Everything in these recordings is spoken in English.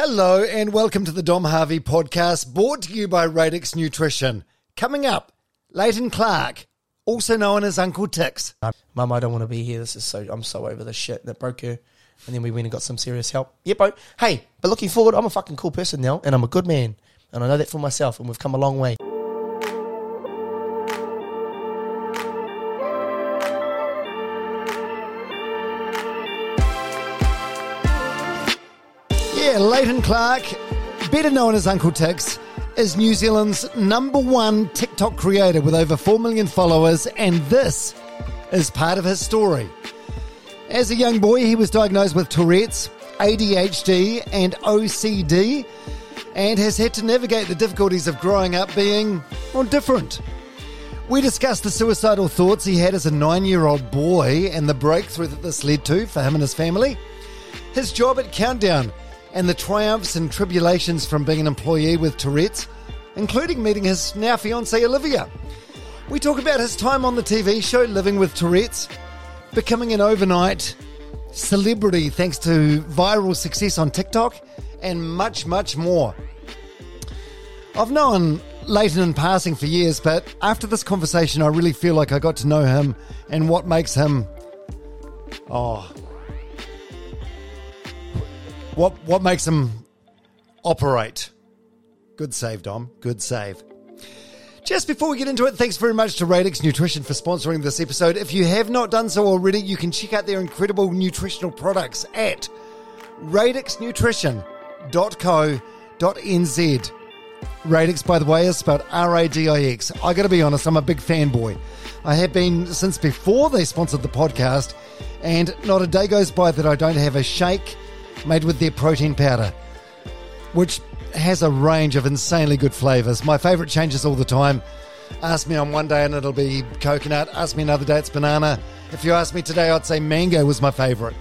Hello, and welcome to the Dom Harvey podcast, brought to you by Radix Nutrition. Coming up, Leighton Clarke, also known as Uncle Tics. Um, Mum, I don't want to be here. This is so. I'm so over this shit that broke her. And then we went and got some serious help. Yeah, oh, bro. Hey, but looking forward, I'm a fucking cool person now, and I'm a good man, and I know that for myself, and we've come a long way. Leighton Clarke, better known as Uncle Tics, is New Zealand's number one TikTok creator with over 4 million followers, and this is part of his story. As a young boy, he was diagnosed with Tourette's, ADHD, and OCD, and has had to navigate the difficulties of growing up being, well, different. We discussed the suicidal thoughts he had as a nine year old boy and the breakthrough that this led to for him and his family, his job at Countdown, and the triumphs and tribulations from being an employee with Tourette's, including meeting his now fiancee Olivia. We talk about his time on the TV show Living with Tourette's, becoming an overnight celebrity thanks to viral success on TikTok, and much, much more. I've known Leighton in passing for years, but after this conversation, I really feel like I got to know him and what makes him. Oh. What, what makes them operate. Good save, Dom. Good save. Just before we get into it, thanks very much to Radix Nutrition for sponsoring this episode. If you have not done so already, you can check out their incredible nutritional products at radixnutrition.co.nz. Radix, by the way, is spelled R A D I X. I got to be honest, I'm a big fanboy. I have been since before they sponsored the podcast, and not a day goes by that I don't have a shake made with their protein powder, which has a range of insanely good flavors. My favorite changes all the time. Ask me on one day and it'll be coconut. Ask me another day, it's banana. If you ask me today, I'd say mango was my favorite.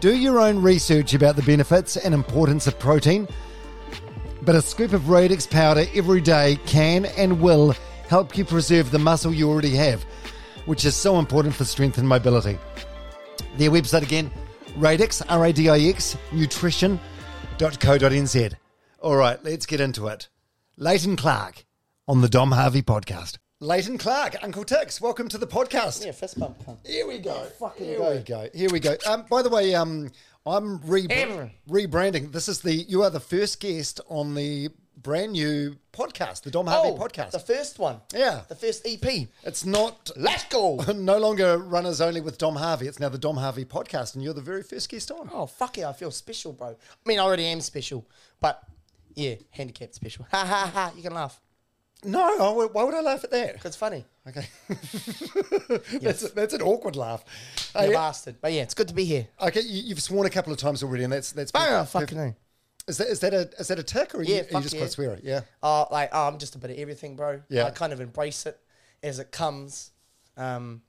Do your own research about the benefits and importance of protein, but a scoop of Radix powder every day can and will help you preserve the muscle you already have, which is so important for strength and mobility. Their website again, Radix, R A D I X, nutrition.co.nz. All right, let's get into it. Leighton Clarke on the Dom Harvey podcast. Leighton Clarke, Uncle Tics, welcome to the podcast. Yeah, fist bump. cunt. Here we go. Fucking Here go. we go. Here we go. Um, by the way, um, I'm re- rebranding. This is the you are the first guest on the brand new podcast, the Dom Harvey oh, podcast. Oh, the first one. Yeah. The first EP. it's not Let's go. no longer runners only with Dom Harvey. It's now the Dom Harvey podcast, and you're the very first guest on. Oh, fuck yeah, I feel special, bro. I mean, I already am special, but yeah, handicapped special. Ha ha ha, you can laugh. No, I why would I laugh at that? 'Cause it's funny. Okay, that's that's an awkward laugh. You Hey, bastard. But yeah, it's good to be here. okay, you, you've sworn a couple of times already, and that's that's. Oh, fucking. Is that is that a is that a tick or are Yeah, you, are you just yeah. quite swearing? Yeah. Uh, like, oh, I'm just a bit of everything, bro. Yeah. I kind of embrace it as it comes. Um,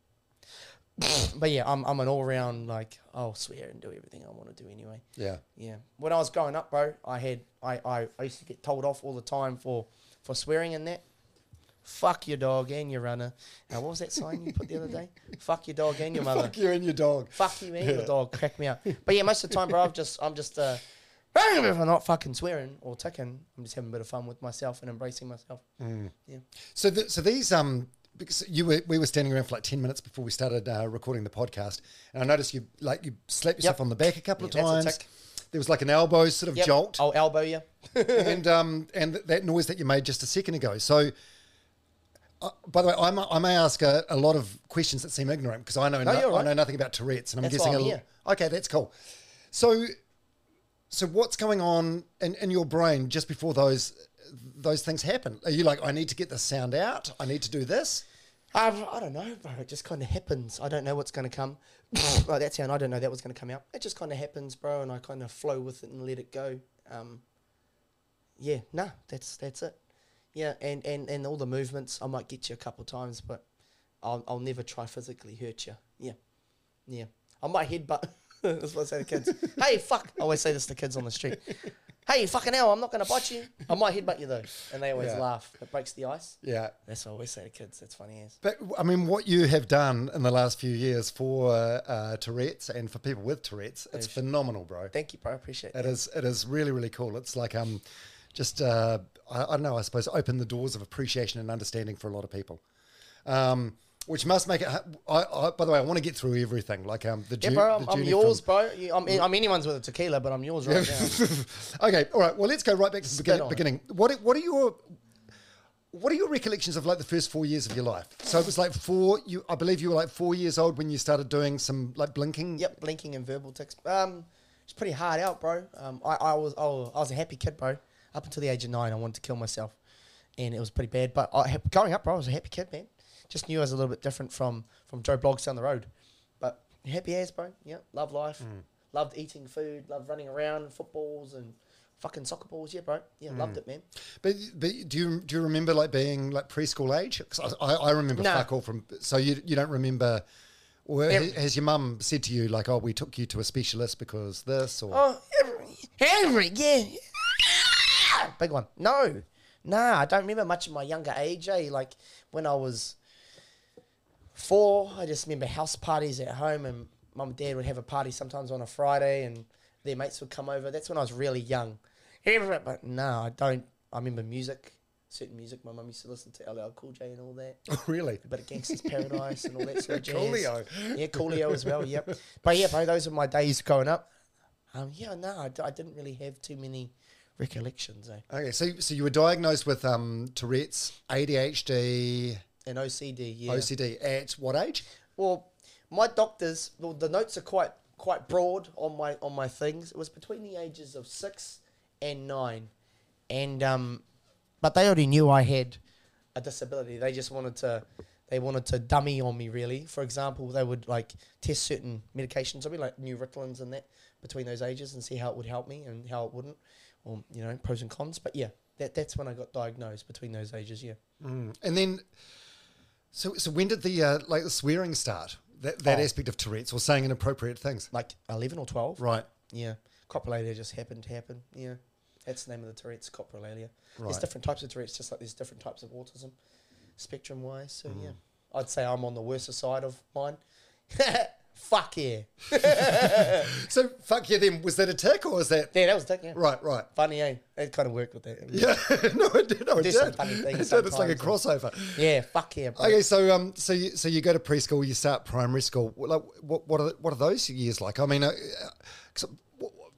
but yeah, I'm, I'm an all round, like, I'll swear and do everything I want to do anyway. Yeah. Yeah. When I was growing up, bro, I had I, I, I used to get told off all the time for, for swearing and that. Fuck your dog and your runner. Now, what was that sign you put the other day? Fuck your dog and your mother. Fuck you and your dog. Fuck you and your dog. Crack me up. But yeah, most of the time, bro, I'm just I'm just uh, if I'm not fucking swearing or ticking, I'm just having a bit of fun with myself and embracing myself. Yeah. So, th- so these um, because you were we were standing around for like ten minutes before we started uh, recording the podcast, and I noticed you like you slapped yourself Yep. on the back a couple Yeah, of times. There was like an elbow sort of Yep. jolt, I'll elbow you. and um, and th- that noise that you made just a second ago. So. Uh, by the way, I, mi- I may ask a, a lot of questions that seem ignorant because I know No, no, you're I know nothing about Tourette's, and I'm That's guessing a I'm here. Okay, that's cool. So, so what's going on in, in your brain just before those those things happen? Are you like, I need to get this sound out? I need to do this? Um, I don't know, bro. It just kind of happens. I don't know what's going to come. like that sound, I don't know that was going to come out. It just kind of happens, bro, and I kind of flow with it and let it go. Um, yeah, nah, that's that's it. Yeah, and, and, and all the movements, I might get you a couple times, but I'll, I'll never try physically hurt you. Yeah, yeah. I might headbutt. that's what I say to kids. hey, fuck. I always say this to kids on the street. Hey, fucking hell, I'm not going to bite you. I might headbutt you though. And they always Yeah. laugh. It breaks the ice. Yeah. That's what I always say to kids. That's funny as. But I mean, what you have done in the last few years for uh, Tourette's and for people with Tourette's, it's phenomenal, bro. Thank you, bro. I appreciate It that. is. It is really, really cool. It's like um, just uh, I, I don't know. I suppose open the doors of appreciation and understanding for a lot of people. Um, which must make it. I, I, by the way, I want to get through everything. Like um, the, Yeah, jour- bro, I'm, I'm yours, from- bro. I'm, I'm anyone's with a tequila, but I'm yours right now. okay, all right. Well, let's go right back to the beginning. beginning. What are- What are your what are your recollections of like the first four years of your life? So it was like four. You, I believe you were like four years old when you started doing some like blinking. Yep, blinking and verbal text. Um, it's pretty hard out, bro. Um, I, I was I was I was a happy kid, bro. Up until the age of nine, I wanted to kill myself, and it was pretty bad. But I, growing up, bro, I was a happy kid, man. Just knew I was a little bit different from from Joe Bloggs down the road, but happy as, bro. Yeah, love life, loved eating food, loved running around, footballs and fucking soccer balls. Yeah, bro. Yeah, loved it, man. But, but do you do you remember like being like preschool age? 'Cause I, I, I remember Nah. fuck all from. So you you don't remember. Or Every- has your mum said to you like, "Oh, we took you to a specialist because this"? Or Oh, Henry, yeah. Big one. No, nah, I don't remember much of my younger age. Eh? Like when I was four, I just remember house parties at home, and mum and dad would have a party sometimes on a Friday, and their mates would come over. That's when I was really young. But no, I don't. I remember music, certain music. My mum used to listen to LL Cool J and all that Oh, really? a bit of Gangsta's Paradise and all that sort of jazz. Coolio. Yeah, Coolio as well, yep. But yeah, bro, those are my days growing up. Um, yeah, no, I, d- I didn't really have too many recollections, eh? Okay, so so you were diagnosed with um, Tourette's, ADHD, And OCD, yeah. OCD at what age? Well, my doctors, well, the notes are quite quite broad on my on my things. It was between the ages of six and nine, and um, but they already knew I had a disability. They just wanted to they wanted to dummy on me really. For example, they would like test certain medications on me, like new Ritalins and that, between those ages, and see how it would help me and how it wouldn't, or you know pros and cons. But yeah, that that's when I got diagnosed between those ages. Yeah. And then, so so when did the uh, like the swearing start? That that Oh. aspect of Tourette's or saying inappropriate things? like 11 or 12. Right. Yeah. Coprolalia just happened to happen. Yeah. That's the name of the Tourette's, coprolalia. There's different types of Tourette's, just like there's different types of autism, spectrum wise. So, Mm. yeah. I'd say I'm on the worst side of mine. Fuck yeah. So fuck yeah. Then was that a tick or was that Yeah, that was that, yeah. right? Right. Funny, eh? It kind of worked with that. Yeah. no, it did. No, it did. some funny things It did. It's like a crossover. Yeah, fuck yeah, bro. Okay, so um, so you so you go to preschool, you start primary school. Like, what what are what are those years like? I mean, uh, 'cause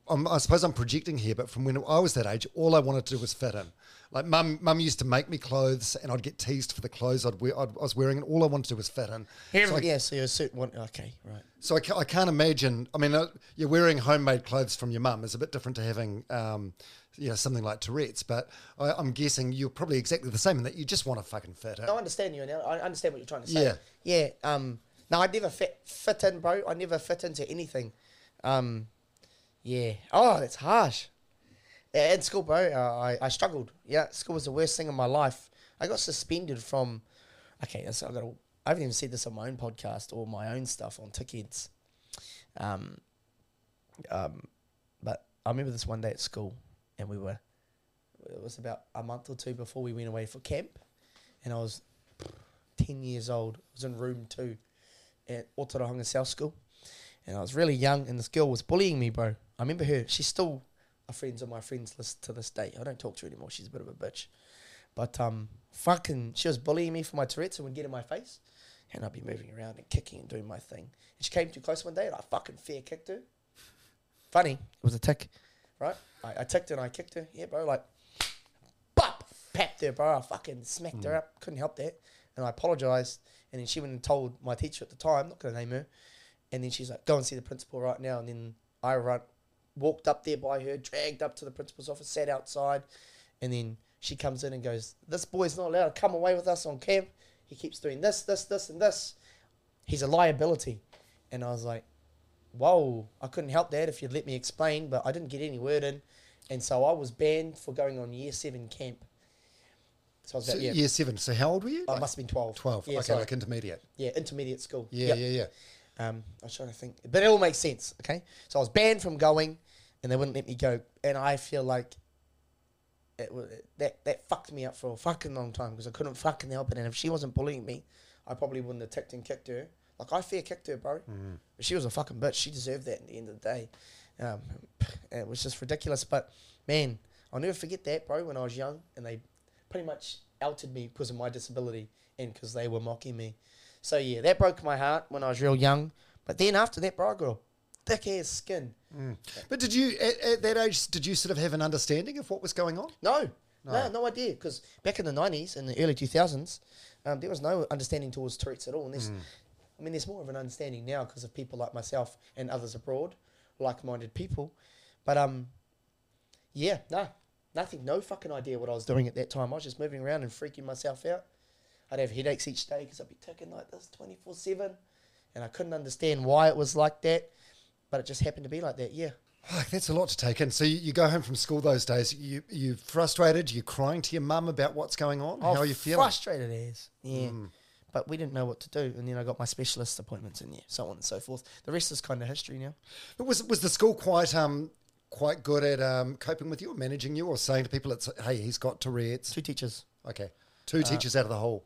I'm, I suppose I'm projecting here, but from when I was that age, all I wanted to do was fit in. Like mum, mum used to make me clothes, and I'd get teased for the clothes I'd wear, I'd, I was wearing, and all I wanted to do was fit in. Here, so I, yeah, so you're certain one. Okay, right. so I, ca- I can't imagine. I mean, uh, you're wearing homemade clothes from your mum is a bit different to having, um, you know, something like Tourette's. But I, I'm guessing you're probably exactly the same in that you just want to fucking fit in. I understand you now. I understand what you're trying to say. Yeah. Yeah. Um. No, I never fit fit in, bro. I never fit into anything. Um. Yeah. Oh, that's harsh. At school, bro, uh, I I struggled. Yeah, school was the worst thing in my life. I got suspended from. Okay, so I got. I haven't even said this on my own podcast or my own stuff on Tickheads. Um. Um. But I remember this one day at school, and we were. It was about a month or two before we went away for camp, and I was 10 years old. I was in room two at Otorohanga South School. And I was really young, and this girl was bullying me, bro. I remember her. She's still a friend's on my friends list to this day. I don't talk to her anymore. She's a bit of a bitch. But um, fucking, she was bullying me for my Tourette's and would get in my face. And I'd be moving around and kicking and doing my thing. And she came too close one day, and I fucking fair kicked her. Funny, it was a tick, right? I, I ticked her and I kicked her. Yeah, bro, like, bop, papped her, bro. I fucking smacked her up. Couldn't help that. And I apologized. And then she went and told my teacher at the time, not going to name her. And then she's like, go and see the principal right now. And then I run, walked up there by her, dragged up to the principal's office, sat outside. And then she comes in and goes, this boy's not allowed to come away with us on camp. He keeps doing this, this, this, and this. He's a liability. And I was like, whoa, I couldn't help that if you'd let me explain, but I didn't get any word in. And so I was banned for going on year seven camp. So I was So about, yeah, Year seven. So how old were you? I Like must have been 12. 12. Yeah, okay, sorry. like intermediate. yeah, intermediate school. Yeah, Yep. yeah, yeah. Um, I was trying to think, but it all makes sense. Okay, so I was banned from going, and they wouldn't let me go, and I feel like it was, that that fucked me up for a fucking long time because I couldn't fucking help it. And if she wasn't bullying me, I probably wouldn't have ticked and kicked her. Like I fair kicked her, bro. But she was a fucking bitch. She deserved that. At the end of the day, um, it was just ridiculous. But man, I'll never forget that, bro. When I was young, and they pretty much outed me because of my disability and because they were mocking me. So yeah, that broke my heart when I was real young. But then after that, bro, I got a thick ass skin. But did you, at, at that age, did you sort of have an understanding of what was going on? No, no, no, idea. Because back in the nineties and the early two thousands, um, there was no understanding towards Tourette's at all. And there's, I mean, there's more of an understanding now because of people like myself and others abroad, like-minded people. But um, yeah, no, nothing, no fucking idea what I was doing at that time. I was just moving around and freaking myself out. I'd have headaches each day because I'd be ticking like this twenty four seven, and I couldn't understand why it was like that. But it just happened to be like that. Yeah. Oh, that's a lot to take in. So you, you go home from school those days. You you frustrated. You're crying to your mum about what's going on. How are you feeling? Oh, Frustrated as. Yeah. But we didn't know what to do. And then I got my specialist appointments and yeah, so on and so forth. The rest is kind of history now. But was was the school quite um quite good at um coping with you or managing you or saying to people, "It's hey, he's got Tourette's." Two teachers. Okay, Uh, two teachers out of the whole.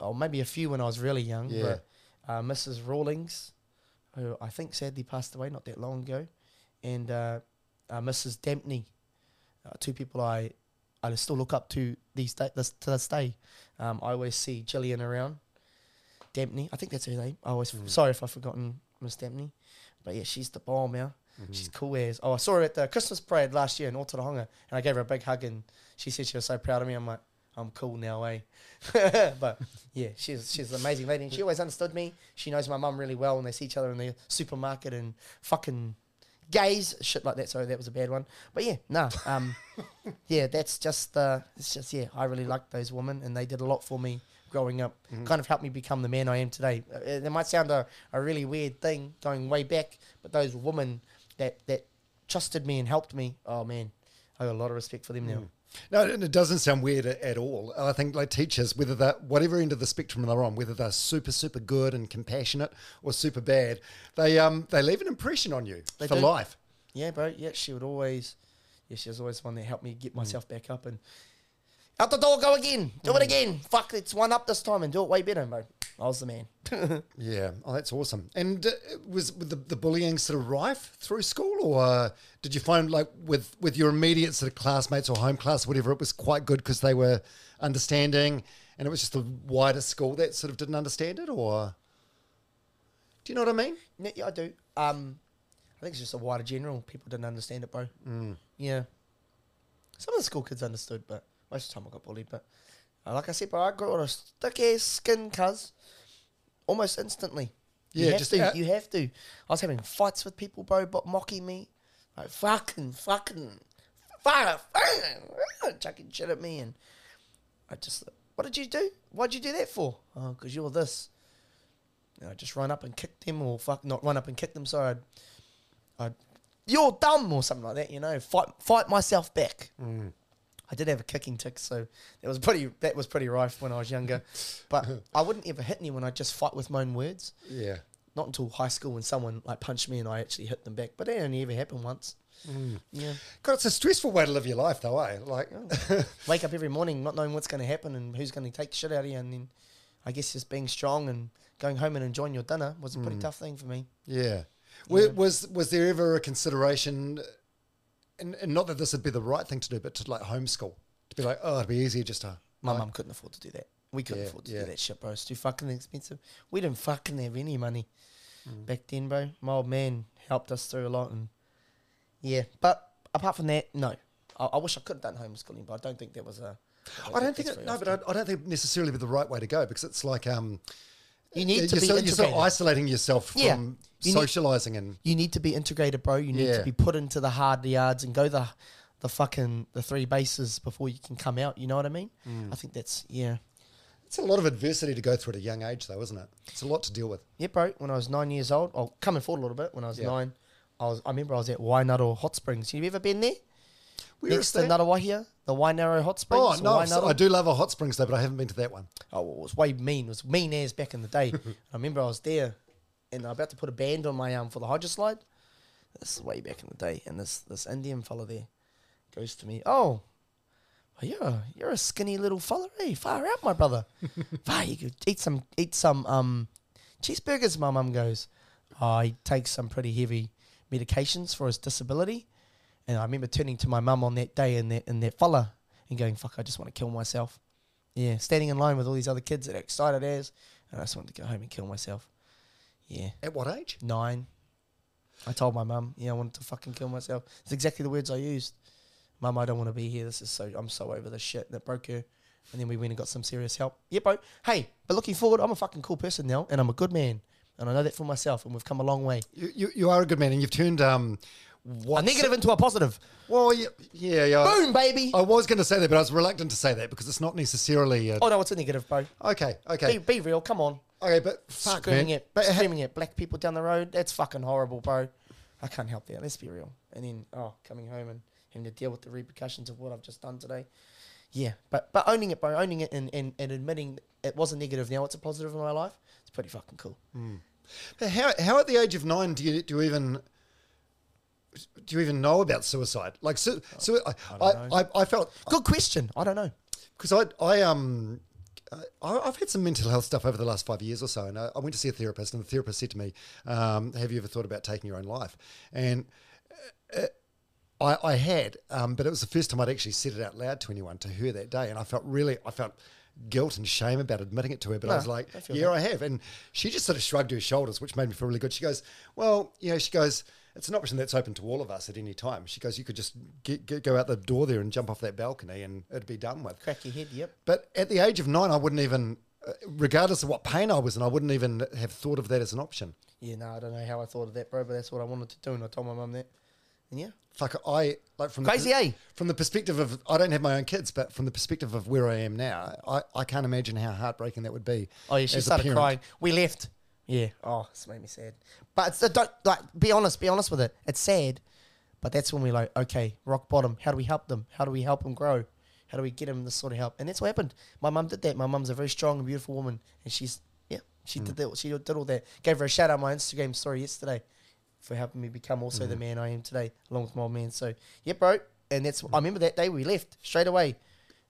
Oh, maybe a few when I was really young. Yeah. But, uh, Mrs. Rawlings, who I think sadly passed away not that long ago, and uh, uh, Mrs. Dampney, uh, two people I I still look up to these day, this, to this day. Um, I always see Gillian around. Dampney, I think that's her name. I always sorry if I've forgotten Miss Dampney, but yeah, she's the bomb now. She's cool as. Oh, I saw her at the Christmas parade last year in Otorohanga, and I gave her a big hug, and she said she was so proud of me. I'm like, I'm cool now, eh? but yeah, she's she's an amazing lady, and she always understood me. She knows my mum really well, and they see each other in the supermarket and fucking gays, shit like that. Sorry, that was a bad one. But yeah, nah, um, yeah, that's just uh, it's just yeah, I really liked those women, and they did a lot for me growing up. Kind of helped me become the man I am today. Uh, It, it might sound a, a really weird thing going way back, but those women that that trusted me and helped me, oh man, I got a lot of respect for them now. No, and it doesn't sound weird at, all. I think like teachers, whether they're whatever end of the spectrum they're on, whether they're super super good and compassionate or super bad, they um they leave an impression on you They for do. life. Yeah, bro. Yeah, she would always. Yeah, she was always one that helped me get myself back up and out the door, go again, do it again. Fuck, it's one up this time and do it way better, bro. I was the man. Yeah, oh, that's awesome. And uh, was the, the bullying sort of rife through school, or uh, did you find like with with your immediate sort of classmates or home class, whatever, it was quite good because they were understanding, and it was just the wider school that sort of didn't understand it, or do you know what I mean? Yeah, I do. Um, I think it's just a wider general. People didn't understand it, bro. Mm. Yeah. Some of the school kids understood, but most of the time I got bullied. But like I said, bro, I got a thick ass skin, cuz almost instantly. You Yeah, have just to. out- you have to. I was having fights with people, bro, but mocking me, like fucking, fucking, fucking, fucking, chucking shit at me, and I just, what did you do? Why'd you do that for? Oh, because you're this. And I just run up and kick them, or fuck, not run up and kick them. Sorry, I'd, I'd, you're dumb, or something like that. You know, fight, fight myself back. Mm. I did have a kicking tick, so that was pretty. That was pretty rife when I was younger. But I wouldn't ever hit anyone. I'd just fight with my own words. Yeah. Not until high school when someone like punched me and I actually hit them back. But that only ever happened once. Yeah. God, it's a stressful way to live your life, though, eh? Like, Wake up every morning not knowing what's going to happen and who's going to take the shit out of you, and then I guess just being strong and going home and enjoying your dinner was a pretty tough thing for me. yeah. Wa- Was was there ever a consideration, and, and not that this would be the right thing to do, but to like homeschool to be like, oh, it'd be easier just to. My like- mum couldn't afford to do that. We couldn't Yeah, afford to yeah. do that shit, bro. It's too fucking expensive. We didn't fucking have any money Mm. back then, bro. My old man helped us through a lot, and yeah. But apart from that, no. I, I wish I could have done homeschooling, but I don't think that was a. I don't think it, no, but. I, I don't think necessarily be the right way to go because it's like um, You need you're to be sort, you're sort of integrated. isolating yourself Yeah. from You need- socializing and you need to be integrated, bro. You need Yeah. to be put into the hard yards and go the the fucking the three bases before you can come out. You know what I mean? Mm. I think that's yeah. It's a lot of adversity to go through at a young age, though, isn't it? It's a lot to deal with. Yeah, bro. When I was nine years old, I'll coming forward a little bit. When I was Yeah. nine, I was. I remember I was at Waingaro Hot Springs. You ever been there? Where Next is to that? The Waingaro Hot Springs. Oh no, I do love a hot springs though, but I haven't been to that one. Oh, well, it was way mean. It was mean as back in the day. I remember I was there, and I'm about to put a band on my arm for the hydro slide. This is way back in the day, and this this Indian fella there goes to me, "Oh, well, you're a, you're a skinny little fella, eh? Far out, my brother. Far, you could eat some eat some um cheeseburgers." My mum goes, "Oh, he takes some pretty heavy medications for his disability." And I remember turning to my mum on that day and that and that fella and going, "Fuck, I just want to kill myself." Yeah, standing in line with all these other kids that are excited as, and I just wanted to go home and kill myself. Yeah, At what age? nine. I told my mum, yeah, I wanted to fucking kill myself. It's exactly the words I used. Mum, I don't want to be here. This is so, I'm so over this shit that broke her. And then we went and got some serious help. Yeah, bro. Hey, but looking forward, I'm a fucking cool person now, and I'm a good man. And I know that for myself, and we've come a long way. You, you, you are a good man, and you've turned um, A what negative into a positive. Well, yeah, yeah, yeah. Boom, baby. I was going to say that, but I was reluctant to say that because it's not necessarily. A, Oh, no, it's a negative, bro. okay, okay, Be, be real. Come on. okay, but fuck, screaming man. at But ha- screaming at black people down the road. That's fucking horrible, bro. I can't help that. Let's be real. And then oh, coming home and having to deal with the repercussions of what I've just done today. Yeah, but but owning it, bro, owning it and, and, and admitting it was a negative. Now it's a positive in my life. It's pretty fucking cool. Hmm. But how, how at the age of nine do you do you even do you even know about suicide? Like, so, so I, I, don't I, I, felt Good question. I don't know. because I, I um. I, I've had some mental health stuff over the last five years or so, and I, I went to see a therapist, and the therapist said to me, um, "Have you ever thought about taking your own life?" And uh, I, I had, um, but it was the first time I'd actually said it out loud to anyone, to her that day, and I felt really, I felt guilt and shame about admitting it to her. But I No, was like, I feel "Yeah, I have," and she just sort of shrugged her shoulders, which made me feel really good. She goes, "Well, you know," she goes. It's an option that's open to all of us at any time. She goes, you could just get, get, go out the door there and jump off that balcony and it'd be done with. Crack your head. Yep. But at the age of nine, I wouldn't even, uh, regardless of what pain I was in, I wouldn't even have thought of that as an option. Yeah. No, I don't know how I thought of that, bro. But that's what I wanted to do, and I told my mum that. And yeah, Fuck, I like from Crazy, the, eh? From the perspective of, I don't have my own kids, but from the perspective of where I am now, I, I can't imagine how heartbreaking that would be. Oh yeah, she started crying. We left. Yeah. Oh, this made me sad. But it's, uh, don't like be honest. Be honest with it. It's sad, but that's when we're like okay, rock bottom. How do we help them? How do we help them grow? How do we get them this sort of help? And that's what happened. My mum did that. My mum's a very strong and beautiful woman, and she's yeah, she did that. She did all that. Gave her a shout out on my Instagram story yesterday for helping me become also the man I am today, along with my old man. So yeah, bro. And that's I remember that day we left straight away.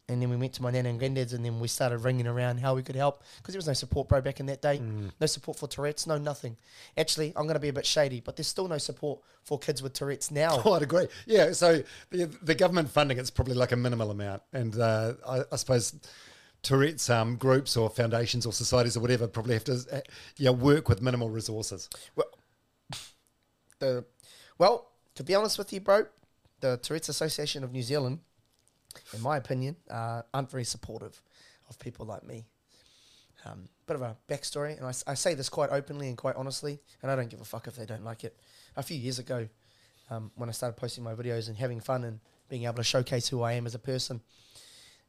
And then we went to my nan and granddad's, and then we started ringing around how we could help because there was no support, bro, back in that day. No support for Tourette's, no nothing. Actually, I'm going to be a bit shady, but there's still no support for kids with Tourette's now. Oh, I'd agree. Yeah, so the, the government funding, it's probably like a minimal amount. And uh, I, I suppose Tourette's um, groups or foundations or societies or whatever probably have to uh, yeah, work with minimal resources. Well, the well, to be honest with you, bro, the Tourette's Association of New Zealand, in my opinion, uh, aren't very supportive of people like me. Um, bit of a backstory, and I, I say this quite openly and quite honestly, and I don't give a fuck if they don't like it. A few years ago, um, when I started posting my videos and having fun and being able to showcase who I am as a person,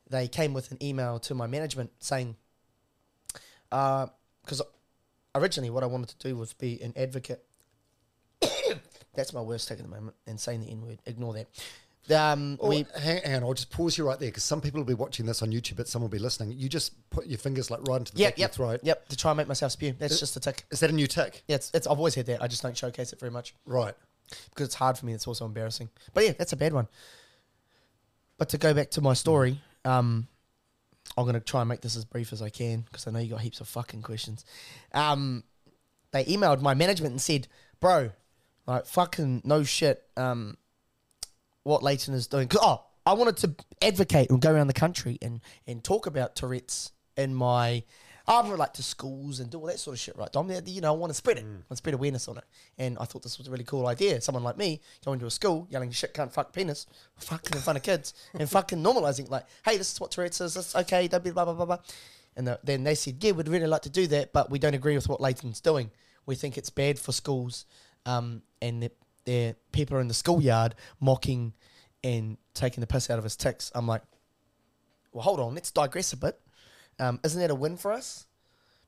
they came with an email to my management saying, because originally what I wanted to do was be an advocate that's my worst take at the moment. And saying the N word, ignore that. Um, Oh, we hang, hang on, I'll just pause you right there because some people will be watching this on YouTube, but some will be listening. You just put your fingers like right into the yep, back yep, of your throat. yep. To try and make myself spew. That's just a tick. Is that a new tick? Yeah, it's, it's I've always had that. I just don't showcase it very much Right. because it's hard for me. It's also embarrassing. But yeah, that's a bad one. But to go back to my story, um, I'm gonna try and make this as brief as I can because I know you got heaps of fucking questions. Um, they emailed my management and said, "Bro, like fucking no shit. Um, what Leighton is doing. 'Cause, oh, I wanted to advocate and go around the country and and talk about Tourette's in my. I would like to schools and do all that sort of shit, right, Dom? You know, I want to spread it, I want to spread awareness on it. And I thought this was a really cool idea. Someone like me going to a school yelling shit, can't fuck penis, fucking in front of kids, and fucking normalizing like, hey, this is what Tourette's is. It's okay. Don't be blah blah blah blah. And the, then they said, yeah, we'd really like to do that, but we don't agree with what Leighton's doing. We think it's bad for schools, um, and that there people are in the schoolyard mocking and taking the piss out of his ticks. I'm like, well, hold on, let's digress a bit. Um, isn't that a win for us?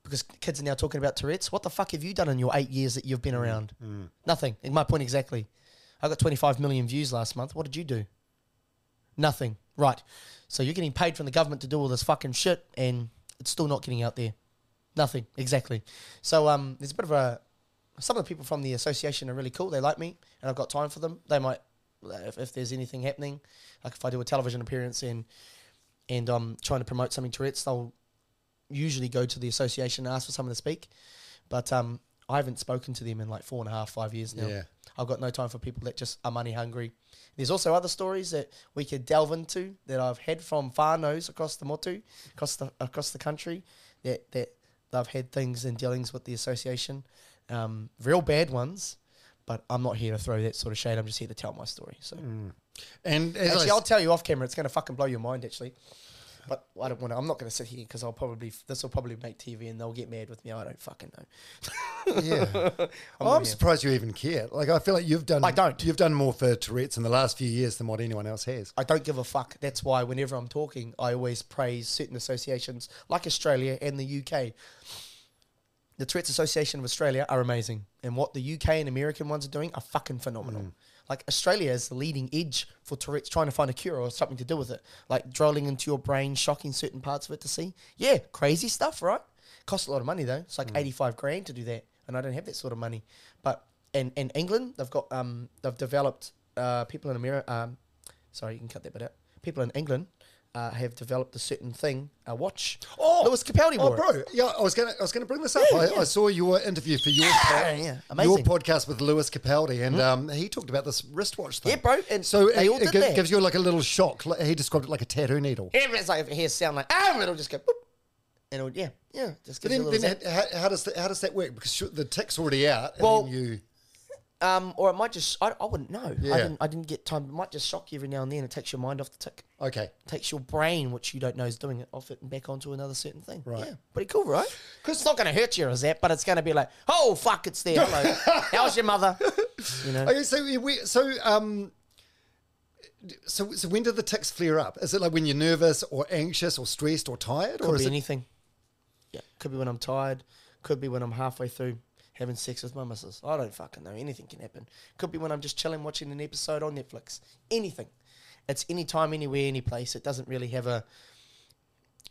Because kids are now talking about Tourette's. What the fuck have you done in your eight years that you've been around? Nothing. In my point exactly. I got 25 million views last month. What did you do? Nothing. Right. So you're getting paid from the government to do all this fucking shit, and it's still not getting out there. Nothing. Exactly. So um, there's a bit of a. Some of the people from the association are really cool. They like me, and I've got time for them. They might, if, if there's anything happening, like if I do a television appearance and and I'm trying to promote something to Tourette's, they'll usually go to the association and ask for someone to speak. But um, I haven't spoken to them in like four and a half, five years now. Yeah. I've got no time for people that just are money hungry. There's also other stories that we could delve into that I've had from far whānaus across the motu, across the across the country, that that they've had things and dealings with the association, um, real bad ones. But I'm not here to throw that sort of shade. I'm just here to tell my story. So mm. And as actually, I, I'll tell you off camera. It's going to fucking blow your mind. Actually, but I don't want to. I'm not going to sit here because I'll probably this will probably make TV and they'll get mad with me. I don't fucking know. yeah, I'm I'm, surprised you even care. Like I feel like you've done. I don't. You've done more for Tourette's in the last few years than what anyone else has. I don't give a fuck. That's why whenever I'm talking, I always praise certain associations like Australia and the UK. The Tourette's Association of Australia are amazing, and what the UK and American ones are doing are fucking phenomenal. Like Australia is the leading edge for Tourette's, trying to find a cure or something to do with it, like drilling into your brain, shocking certain parts of it to see. Yeah, crazy stuff, right? Costs a lot of money though. It's like eighty-five grand to do that, and I don't have that sort of money. But in in England, they've got um they've developed uh people in America. Um, sorry, you can cut that bit out. People in England uh, have developed a certain thing, a watch. Oh, Lewis Capaldi Oh, wore it. bro, yeah, I was gonna, I was gonna bring this up. Yeah, I, yeah. I saw your interview for your, Yeah, yeah, your amazing. Hmm? podcast with Lewis Capaldi, and um, he talked about this wristwatch thing. Yeah, bro, and so it, it did gi- that. gives you like a little shock. He described it like a tattoo needle. Everyone's like, it hears sound like, ah, it'll just go, boop. And it'll, yeah, yeah, just gives you a little then how, how does that, how does that work? Because the tick's already out, and Well, then you Um, or it might just, I, I wouldn't know. Yeah. I, didn't, I didn't get time. It might just shock you every now and then. It takes your mind off the tick. okay. takes your brain, which you don't know is doing it, off it and back onto another certain thing. Right. Yeah, pretty cool, right? Because it's not going to hurt you or zap, but it's going to be like, oh fuck, it's there. Hello, how's your mother? You know, Okay, so we, so um, so so when do the ticks flare up? Is it like when you're nervous or anxious or stressed or tired, or could is be it? anything. Yeah, could be when I'm tired. Could be when I'm halfway through having sex with my missus. I don't fucking know. Anything can happen. Could be when I'm just chilling watching an episode on Netflix. Anything. It's anytime, anywhere, any place. It doesn't really have a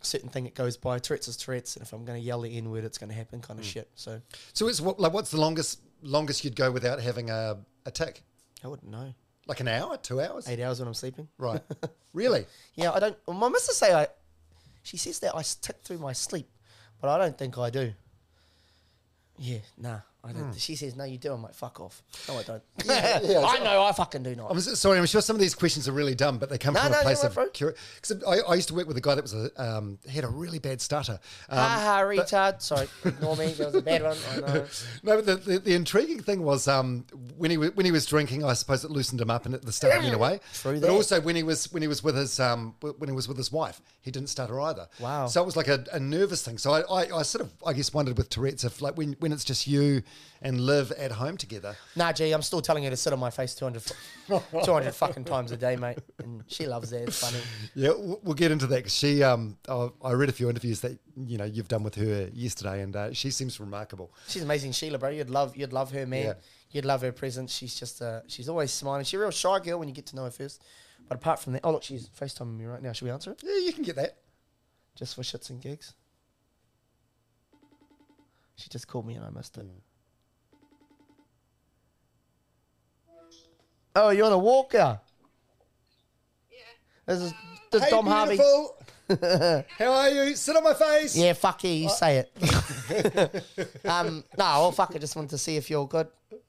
certain thing it goes by. Tourette's is Tourette's, and if I'm going to yell the N word, it's going to happen, kind of mm. shit. So So it's what like what's the longest longest you'd go without having a a tick? I wouldn't know. Like an hour, two hours? Eight hours when I'm sleeping. Right. really? Yeah, I don't. Well, my missus say I. She says that I tick through my sleep, but I don't think I do. Yeah, nah. Don't. She says no, you do. I'm like, fuck off. No, I don't. Hmm. yeah, I know I fucking do not. I'm sorry, I'm sure some of these questions are really dumb, but they come No, from no, a place of curiosity. Because I, I used to work with a guy that was a um, he had a really bad stutter. Um, Ha ha, retard. Sorry, ignore me. That was a bad one. I know. no, but the, the, the intriguing thing was um, when he when he was drinking, I suppose it loosened him up and the stutter went away. True But that. also when he was when he was with his um, when he was with his wife, he didn't stutter either. Wow. So it was like a, a nervous thing. So I, I, I sort of I guess wondered with Tourette's if like when when it's just you and live at home together. Nah, gee, I'm still telling her to sit on my face 200, 200 fucking times a day, mate. And she loves that. It's funny. Yeah, we'll get into that 'cause she. Um, I I read a few interviews that you know you've done with her yesterday, and uh, she seems remarkable. She's amazing, Sheila, bro. You'd love, you'd love her, man. Yeah. You'd love her presence. She's just, uh, she's always smiling. She's a real shy girl when you get to know her first. But apart from that, oh look, she's FaceTiming me right now. Should we answer it? Yeah, you can get that. Just for shits and gigs. She just called me and I missed it. Oh, you're on a walker. Yeah. This is this hey, Dom Harvey. beautiful. How are you? Sit on my face. Yeah, fuck you, you say it. um, no, well, fuck, I just wanted to see if you're good. Oh yeah,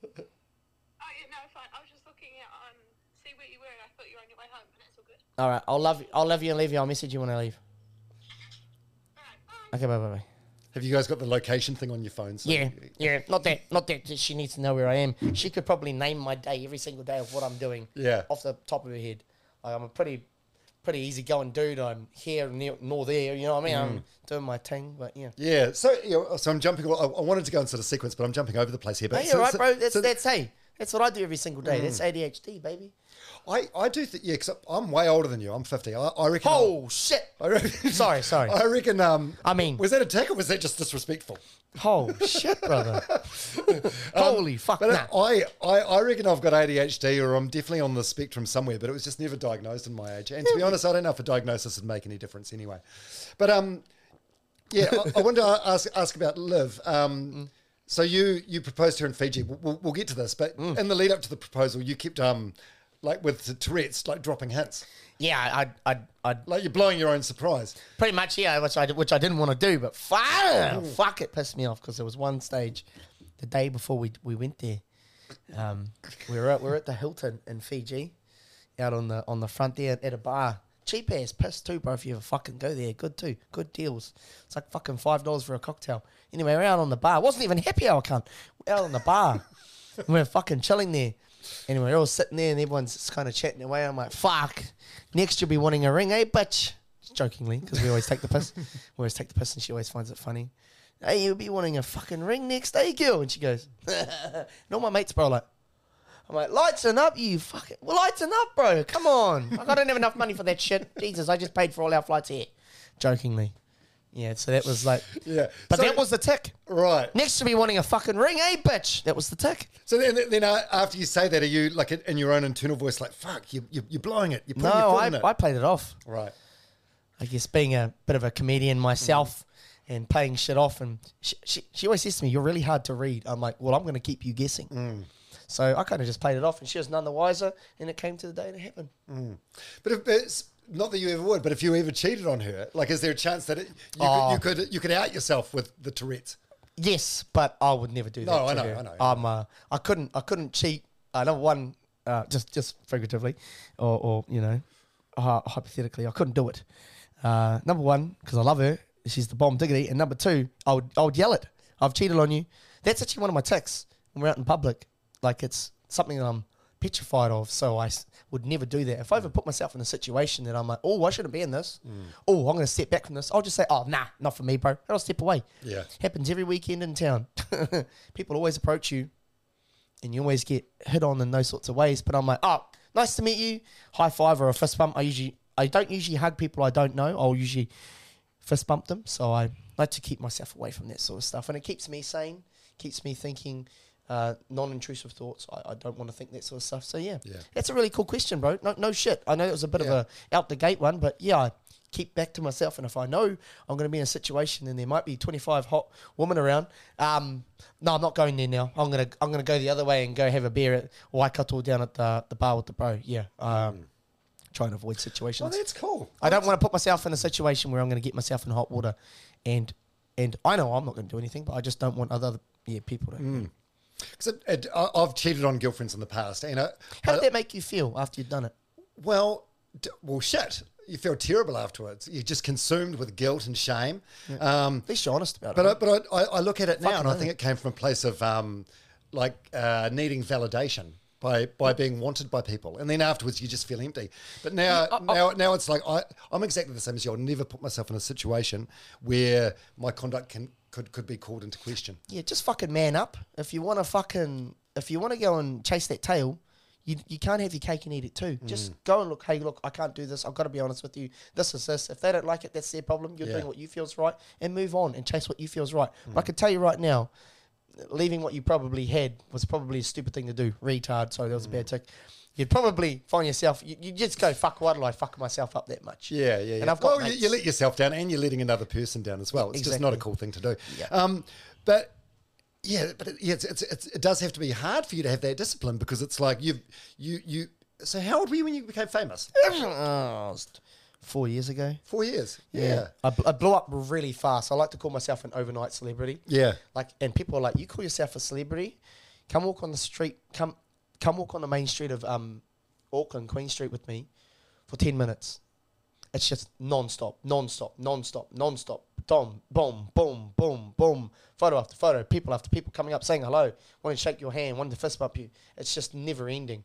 no, fine. I was just looking at um, see where you were, and I thought you were on your way home, but that's all good. All right, I'll love you. I'll love you and leave you. I'll message you when I leave. All right, bye. Okay, bye, bye, bye. Have you guys got the location thing on your phone? So Yeah, yeah. Not that, not that she needs to know where I am. She could probably name my day every single day of what I'm doing. Yeah. Off the top of her head, like, I'm a pretty, pretty easygoing dude. I'm here nor, nor there. You know what I mean? Mm. I'm doing my thing, but yeah. Yeah. So, you know, so I'm jumping. I, I wanted to go in sort of sequence, but I'm jumping over the place here. But Hey, so, right, so- bro. That's so- that's hey. That's what I do every single day. Mm. That's ADHD, baby. I, I do think, yeah, because I'm way older than you. I'm 50. I, I reckon. Oh shit! I reckon, Sorry, sorry. I reckon. Um, I mean- was that a tick or was that just disrespectful? Oh shit, brother! Holy fuck! But Nah. I, I, I reckon I've got ADHD or I'm definitely on the spectrum somewhere, but it was just never diagnosed in my age. And to be honest, I don't know if a diagnosis would make any difference anyway. But um, yeah, I, I wanted to ask ask about Liv. Um, so you you proposed to her in Fiji. We'll, we'll, get to this, but in the lead up to the proposal, you kept um, like with the Tourette's, like dropping hints, Yeah, I, I, I, like you're blowing your own surprise. pretty much yeah, which I, which I didn't want to do, but fuck, fuck, it pissed me off because there was one stage, the day before we we went there, um, we were at we were at the Hilton in Fiji, out on the on the front there at a bar. Cheap ass piss too, bro. If you ever fucking go there, good too, good deals. It's like fucking five dollars for a cocktail. Anyway, we're out on the bar. It wasn't even happy hour, cunt. We're out on the bar. And we're fucking chilling there. Anyway, we're all sitting there and everyone's kind of chatting away. I'm like, fuck. Next you'll be wanting a ring, eh, bitch? Jokingly, because we always take the piss. we always take the piss and she always finds it funny. Hey, you'll be wanting a fucking ring next, eh, girl? And she goes, and all my mates, bro, like, I'm like, lighten up, you fucking. Well, lighten up, bro. Come on. Like, I don't have enough money for that shit. Jesus, I just paid for all our flights here. Jokingly. Yeah, so that was like. Yeah. But So- that was the tick. Right. Next to me wanting a fucking ring, eh, bitch? That was the tick. So then, then uh, after you say that, are you like in your own internal voice, like "fuck, you, you, you're blowing it, you're putting your No, foot I, in it"? I played it off. right. I guess being a bit of a comedian myself and playing shit off. And she, she, she always says to me, You're really hard to read. I'm like, Well, I'm going to keep you guessing. So I kind of just played it off and she was none the wiser. And it came to the day that it happened. But if it's not that you ever would, but if you ever cheated on her, like, is there a chance that it, you, Oh. could, you could you could out yourself with the Tourette's? Yes, but I would never do that. No, I to know, her. I know. Um, uh, I couldn't. I couldn't cheat. Uh, number one, uh, just just figuratively, or, or you know, uh, hypothetically, I couldn't do it. Uh, number one, because I love her, she's the bomb diggity, and number two, I would I would yell it. I've cheated on you. That's actually one of my ticks when we're out in public. Like it's something that I'm petrified of, so I s- would never do that. If I ever put myself in a situation that I'm like, oh, I shouldn't be in this. Mm. Oh, I'm going to step back from this. I'll just say, oh, nah, not for me, bro. And I'll step away. Yeah. Happens every weekend in town. People always approach you and you always get hit on in those sorts of ways. But I'm like, oh, nice to meet you. High five or a fist bump. I usually, I don't usually hug people I don't know. I'll usually fist bump them. So I like to keep myself away from that sort of stuff. And it keeps me sane, keeps me thinking uh, non intrusive thoughts. I, I don't want to think that sort of stuff. So yeah. Yeah. That's a really cool question, bro. No, no shit. I know it was a bit Yeah. of a out the gate one, but yeah, I keep back to myself. And if I know I'm going to be in a situation and there might be 25 hot women around, um, no, I'm not going there now. I'm gonna I'm gonna go the other way and go have a beer at Waikato down at the the bar with the bro. Yeah, um, try and avoid situations. Oh, that's cool. I don't want to put myself in a situation where I'm going to get myself in hot water, and and I know I'm not going to do anything, but I just don't want other yeah people to. Because I- I've cheated on girlfriends in the past, and I, How did I- that make you feel after you'd done it? well, d- well, shit. You feel terrible afterwards. You're just consumed with guilt and shame. Um, At least you're honest about But it. I, but I, I, I look at it now, Fucking and I think it came from a place of um, like uh, needing validation by by being wanted by people, and then afterwards you just feel empty. But now now now it's like I I'm exactly the same as you. I'll never put myself in a situation where my conduct can could could be called into question. Yeah, just fucking man up. If you want to fucking, if you want to go and chase that tail, you you can't have your cake and eat it too. Mm. Just go and look. Hey, look, I can't do this. I've got to be honest with you. This is this. If they don't like it, that's their problem. You're Yeah. doing what you feels right, and move on and chase what you feels right. Mm. But I can tell you right now, leaving what you probably had was probably a stupid thing to do. Retard. Sorry, that was a Mm. bad tick. You'd probably find yourself. You, you just go fuck. Why did I fuck myself up that much? Yeah, yeah, yeah. And I've got well, you, you let yourself down, and you're letting another person down as well. It's just not a cool thing to do. Yeah. Um, but yeah, but it, yeah, it's, it's, it's, it does have to be hard for you to have that discipline because it's like you've you you. So how old were you when you became famous? Oh, four years ago. Four years. Yeah. I, bl- I blew up really fast. I like to call myself an overnight celebrity. Yeah. Like, and people are like, "You call yourself a celebrity? Come walk on the street. Come, come walk on the main street of um, Auckland, Queen Street with me for ten minutes. It's just non-stop, non-stop, non-stop, non-stop. Dom, boom, boom, boom, boom. Photo after photo, people after people coming up saying hello, wanting to shake your hand, wanting to fist bump you. It's just never ending.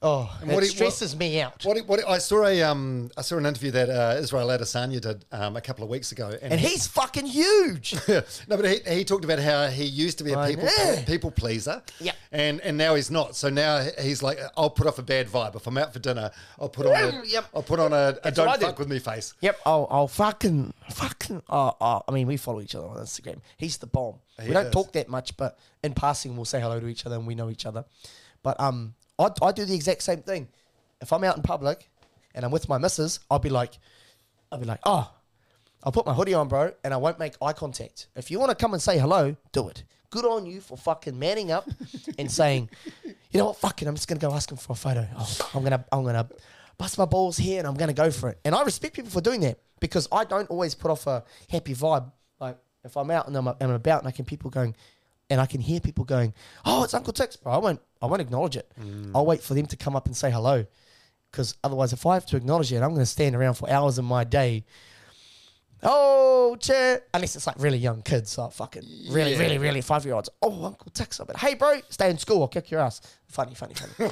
Oh, And it what you- stresses me out. What, what I saw a um I saw an interview that uh, Israel Adesanya did um, a couple of weeks ago, and he's fucking huge. no, but he, he talked about how he used to be a I people know. people pleaser, Yeah. and and now he's not. So now he's like, I'll put off a bad vibe if I'm out for dinner. I'll put on a, Yep. I'll put on a, a don't what I do. fuck with me face. Yep. I'll fucking, fucking. Oh, oh, I mean, we follow each other on Instagram. He's the bomb. He we don't is. talk that much, but in passing, we'll say hello to each other and we know each other. But um, I, I do the exact same thing. If I'm out in public and I'm with my missus, I'll be like, I'll be like, oh, I'll put my hoodie on, bro, and I won't make eye contact. If you want to come and say hello, do it. Good on you for fucking manning up and saying, you know what, fucking, I'm just gonna go ask him for a photo. Oh, I'm gonna, I'm gonna bust my balls here and I'm gonna go for it. And I respect people for doing that because I don't always put off a happy vibe. Like if I'm out and I'm, I'm about and I can people going, and I can hear people going, oh, it's Uncle Tics," bro. I won't, I won't acknowledge it. I'll wait for them to come up and say hello. Because otherwise, if I have to acknowledge it, I'm going to stand around for hours in my day Oh, chair. Unless it's like really young kids, like fucking really, Yeah. really, really five year olds. Oh, Uncle Tics. But hey, bro, stay in school. I'll kick your ass. Funny, funny, funny.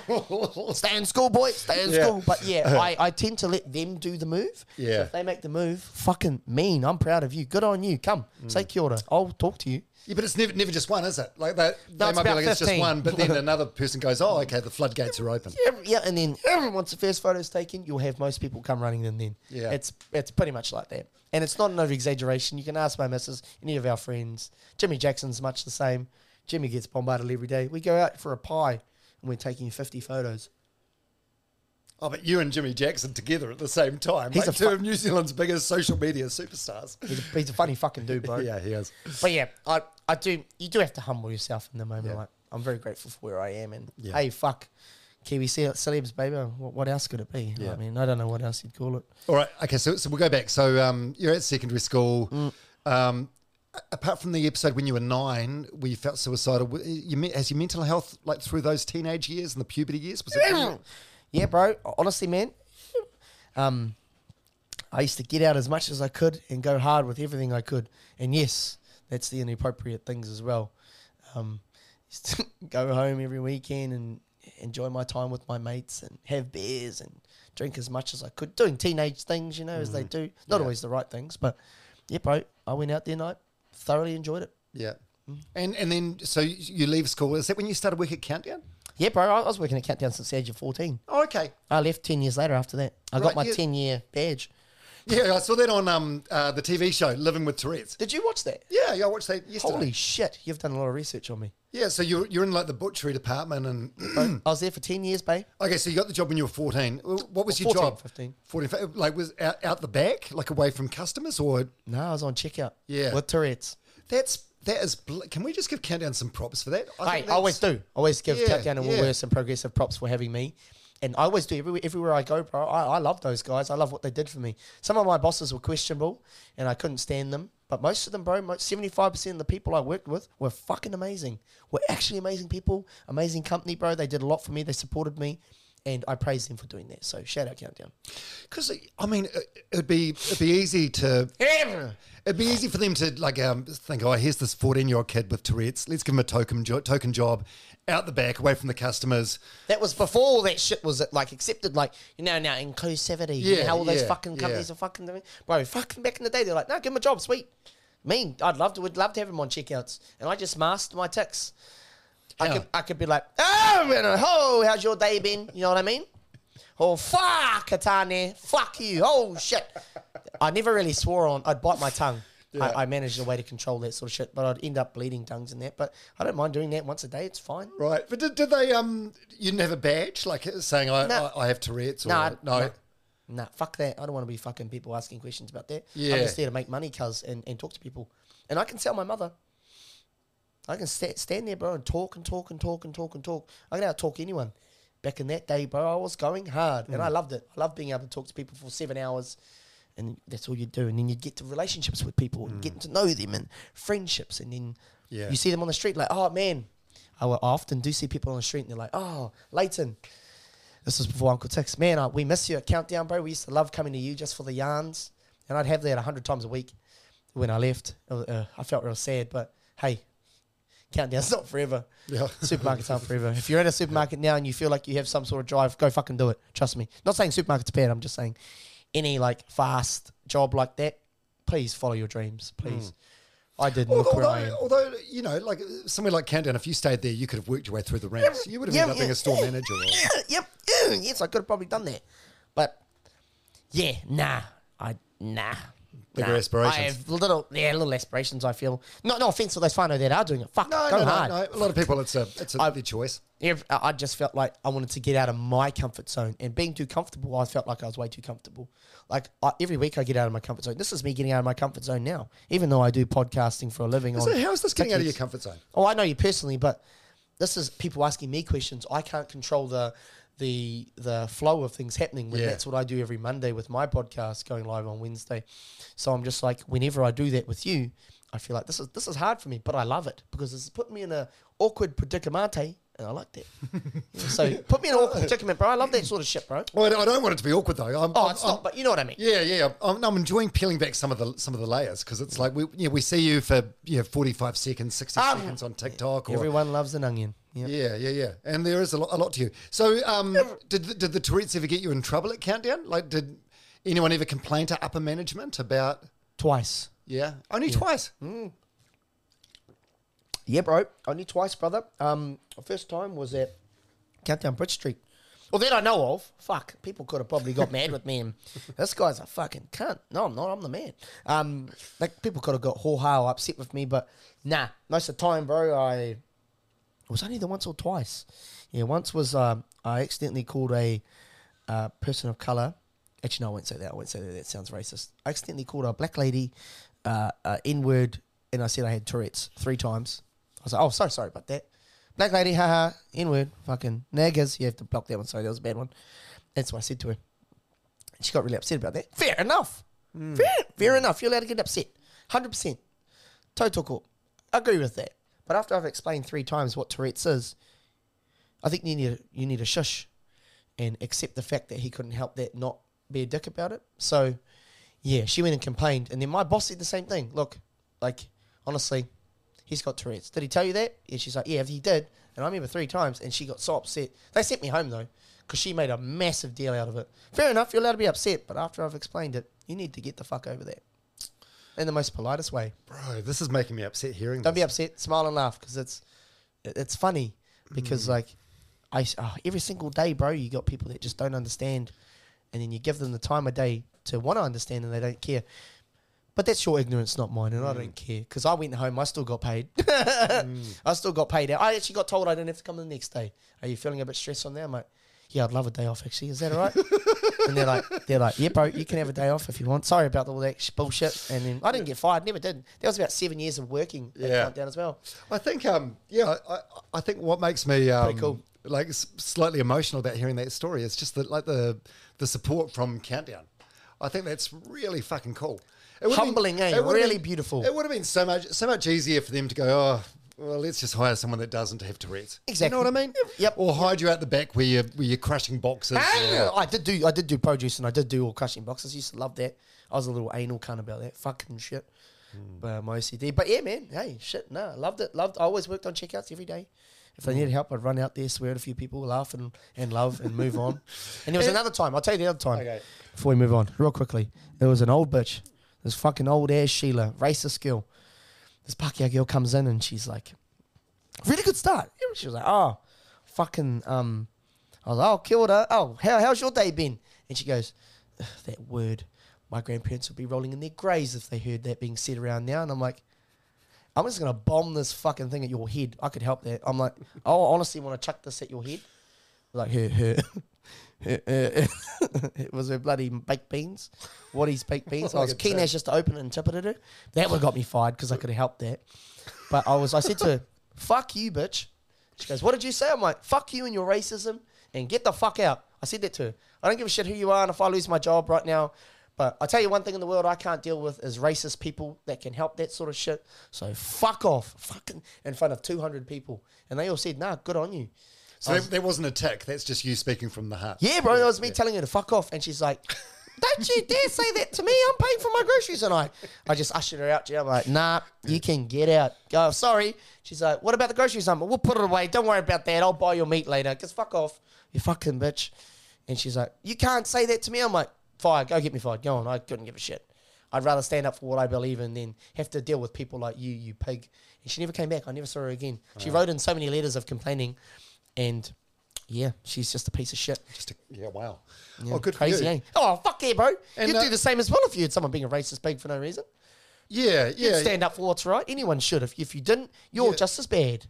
stay in school, boy. Stay in Yeah. school. But yeah, I, I tend to let them do the move. So Yeah. if they make the move, fucking mean. I'm proud of you. Good on you. Come, Mm. say kia ora. I'll talk to you. Yeah, but it's never, never just one, is it? Like that, they might be like it's just one, but then another person goes, "Oh, okay, the floodgates are open." Every- yeah, and then once the first photo's taken, you'll have most people come running in then. Yeah. It's it's pretty much like that. And it's not an over exaggeration. You can ask my missus, any of our friends. Jimmy Jackson's much the same. Jimmy gets bombarded every day. We go out for a pie and we're taking 50 photos. Oh, but you and Jimmy Jackson together at the same time, He's like two fu- of New Zealand's biggest social media superstars. He's a, he's a funny fucking dude, bro. yeah, he is. But yeah, I, I do. You do have to humble yourself in the moment. Yeah. Like I'm very grateful for where I am, and Yeah. hey, fuck, Kiwi ce- celebs, baby. What, what else could it be? Yeah. I mean, I don't know what else you'd call it. All right, okay, so so we'll go back. So um, you're at secondary school. Mm. Um, apart from the episode when you were nine, where you felt suicidal, you has your mental health like through those teenage years and the puberty years was it? yeah, bro. Honestly, man, um, I used to get out as much as I could and go hard with everything I could. And yes, that's the inappropriate things as well. Um, go home every weekend and enjoy my time with my mates and have beers and drink as much as I could, doing teenage things, you know, as they do. Not Yeah. always the right things, but yeah, bro. I went out there and I thoroughly enjoyed it. yeah. And and then so you- you leave school. Is that when you started work at Countdown? Yeah, bro. I was working at Countdown since the age of fourteen. Oh, okay. I left ten years later after that. I Right, got my you- ten year badge. Yeah, I saw that on um uh, the TV show Living with Tourette's. Did you watch that? Yeah, yeah, I watched that yesterday. Holy shit! You've done a lot of research on me. Yeah, so you're you're in like the butchery department, and I was there for ten years, babe. okay, so you got the job when you were 14. What was your 14, job? 15. 14, fi- like was out, out the back, like away from customers, or No, I was on checkout. Yeah. with Tourette's. that's that is. bl- Can we just give Countdown some props for that? I, I always do. Always give Yeah, Countdown and yeah. Woolworths and Progressive props for having me. And I always do everywhere, everywhere I go, bro. I, I love those guys. I love what they did for me. Some of my bosses were questionable, and I couldn't stand them. But most of them, bro, seventy-five percent of the people I worked with were fucking amazing. Were actually amazing people, amazing company, bro. They did a lot for me. They supported me, and I praise him for doing that. So shout out Countdown. Because I mean, it- it'd be it'd be easy to it'd be easy for them to like um, think, oh, here's this 14 year old kid with Tourette's. Let's give him a token jo- token job out the back, away from the customers. That was before all that shit was like accepted, like you know now inclusivity. you know Yeah, how all those yeah, fucking companies yeah. are fucking doing, bro. Fucking back in the day, they're like, no, give him a job, sweet. Me, I'd love to, would love to have him on checkouts, and I just masked my ticks. I could, I could be like, oh, know, oh, how's your day been? You know what I mean? Oh, fuck, Katane, fuck you. Oh shit. I never really swore on. I'd bite my tongue. Yeah. I, I managed a way to control that sort of shit, but I'd end up bleeding tongues and that. But I don't mind doing that once a day. It's fine. Right, but did, did they um? You didn't have a badge, like saying I No. I, I have Tourette's or Nah, no? nah. Nah, fuck that. I don't want to be fucking people asking questions about that. Yeah. I'm just there to make money, cuz, and, and talk to people. And I can tell my mother. I can sta stand there, bro, and talk and talk and talk and talk and talk. I can out talk anyone. Back in that day, bro, I was going hard, Mm. and I loved it. I loved being able to talk to people for seven hours, and that's all you do. And then you get to relationships with people and getting to know them and friendships, and then Mm. Yeah. you see them on the street, like, oh man. I, often do see people on the street, and they're like, oh, Leighton. This was before Uncle Tics. Man, uh, we miss you at Countdown, bro. We used to love coming to you just for the yarns. And I'd have that a hundred times a week when I left. Uh, I felt real sad, but hey, countdown's not forever. Yeah. Supermarkets aren't forever. If you're at a supermarket now and you feel like you have some sort of drive, go fucking do it. Trust me. Not saying supermarkets bad. I'm just saying any like fast job like that, please follow your dreams. Please. Hmm. I did. and Look Although, where I am. although, you know, like somewhere like Countdown, if you stayed there, you could have worked your way through the ranks. You would have Yeah, ended up being a store yeah. manager. Or, yep. Yes, I could have probably done that. But yeah, nah. I nah. Bigger nah. aspirations. I have little yeah, little aspirations I feel. No no offense to those whānau that are doing it. Fuck, no, go no, no, hard. no. A lot of people, it's a, it's a I- choice. I just felt like I wanted to get out of my comfort zone, and being too comfortable, I felt like I was way too comfortable. Like I, every week, I get out of my comfort zone. This is me getting out of my comfort zone now, even though I do podcasting for a living. So how is this getting out of your comfort zone? Oh, I know you personally, but this is people asking me questions. I can't control the the the flow of things happening. When Yeah. that's what I do every Monday with my podcast going live on Wednesday. So I'm just like, whenever I do that with you, I feel like this is this is hard for me, but I love it because it's put me in a awkward predicament, and I like that. Yeah, so put me in an awkward predicament, bro. I love that sort of shit, bro. Well, I don't- want it to be awkward though. I'm, Oh, I'm- it's I'm- not, but you know what I mean. Yeah, yeah. I'm, I'm enjoying peeling back some of the some of the layers because it's like we you know, we see you for you know 45 seconds, 60 Um, seconds on TikTok. Or, Everyone loves an onion. Yep. Yeah, yeah, yeah. And there is a lot, a lot to you. So, um, did the- did the Tourette's ever get you in trouble at Countdown? Like, did anyone ever complain to upper management about? Twice. Yeah, only twice. Yeah, bro. Only twice, brother. Um, first time was at Countdown Bridge Street. Well, that I know of. Fuck, people could have probably got mad with me. And this guy's a fucking cunt. No, I'm not. I'm the man. Um, like people could have got whole how upset with me, but nah. Most of the time, bro, I was only the once or twice. Yeah, once was um, I accidentally called a uh, person of color. Actually, no, I won't say that. I won't say that. That sounds racist. I accidentally called a black lady uh, uh, N word, and I said I had Tourette's three times. I was like, oh, sorry, sorry about that. Black lady, haha, N word, fucking naggers. You have to block that one. Sorry, that was a bad one. That's what I said to her. She got really upset about that. Fair enough. Fair, fair enough. You're allowed to get upset. 100%. Total cool. I agree with that. But after I've explained three times what Tourette's is, I think you need you need a shush and accept the fact that he couldn't help that, not be a dick about it. So, yeah, she went and complained, and then my boss said the same thing. Look, like honestly, he's got Tourette's. Did he tell you that? And she's like, yeah, he did. And I remember three times, and she got so upset. They sent me home though, because she made a massive deal out of it. Fair enough, you're allowed to be upset, but after I've explained it, you need to get the fuck over that. In the most politest way. Bro, this is making me upset hearing. This. Don't be upset. Smile and laugh because it's it's funny because mm. like I oh, every single day, bro, you got people that just don't understand, and then you give them the time of day to want to understand and they don't care. But that's your ignorance, not mine, and I mm. don't care because I went home. I still got paid. Mm. I still got paid out. I actually got told I didn't have to come the next day. Are you feeling a bit stressed on that? I'm like, yeah, I'd love a day off. Actually, is that all right? and they're like, they're like, yeah, bro, you can have a day off if you want. Sorry about all that bullshit. And then I didn't get fired. Never did. That was about seven years of working at Yeah. Countdown as well. I think, um, yeah, I, I- think what makes me um, Pretty cool. like s- slightly emotional about hearing that story is just that, like the the support from Countdown. I think that's really fucking cool. It Humbling, eh? it Really beautiful. It would have been so much so much easier for them to go, oh, well, let's just hire someone that doesn't have Tourette's. Exactly. You know what I mean? Yep. Or hide you out the back where you're where you're crushing boxes. Ah, I did do I did do produce and I did do all crushing boxes. used to love that. I was a little anal cunt about that fucking shit. But my OCD. But yeah, man. Hey, shit. No, loved it. Loved. I always worked on checkouts every day. If they needed help, I'd run out there, swear at a few people, laugh and, and love and move on. And there was another time. I'll tell you the other time. Okay. Before we move on, real quickly, there was an old bitch. This fucking old ass Sheila, racist girl. This Pakia girl comes in and she's like, really good start. She was like, oh, fucking, um, I was like, oh, killed her. Oh, how, how's your day been? And she goes, that word. My grandparents would be rolling in their graves if they heard that being said around now. And I'm like, I'm just going to bomb this fucking thing at your head. I could help that. I'm like, I honestly want to chuck this at your head. Like her, her, it was her bloody baked beans. What is baked beans? I was keen as just to open it and tip it at her. That would have got me fired because I could have helped that. But I was, I said to her, fuck you, bitch. She goes, what did you say? I'm like, fuck you and your racism and get the fuck out. I said that to her. I don't give a shit who you are and if I lose my job right now. But I tell you one thing in the world I can't deal with is racist people that can help that sort of shit. So fuck off, fucking in front of 200 people. And they all said, nah, good on you. So that, that wasn't a tick. That's just you speaking from the heart. Yeah, bro, that was me telling her to fuck off. And she's like, Don't you dare say that to me. I'm paying for my groceries. And I, I just ushered her out. I'm like, nah, you can get out. Go, sorry. She's like, what about the groceries? I'm like, we'll put it away. Don't worry about that. I'll buy your meat later. Because fuck off. You fucking bitch. And she's like, you can't say that to me. I'm like, fire. Go get me fired. Go on. I couldn't give a shit. I'd rather stand up for what I believe in than have to deal with people like you, you pig. And she never came back. I never saw her again. She wrote in so many letters of complaining. And yeah, she's just a piece of shit. Just a, yeah, wow. Yeah, Oh, good crazy, for you. eh? Oh, fuck yeah, bro. And, You'd uh, do the same as well if you had someone being a racist pig for no reason. Yeah, You'd yeah, stand up for what's right. Anyone should. If, if you didn't, you're Yeah. just as bad.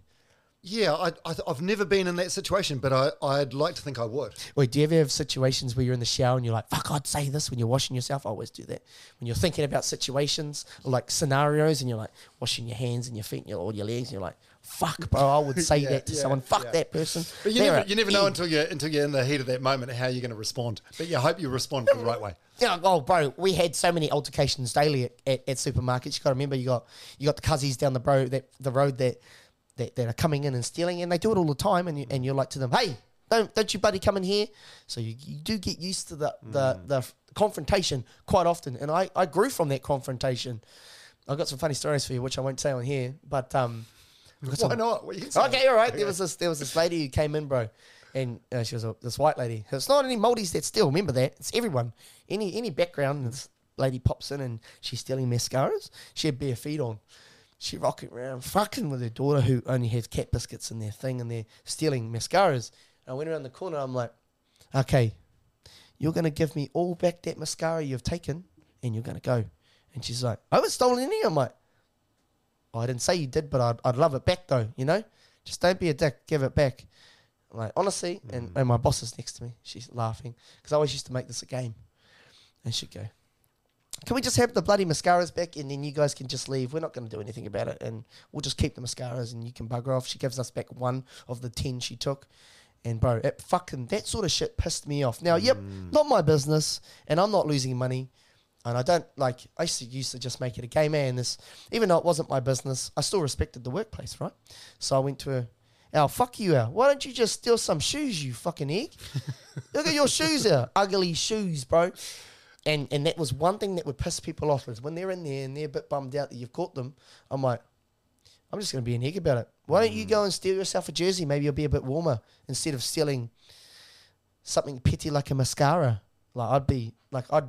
yeah. I, I, I've never been in that situation, but I, I'd like to think I would. Wait, do you ever have situations where you're in the shower and you're like, fuck, I'd say this when you're washing yourself? I always do that. When you're thinking about situations or like scenarios and you're like washing your hands and your feet and your, or your legs and you're like, fuck, bro, I would say Yeah, that to yeah, someone. Fuck yeah. that person. But you They're never, you never know until you until you're in the heat of that moment how you're going to respond. But yeah, I hope you respond the right way. Yeah, oh, bro, we had so many altercations daily at, at, at supermarkets. You got to remember, you got you got the cuzzies down the road that the road that, that that are coming in and stealing, and they do it all the time. And you, and you're like to them, hey, don't don't you buddy come in here. So you, you do get used to the the, the confrontation quite often, and I I grew from that confrontation. I've got some funny stories for you, which I won't say on here, but um. Why not? What you can say. Okay, all right. There was this there was this lady who came in, bro, and uh, she was a, this white lady. It's not any Maldives that steal. Remember that. It's everyone. Any any background. This lady pops in and she's stealing mascaras. She had bare feet on. She rocking around, fucking with her daughter who only has cat biscuits in their thing, and they're stealing mascaras. And I went around the corner. I'm like, okay, you're gonna give me all back that mascara you've taken, and you're gonna go. And she's like, I haven't stolen any. I'm like, oh, I didn't say you did, but I'd, I'd love it back though, you know? Just don't be a dick, give it back. Like, honestly, and, mm. and my boss is next to me. She's laughing because I always used to make this a game. And she'd go, Can we just have the bloody mascaras back and then you guys can just leave? We're not going to do anything about it and we'll just keep the mascaras and you can bugger off. She gives us back one of the 10 she took. And bro, it fucking, that sort of shit pissed me off. Now, yep, mm. not my business and I'm not losing money. And I don't like. I used to, used to just make it a game, man. This, even though it wasn't my business, I still respected the workplace, right? So I went to her. Al, fuck you, Al. Why don't you just steal some shoes, you fucking egg? Look at your shoes, Al. Ugly shoes, bro. And and that was one thing that would piss people off is when they're in there and they're a bit bummed out that you've caught them. I'm like, I'm just gonna be an egg about it. Why don't you mm. go and steal yourself a jersey? Maybe you'll be a bit warmer instead of stealing something petty like a mascara. Like I'd be like I'd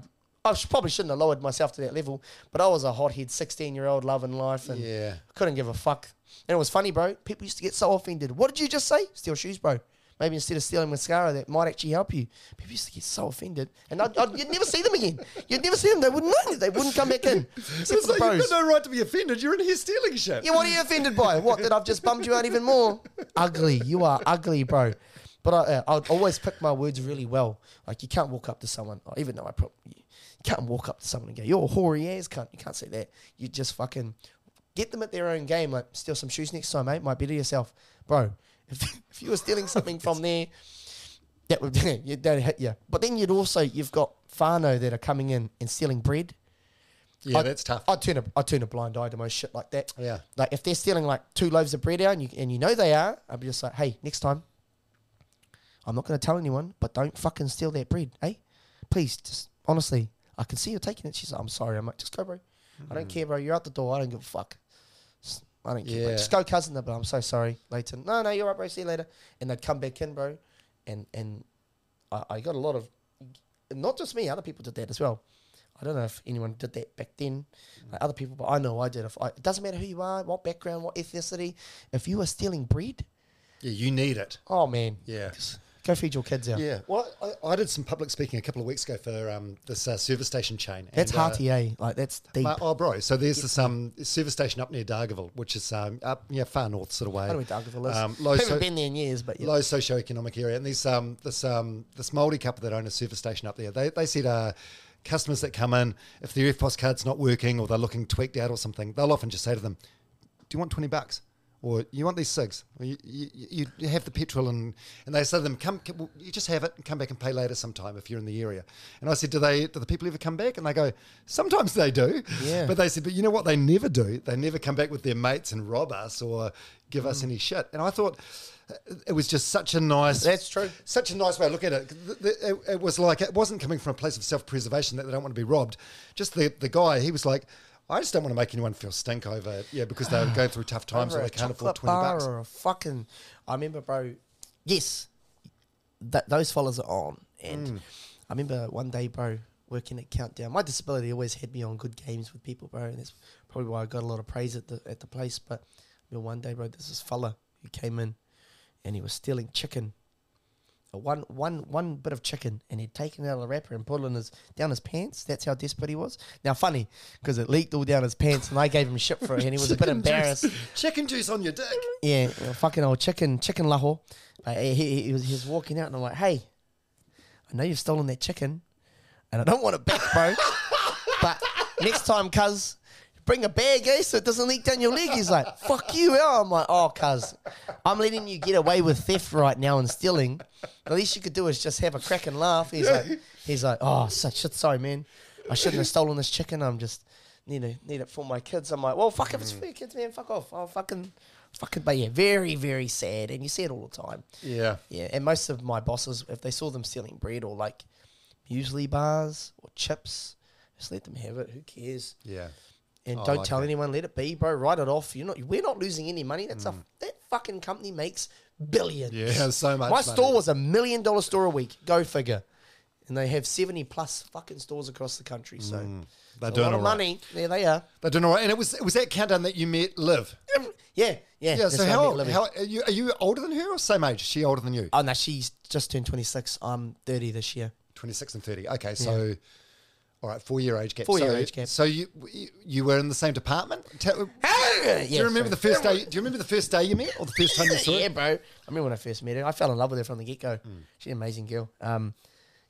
I probably shouldn't have lowered myself to that level, but I was a hothead sixteen year old loving life and Yeah. couldn't give a fuck. And it was funny, bro. People used to get so offended. What did you just say? Steal shoes, bro. Maybe instead of stealing mascara, that might actually help you. People used to get so offended, and I'd, I'd, you'd never see them again. You'd never see them. They wouldn't know. They wouldn't come back in. Except It's the like you've got no right to be offended. You're in here stealing shit. Yeah, what are you offended by? What, that I've just bummed you out even more? Ugly. You are ugly, bro. But I, uh, I'd always pick my words really well. Like, you can't walk up to someone, even though I probably, you can't walk up to someone and go, you're a hoary ass cunt. You can't say that. You just fucking get them at their own game. Like, steal some shoes next time, mate. Might be to yourself. Bro, if, if you were stealing something from there, that would, you don't hit you. But then you'd also, you've got whānau that are coming in and stealing bread. Yeah, I'd- that's tough. I'd turn a I'd turn a blind eye to most shit like that. Yeah. Like if they're stealing like two loaves of bread out and you and you know they are, I'd be just like, hey, next time, I'm not gonna tell anyone, but don't fucking steal that bread, eh? Please, just honestly, I can see you're taking it. She's like, I'm sorry. I'm like, just go, bro. I don't hmm. care, bro. You're out the door. I don't give a fuck. Just- I don't care. bro. Yeah. Just go, cousin. But I'm so sorry, Leighton. No, no, you're right, bro. See you later. And they'd come back in, bro. And and I, I got a lot of, not just me. Other people did that as well. I don't know if anyone did that back then, hmm. like other people, but I know I did. If I, it doesn't matter who you are, what background, what ethnicity. If you are stealing bread, Yeah, you need it. oh man, Yeah. just go feed your kids out. Yeah. Well, I, I did some public speaking a couple of weeks ago for um, this uh, service station chain. That's and, uh, hearty, eh? Like that's deep. But, oh, bro. So there's this um, service station up near Dargaville, which is um, up yeah far north sort of way. I don't know where Dargaville is. Um, low, haven't so, been there in years, but yeah. low socioeconomic area, and these um, this um, this Māori couple that own a service station up there, they they said uh, customers that come in, if their EFTPOS card's not working or they're looking tweaked out or something, they'll often just say to them, "Do you want twenty bucks?" Or you want these cigs, or you, you, you have the petrol, and, and they say to them, come, well, you just have it and come back and pay later sometime if you're in the area. And I said, do they, do the people ever come back? And they go, sometimes they do. Yeah. But they said, but you know what they never do? They never come back with their mates and rob us or give us hmm. any shit. And I thought it was just such a nice. That's true. Such a nice way to look at it. Th- th- It, it was like it wasn't coming from a place of self-preservation that they don't want to be robbed. Just the the guy, he was like. I just don't want to make anyone feel stink over, yeah, because they're going through tough times and they can't afford twenty bucks. Or a fucking, I remember, bro. Yes, that those fellas are on, and Mm. I remember one day, bro, working at Countdown. My disability always had me on good games with people, bro, and that's probably why I got a lot of praise at the at the place. But I remember one day, bro, there's this fella who came in, and he was stealing chicken. One, one, one bit of chicken, and he'd taken it out of the wrapper and put it in his down his pants. That's how desperate he was. Now, funny because it leaked all down his pants, and I gave him shit for it, and he was a bit Chicken juice- embarrassed. Chicken juice on your dick. Yeah, fucking old chicken, chicken laho. Like, he, he, he was, he was walking out, and I'm like, hey, I know you've stolen that chicken, and I don't want it back, bro. but next time, cuz, bring a bag, eh, so it doesn't leak down your leg. He's like, fuck you. yeah. I'm like, oh, cuz, I'm letting you get away with theft right now and stealing. The least you could do is just have a crack and laugh. He's like, he's like, oh, such shit, sorry, man. I shouldn't have stolen this chicken. I'm just need to need it for my kids. I'm like, well, fuck if it's for your kids, man. Fuck off. I'll fucking, fucking. But yeah, very, very sad, and you see it all the time. Yeah. Yeah, and most of my bosses, if they saw them stealing bread or like muesli bars or chips, just let them have it. Who cares? Yeah. And I don't like tell that. anyone. Let it be, bro. Write it off. You're not. We're not losing any money. That's a that fucking company makes billions. Mm. Yeah, so much My money. store was a million dollar store a week. Go figure. And they have seventy plus fucking stores across the country. So Mm. They're a doing lot all of right. money. There they are. They're doing all right. And it was it was that Countdown that you met Liv. Yeah, yeah. Yeah. So how, Livy. how are you, are you older than her or same age? Is she older than you? Oh no, she's just turned twenty six. I'm thirty this year. Twenty six and thirty. Okay, so all right, four year age gap. Four-year so, age gap. So you you- were in the same department. Tell, do yeah, you remember the first day? Do you remember the first day you met or the first time you saw yeah, her? bro. I remember when I first met her. I fell in love with her from the get go. She's an amazing girl. Um,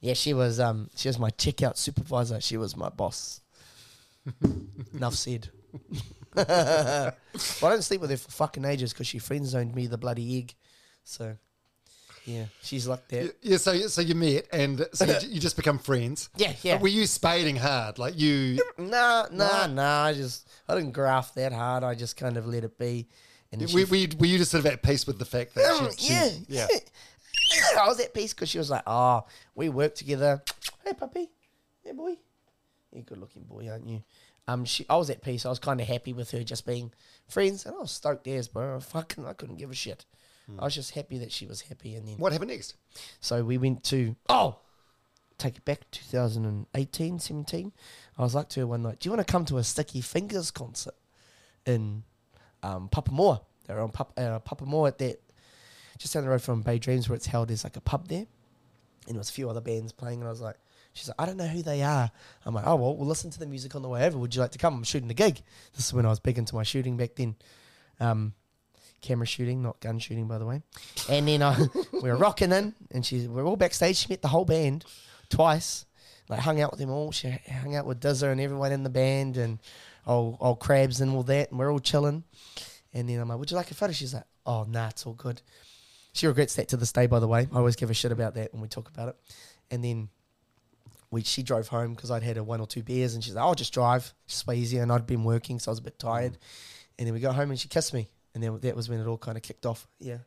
yeah, she was. Um, she was my checkout supervisor. She was my boss. Enough said. but I didn't sleep with her for fucking ages because she friend zoned me the bloody egg. So, yeah, she's like that. Yeah, so so you met and so you, you just become friends. Yeah, yeah. But were you spading hard? Like you? Nah, nah, nah. I just I didn't graft that hard. I just kind of let it be. And Were, she were, you, were you just sort of at peace with the fact that Um, she, she- yeah, yeah. yeah. I was at peace because she was like, "Oh, we work together." Hey, puppy. Hey, boy. You're a good-looking boy, aren't you? Um, she. I was at peace. I was kind of happy with her just being friends, and I was stoked as, bro. Fucking, I couldn't give a shit. I was just happy that she was happy, and then What happened next? so we went to oh, take it back 2018, 17. I was like to her one night, "Do you want to come to a Sticky Fingers concert in um, Papamoa?" They're on Pap- uh, Papamoa at that just down the road from Bay Dreams, where it's held. There's like a pub there, and there was a few other bands playing. And I was like, "She's like, I don't know who they are." I'm like, "Oh well, we'll listen to the music on the way over. Would you like to come? I'm shooting a gig." This is when I was big into my shooting back then. Um, camera shooting, not gun shooting, by the way. And then uh, we were rocking in, and she we are all backstage. She met the whole band twice. Like hung out with them all. She hung out with Dizzer and everyone in the band, and old old crabs and all that. And we're all chilling. And then I'm like, "Would you like a photo?" She's like, "Oh, nah, it's all good." She regrets that to this day, by the way. I always give a shit about that when we talk about it. And then we she drove home because I'd had a one or two beers, and she's like, "I'll just drive, just way easier." And I'd been working, so I was a bit tired. And then we got home, and she kissed me, and then that was when it all kind of kicked off. Yeah,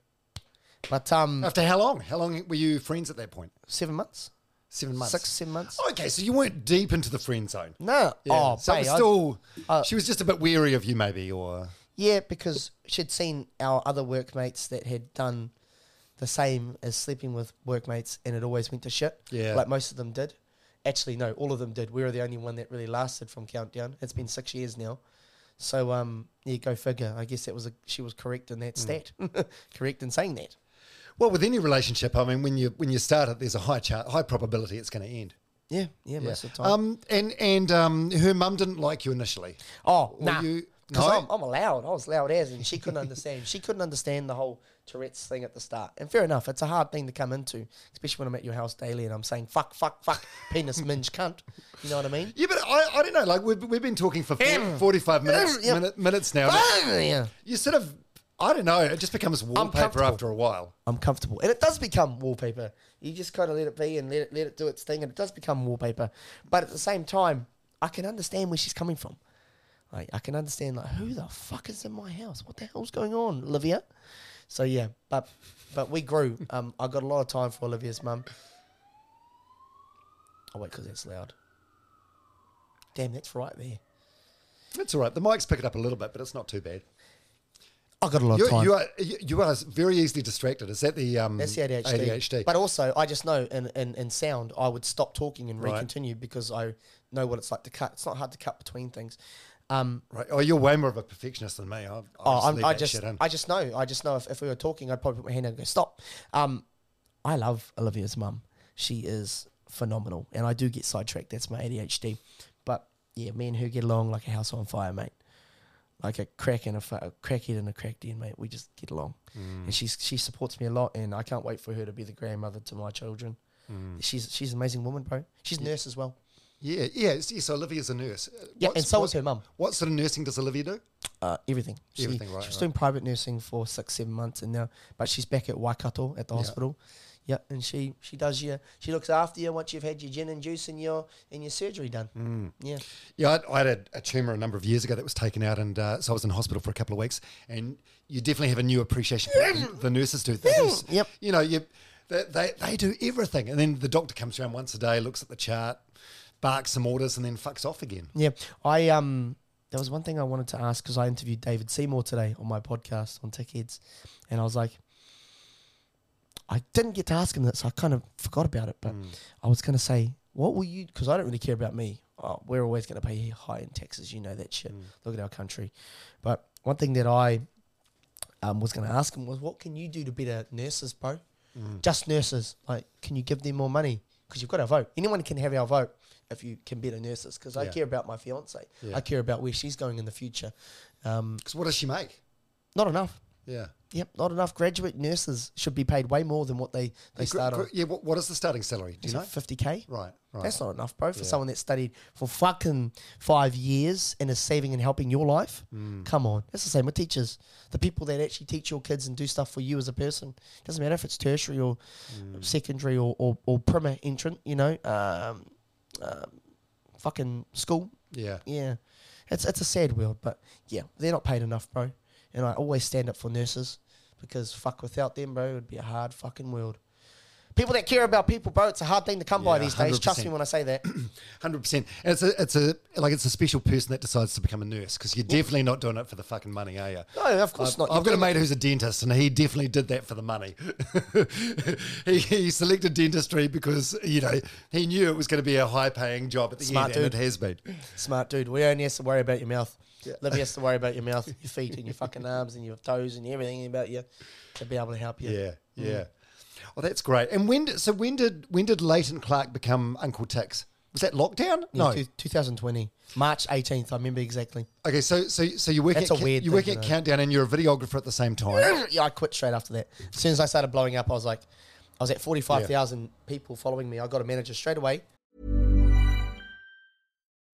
but um, After how long? How long were you friends at that point? seven months, Seven months. six, seven months. Okay, so you weren't deep into the friend zone. No, Yeah. oh, so babe, was I- still, uh, she was just a bit weary of you, maybe, or Yeah, because she'd seen our other workmates that had done the same as sleeping with workmates, and it always went to shit. Yeah. like most of them did. Actually, no, all of them did. We were the only one that really lasted from Countdown. It's been six years now. So, um, yeah, go figure. I guess that was a, she was correct in that stat. correct in saying that. well, with any relationship, I mean, when you when you start it, there's a high chart, high probability it's going to end. Yeah, yeah, most of the time. Um, and and um, her mum didn't like you initially. oh, nah. you- Because no? I'm, I'm loud. I was loud as, and she couldn't understand. She couldn't understand the whole Tourette's thing at the start. And fair enough, it's a hard thing to come into, especially when I'm at your house daily and I'm saying fuck, fuck, fuck, penis, minge, cunt. You know what I mean? Yeah, but I, I don't know. Like we've, we've been talking for 40, 45 minutes minute, minutes now. yeah. You sort of, I don't know. It just becomes wallpaper after a while. I'm comfortable, and it does become wallpaper. You just kind of let it be and let it let it do its thing, and it does become wallpaper. But at the same time, I can understand where she's coming from. Like I can understand like who the fuck is in my house? What the hell's going on, Olivia? So yeah, but but we grew. Um, I got a lot of time for Olivia's mum. Oh wait, because it's loud. Damn, that's right there. It's all right. The mic's pick it up a little bit, but it's not too bad. I got a lot You, of time. you are you, you are very easily distracted. Is that the um, That's the ADHD. ADHD. But also, I just know in, in, in sound, I would stop talking and Right. re-continue because I know what it's like to cut. It's not hard to cut between things. Um, right. Oh, you're way more of a perfectionist than me. I, I oh, I'm, I just, shit in. I just know. I just know if, if we were talking, I'd probably put my hand out and go stop. Um, I love Olivia's mum. She is phenomenal, and I do get sidetracked. That's my ADHD. But yeah, me and her get along like a house on fire, mate. Like a crack and a, a crackhead and a crack den, mate. We just get along, Mm. and she's she supports me a lot, and I can't wait for her to be the grandmother to my children. Mm. She's she's an amazing woman, bro. She's a nurse as well. Yeah, yeah. Yes, Olivia's a nurse. Uh, Yeah, what's- and so what, was her mum. What sort of nursing does Olivia do? Uh, everything. She, Everything, right, She was right. doing private nursing for six, seven months, and now, but she's back at Waikato at the hospital. Yeah, and she she does your she looks after you once you've had your gin and juice and your and your surgery done. Mm. Yeah, Yeah, I, I had a, a tumor a number of years ago that was taken out, and uh, so I was in hospital for a couple of weeks. And you definitely have a new appreciation for what the nurses do. They just- Yep. You know, you they, they they do everything, and then the doctor comes around once a day, looks at the chart, barks some orders, and then fucks off again. yeah. I um, there was one thing I wanted to ask because I interviewed David Seymour today on my podcast on Tech Heads, and I was like, I didn't get to ask him that, so I kind of forgot about it. But I was going to say, what will you? Because I don't really care about me. Oh, we're always going to pay high in taxes. You know that shit. Look at our country. But one thing that I um, was going to ask him was, what can you do to better nurses, bro? Just nurses. Like, can you give them more money? Because you've got our vote. Anyone can have our vote if you can be better nurses. Because I Yeah. care about my fiance. Yeah. I care about where she's going in the future. Um, Because what does she make? not enough. Yeah. Yep, not enough. Graduate nurses should be paid way more than what they, they Yeah, start gr- on. yeah. What, what is the starting salary? Do you know? Fifty k. Right. Right. That's not enough, bro. For someone that studied for fucking five years and is saving and helping your life. Mm. Come on, that's the same with teachers. The people that actually teach your kids and do stuff for you as a person. Doesn't matter if it's tertiary or Mm. secondary or or, or primer entrant. You know, um, um, fucking school. yeah. Yeah, it's it's a sad world, but yeah, they're not paid enough, bro. And I always stand up for nurses because fuck, without them, bro, it would be a hard fucking world. People that care about people, bro, it's a hard thing to come by Yeah, these days. Trust 100%. me when I say that. Hundred percent. It's a, it's a like it's a special person that decides to become a nurse because you're definitely not doing it for the fucking money, are you? No, of course I've, not. I've got a mate who's a dentist, and he definitely did that for the money. he, he selected dentistry because you know he knew it was going to be a high-paying job at the Smart end, and dude. it has been. Smart dude. We only have to worry about your mouth. Livy has to worry about your mouth, your feet, and your fucking arms, and your toes, and everything about you to be able to help you. Yeah, yeah. Oh, that's great. And when did, so when did when did Leighton Clarke become Uncle Tics? Was that lockdown? No. two- 2020, March 18th. I remember exactly. Okay, so so so you work That's at a weird you thing work to at know. Countdown, and you're a videographer at the same time. yeah, I quit straight after that. As soon as I started blowing up, I was like, I was at 45,000 people following me. I got a manager straight away.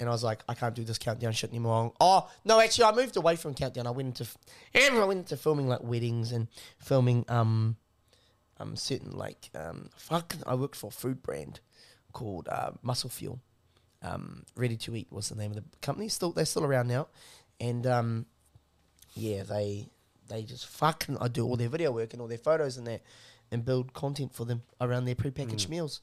And I was like, I can't do this countdown shit anymore. Oh, no, actually, I moved away from countdown. I went into, I went into filming like weddings and filming, um, um, certain like, um, fuck, I worked for a food brand called, uh, Muscle Fuel. Um, Ready to Eat was the name of the company. Still, they're still around now. and um, yeah, they they just fucking I do all their video work and all their photos and that, and build content for them around their prepackaged meals.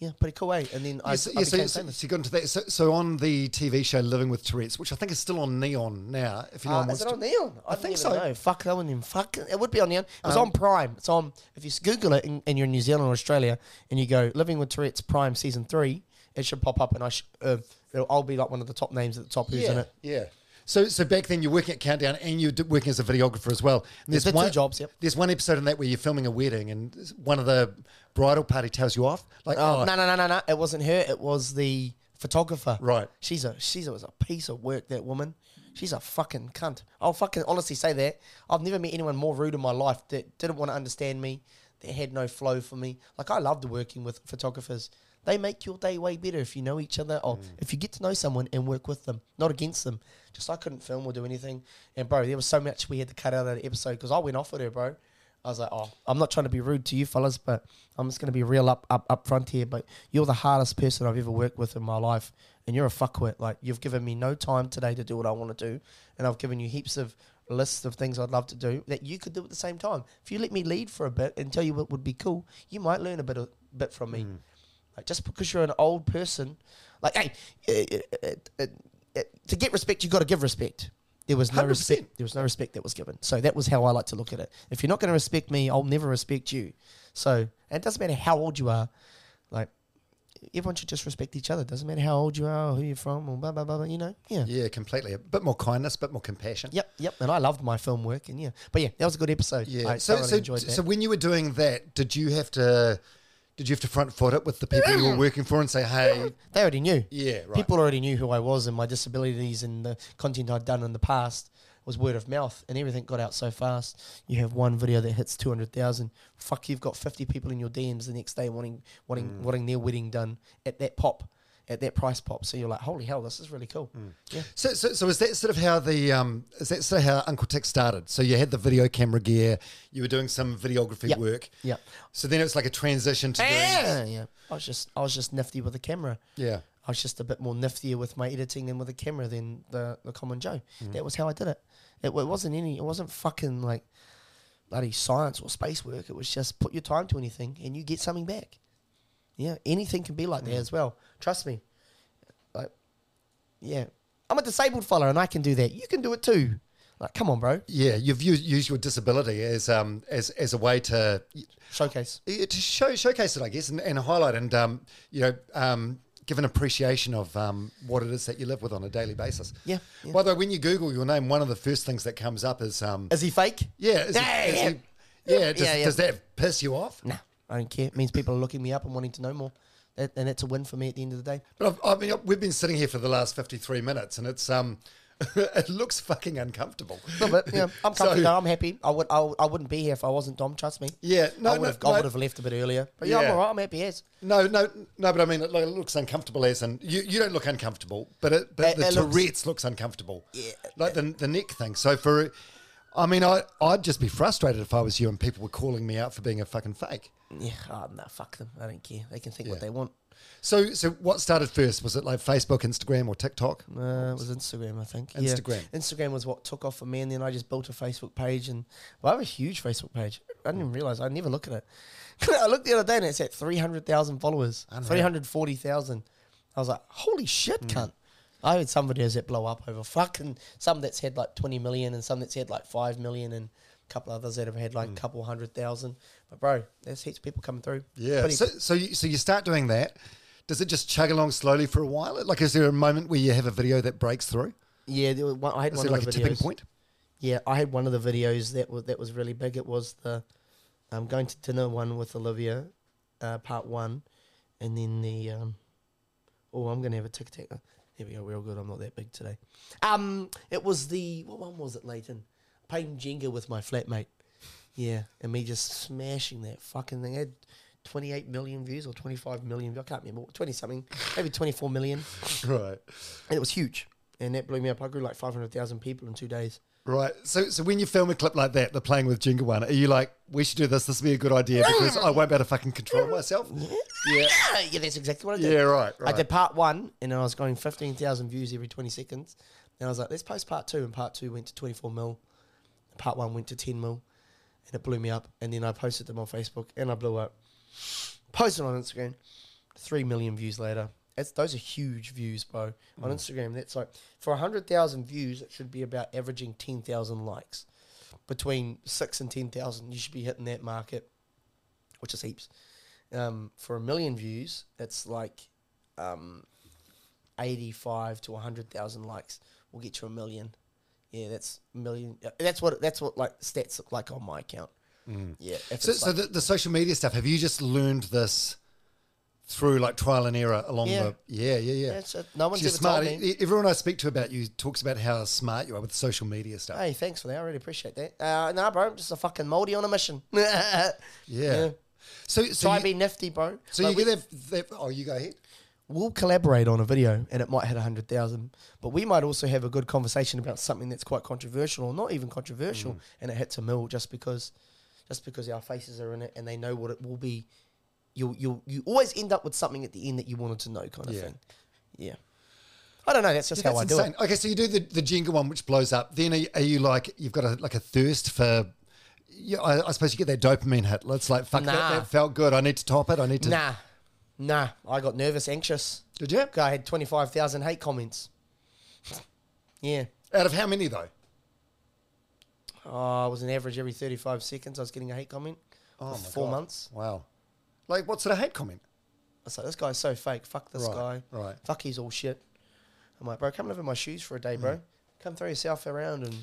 Yeah, pretty cool way. And then I, Yeah, so, I yeah, became so, famous. so you got into that. So, so on the TV show Living with Tourette's, which I think is still on Neon now. If anyone Uh, wants is it on Neon? I, I think so. Know. Fuck, that one fuck. It would be on Neon. It's Um, on Prime. It's on. If you Google it and, and you're in New Zealand or Australia, and you go "Living with Tourette's Prime Season 3, it should pop up, and I sh- uh, it'll, I'll be like one of the top names at the top. Who's in it? yeah. So, so back then you're working at Countdown and you're working as a videographer as well. And There's the two jobs, yep. There's one episode in that where you're filming a wedding and one of the bridal party tells you off. Like, Oh, oh, no, no, no, no, no! It wasn't her. It was the photographer. Right. She's a she's a, was a piece of work. That woman. She's a fucking cunt. I'll fucking honestly say that. I've never met anyone more rude in my life that didn't want to understand me. That had no flow for me. Like I loved working with photographers. They make your day way better if you know each other or mm. if you get to know someone and work with them, not against them. Just I couldn't film or do anything. And bro, there was so much we had to cut out of the episode because I went off with her, bro. I was like, oh, I'm not trying to be rude to you fellas, but I'm just going to be real up, up, up front here. But you're the hardest person I've ever worked with in my life, and you're a fuckwit. Like you've given me no time today to do what I want to do, and I've given you heaps of lists of things I'd love to do that you could do at the same time. If you let me lead for a bit and tell you what would be cool, you might learn a bit, of, bit from me. Mm. Like just because you're an old person, like hey, uh, uh, uh, to get respect, you got to give respect. There was no 100%. respect. There was no respect that was given. So that was how I like to look at it. If you're not going to respect me, I'll never respect you. So it doesn't matter how old you are. Like everyone should just respect each other. Doesn't matter how old you are or who you're from or blah blah blah. blah you know, yeah. yeah, completely. A bit more kindness, a bit more compassion. Yep, yep. And I loved my film work, and yeah, but yeah, that was a good episode. Yeah. I so, so, so when you were doing that, did you have to, did you have to front foot it with the people you were working for and say, hey, They already knew. Yeah, right. People already knew who I was and my disabilities and the content I'd done in the past was word of mouth and everything got out so fast. You have one video that hits 200,000. Fuck, you've got 50 people in your DMs the next day wanting wanting Mm. wanting their wedding done at that pop, at that price pop. So you're like, holy hell, this is really cool. Mm. Yeah. So, so, so is that sort of how the um, is that sort of how Uncle Tick started? So you had the video camera gear, you were doing some videography Yep. work. Yeah. So then it's like a transition to doing, Yeah, yeah. I was just I was just nifty with the camera. yeah. I was just a bit more niftier with my editing than with the camera than the, the common Joe. That was how I did it. it. It wasn't any. It wasn't fucking like bloody science or space work. It was just put your time to anything and you get something back. Yeah, anything can be like that as well. Trust me. Like, yeah, I'm a disabled fella and I can do that. You can do it too. Like, come on, bro. Yeah, you've used, used your disability as um as as a way to Showcase. yeah, to show showcase it, I guess, and, and highlight and um you know um give an appreciation of um what it is that you live with on a daily basis. Yeah, yeah. By the way, when you Google your name, one of the first things that comes up is um Is he fake? yeah is Yeah, is yeah. it- yeah, does, does that piss you off? Nah, I don't care. It means people are looking me up and wanting to know more. That, and it's a win for me at the end of the day. But I've, I mean, we've been sitting here for the last fifty-three minutes, and it's um, it looks fucking uncomfortable. But yeah, I'm So- comfy. now, I'm happy. I would. I, I wouldn't be here if I wasn't Dom. Trust me. Yeah, no, I would have, no. I would have left a bit earlier. But yeah, Yeah. I'm alright. I'm happy as. No, no, no. But I mean, it, like, it looks uncomfortable as and you, you don't look uncomfortable, but it, but It- the it looks- looks, uncomfortable. Yeah. like the the neck thing. So for, I mean, I I'd just be frustrated if I was you and people were calling me out for being a fucking fake. Yeah, oh, no, fuck them. I don't care. They can think what Yeah. they want. So so what started first? Was it like Facebook, Instagram, or TikTok? Uh, it was Instagram, I think. Instagram. Yeah. Instagram was what took off for me, and then I just built a Facebook page. And well, I have a huge Facebook page. I didn't even realize. I never look at it. I looked the other day, and it's at three hundred thousand followers. Three hundred forty thousand. I was like, holy shit, cunt. I had some videos that blow up over fucking some that's had like twenty million, and some that's had like five million, and a couple others that have had like a couple hundred thousand. But bro, there's heaps of people coming through. Yeah. Pretty- So so you, so you start doing that. Does it just chug along slowly for a while? Like, is there a moment where you have a video that breaks through? yeah, there was one, I had Is one there of like a the tipping point? Yeah, I had one of the videos that was that was really big. It was the um, going to dinner one with Olivia, uh, part one, and then the um, oh, I'm gonna have a tic tac. Here we go. We're all good. I'm not that big today. Um, it was the what one was it, Leighton? Playing Jenga with my flatmate. Yeah, and me just smashing that fucking thing. It had 28 million views or 25 million. I can't remember. 20 something, maybe 24 million. Right. And it was huge, and that blew me up. I grew like 500,000 people in two days. Right. So, so when you film a clip like that, the playing with Jenga one, are you like, we should do this? This would be a good idea because I won't be able to fucking control myself. Yeah. yeah, that's exactly what I did. Yeah. Right. right. I did part one, and I was going 15,000 views every 20 seconds. And I was like, let's post part two. And part two went to 24 mil. Part one went to 10 mil. And it blew me up. And then I posted them on Facebook and I blew up. Posted on Instagram. Three million views later. It's, those are huge views, bro. On Instagram, that's like, for 100,000 views, it should be about averaging 10,000 likes. Between six and 10,000, you should be hitting that market, which is heaps. Um, for a million views, it's like um, 85 to 100,000 likes will get you a million. Yeah, that's a million. uh, That's what that's what like stats look like on my account. Yeah. So, it's so like- the, the social media stuff, have you just learned this through like trial and error along Yeah. the. Yeah, yeah, yeah. That's it. No one's You're ever smart. told me. Everyone I speak to about you talks about how smart you are with social media stuff. Hey, thanks for that. I really appreciate that. Uh, nah, bro, I'm just a fucking moldy on a mission. yeah. Yeah. So, so Try you, to be nifty, bro. so Like, you we- get that, that. Oh, you go ahead. We'll collaborate on a video and it might hit 100,000. But we might also have a good conversation about something that's quite controversial or not even controversial mm. and it hits a mill just because just because our faces are in it and they know what it will be. You'll, you'll, you always end up with something at the end that you wanted to know kind of Yeah. thing. Yeah. I don't know, that's just Yeah, how I that's do insane. Okay, so you do the, the Jenga one, which blows up. Then are you, are you like you've got a like a thirst for? Yeah, I, I suppose you get that dopamine hit. It's like fuck that, Nah. that felt good. I need to top it. I need to. Nah. Nah. I got nervous, anxious. Did you? I had 25,000 hate comments. Yeah. Out of how many though? Oh, it was an average every 35 seconds I was getting a hate comment. Oh four God. months. Wow. Like what sort of hate comment? I was like, this guy's so fake. Fuck this Right, guy. right. Fuck, he's all shit. I'm like, bro, come live in my shoes for a day, bro. Hmm. Come throw yourself around and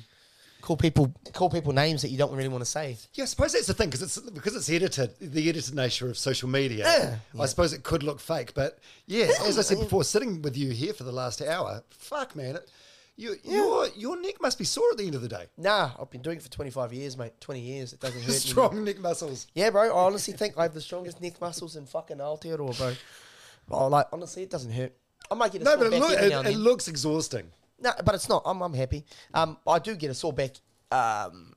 call people call people names that you don't really want to say. Yeah, I suppose that's the thing because it's because it's edited, the edited nature of social media. Yeah. I suppose it could look fake, but yeah, as I said before, sitting with you here for the last hour, fuck man, it, you, your your neck must be sore at the end of the day. Nah, I've been doing it for 25 years, mate. 20 years. It doesn't hurt anymore. Strong neck muscles. Yeah, bro. I honestly think I have the strongest neck muscles in fucking Aotearoa, bro. Oh, like, honestly, it doesn't hurt. I might get a No, but it, look, it, it looks exhausting. No, but it's not. I'm, I'm happy. Um, I do get a sore back um,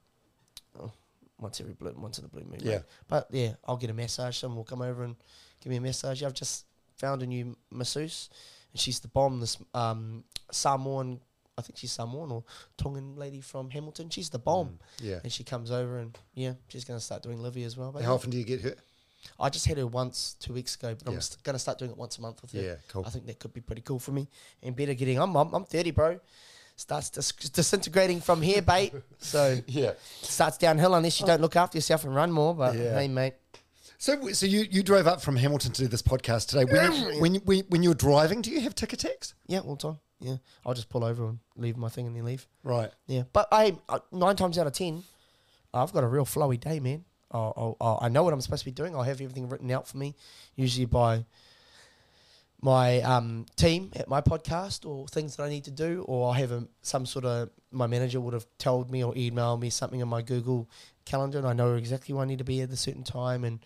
oh, once every blue, once in a blue moon. mate. Yeah. But yeah, I'll get a massage. Someone will come over and give me a massage. I've just found a new masseuse, and she's the bomb. This um, Samoan, I think she's Samoan or Tongan lady from Hamilton. She's the bomb. yeah. And she comes over and yeah, she's gonna start doing Livy as well. But How yeah. often do you get hurt? I just had her once two weeks ago, but Yeah. I'm st- gonna start doing it once a month with her. Yeah, cool. I think that could be pretty cool for me and better getting. I'm I'm, I'm 30, bro. Starts dis- disintegrating from here, bait. So Yeah. starts downhill unless you don't look after yourself and run more. But Yeah. hey, mate, So, so you, you drove up from Hamilton to do this podcast today. When you, when, you, when, you're driving, do you have tic attacks? yeah, all the time. Yeah, I'll just pull over and leave my thing and then leave. Right. Yeah, but I nine times out of ten, I've got a real flowy day, man. I'll, I'll, I know what I'm supposed to be doing. I'll have everything written out for me, usually by my um, team at my podcast or things that I need to do, or I'll have a, some sort of my manager would have told me or emailed me something in my Google calendar, and I know exactly where I need to be at a certain time. And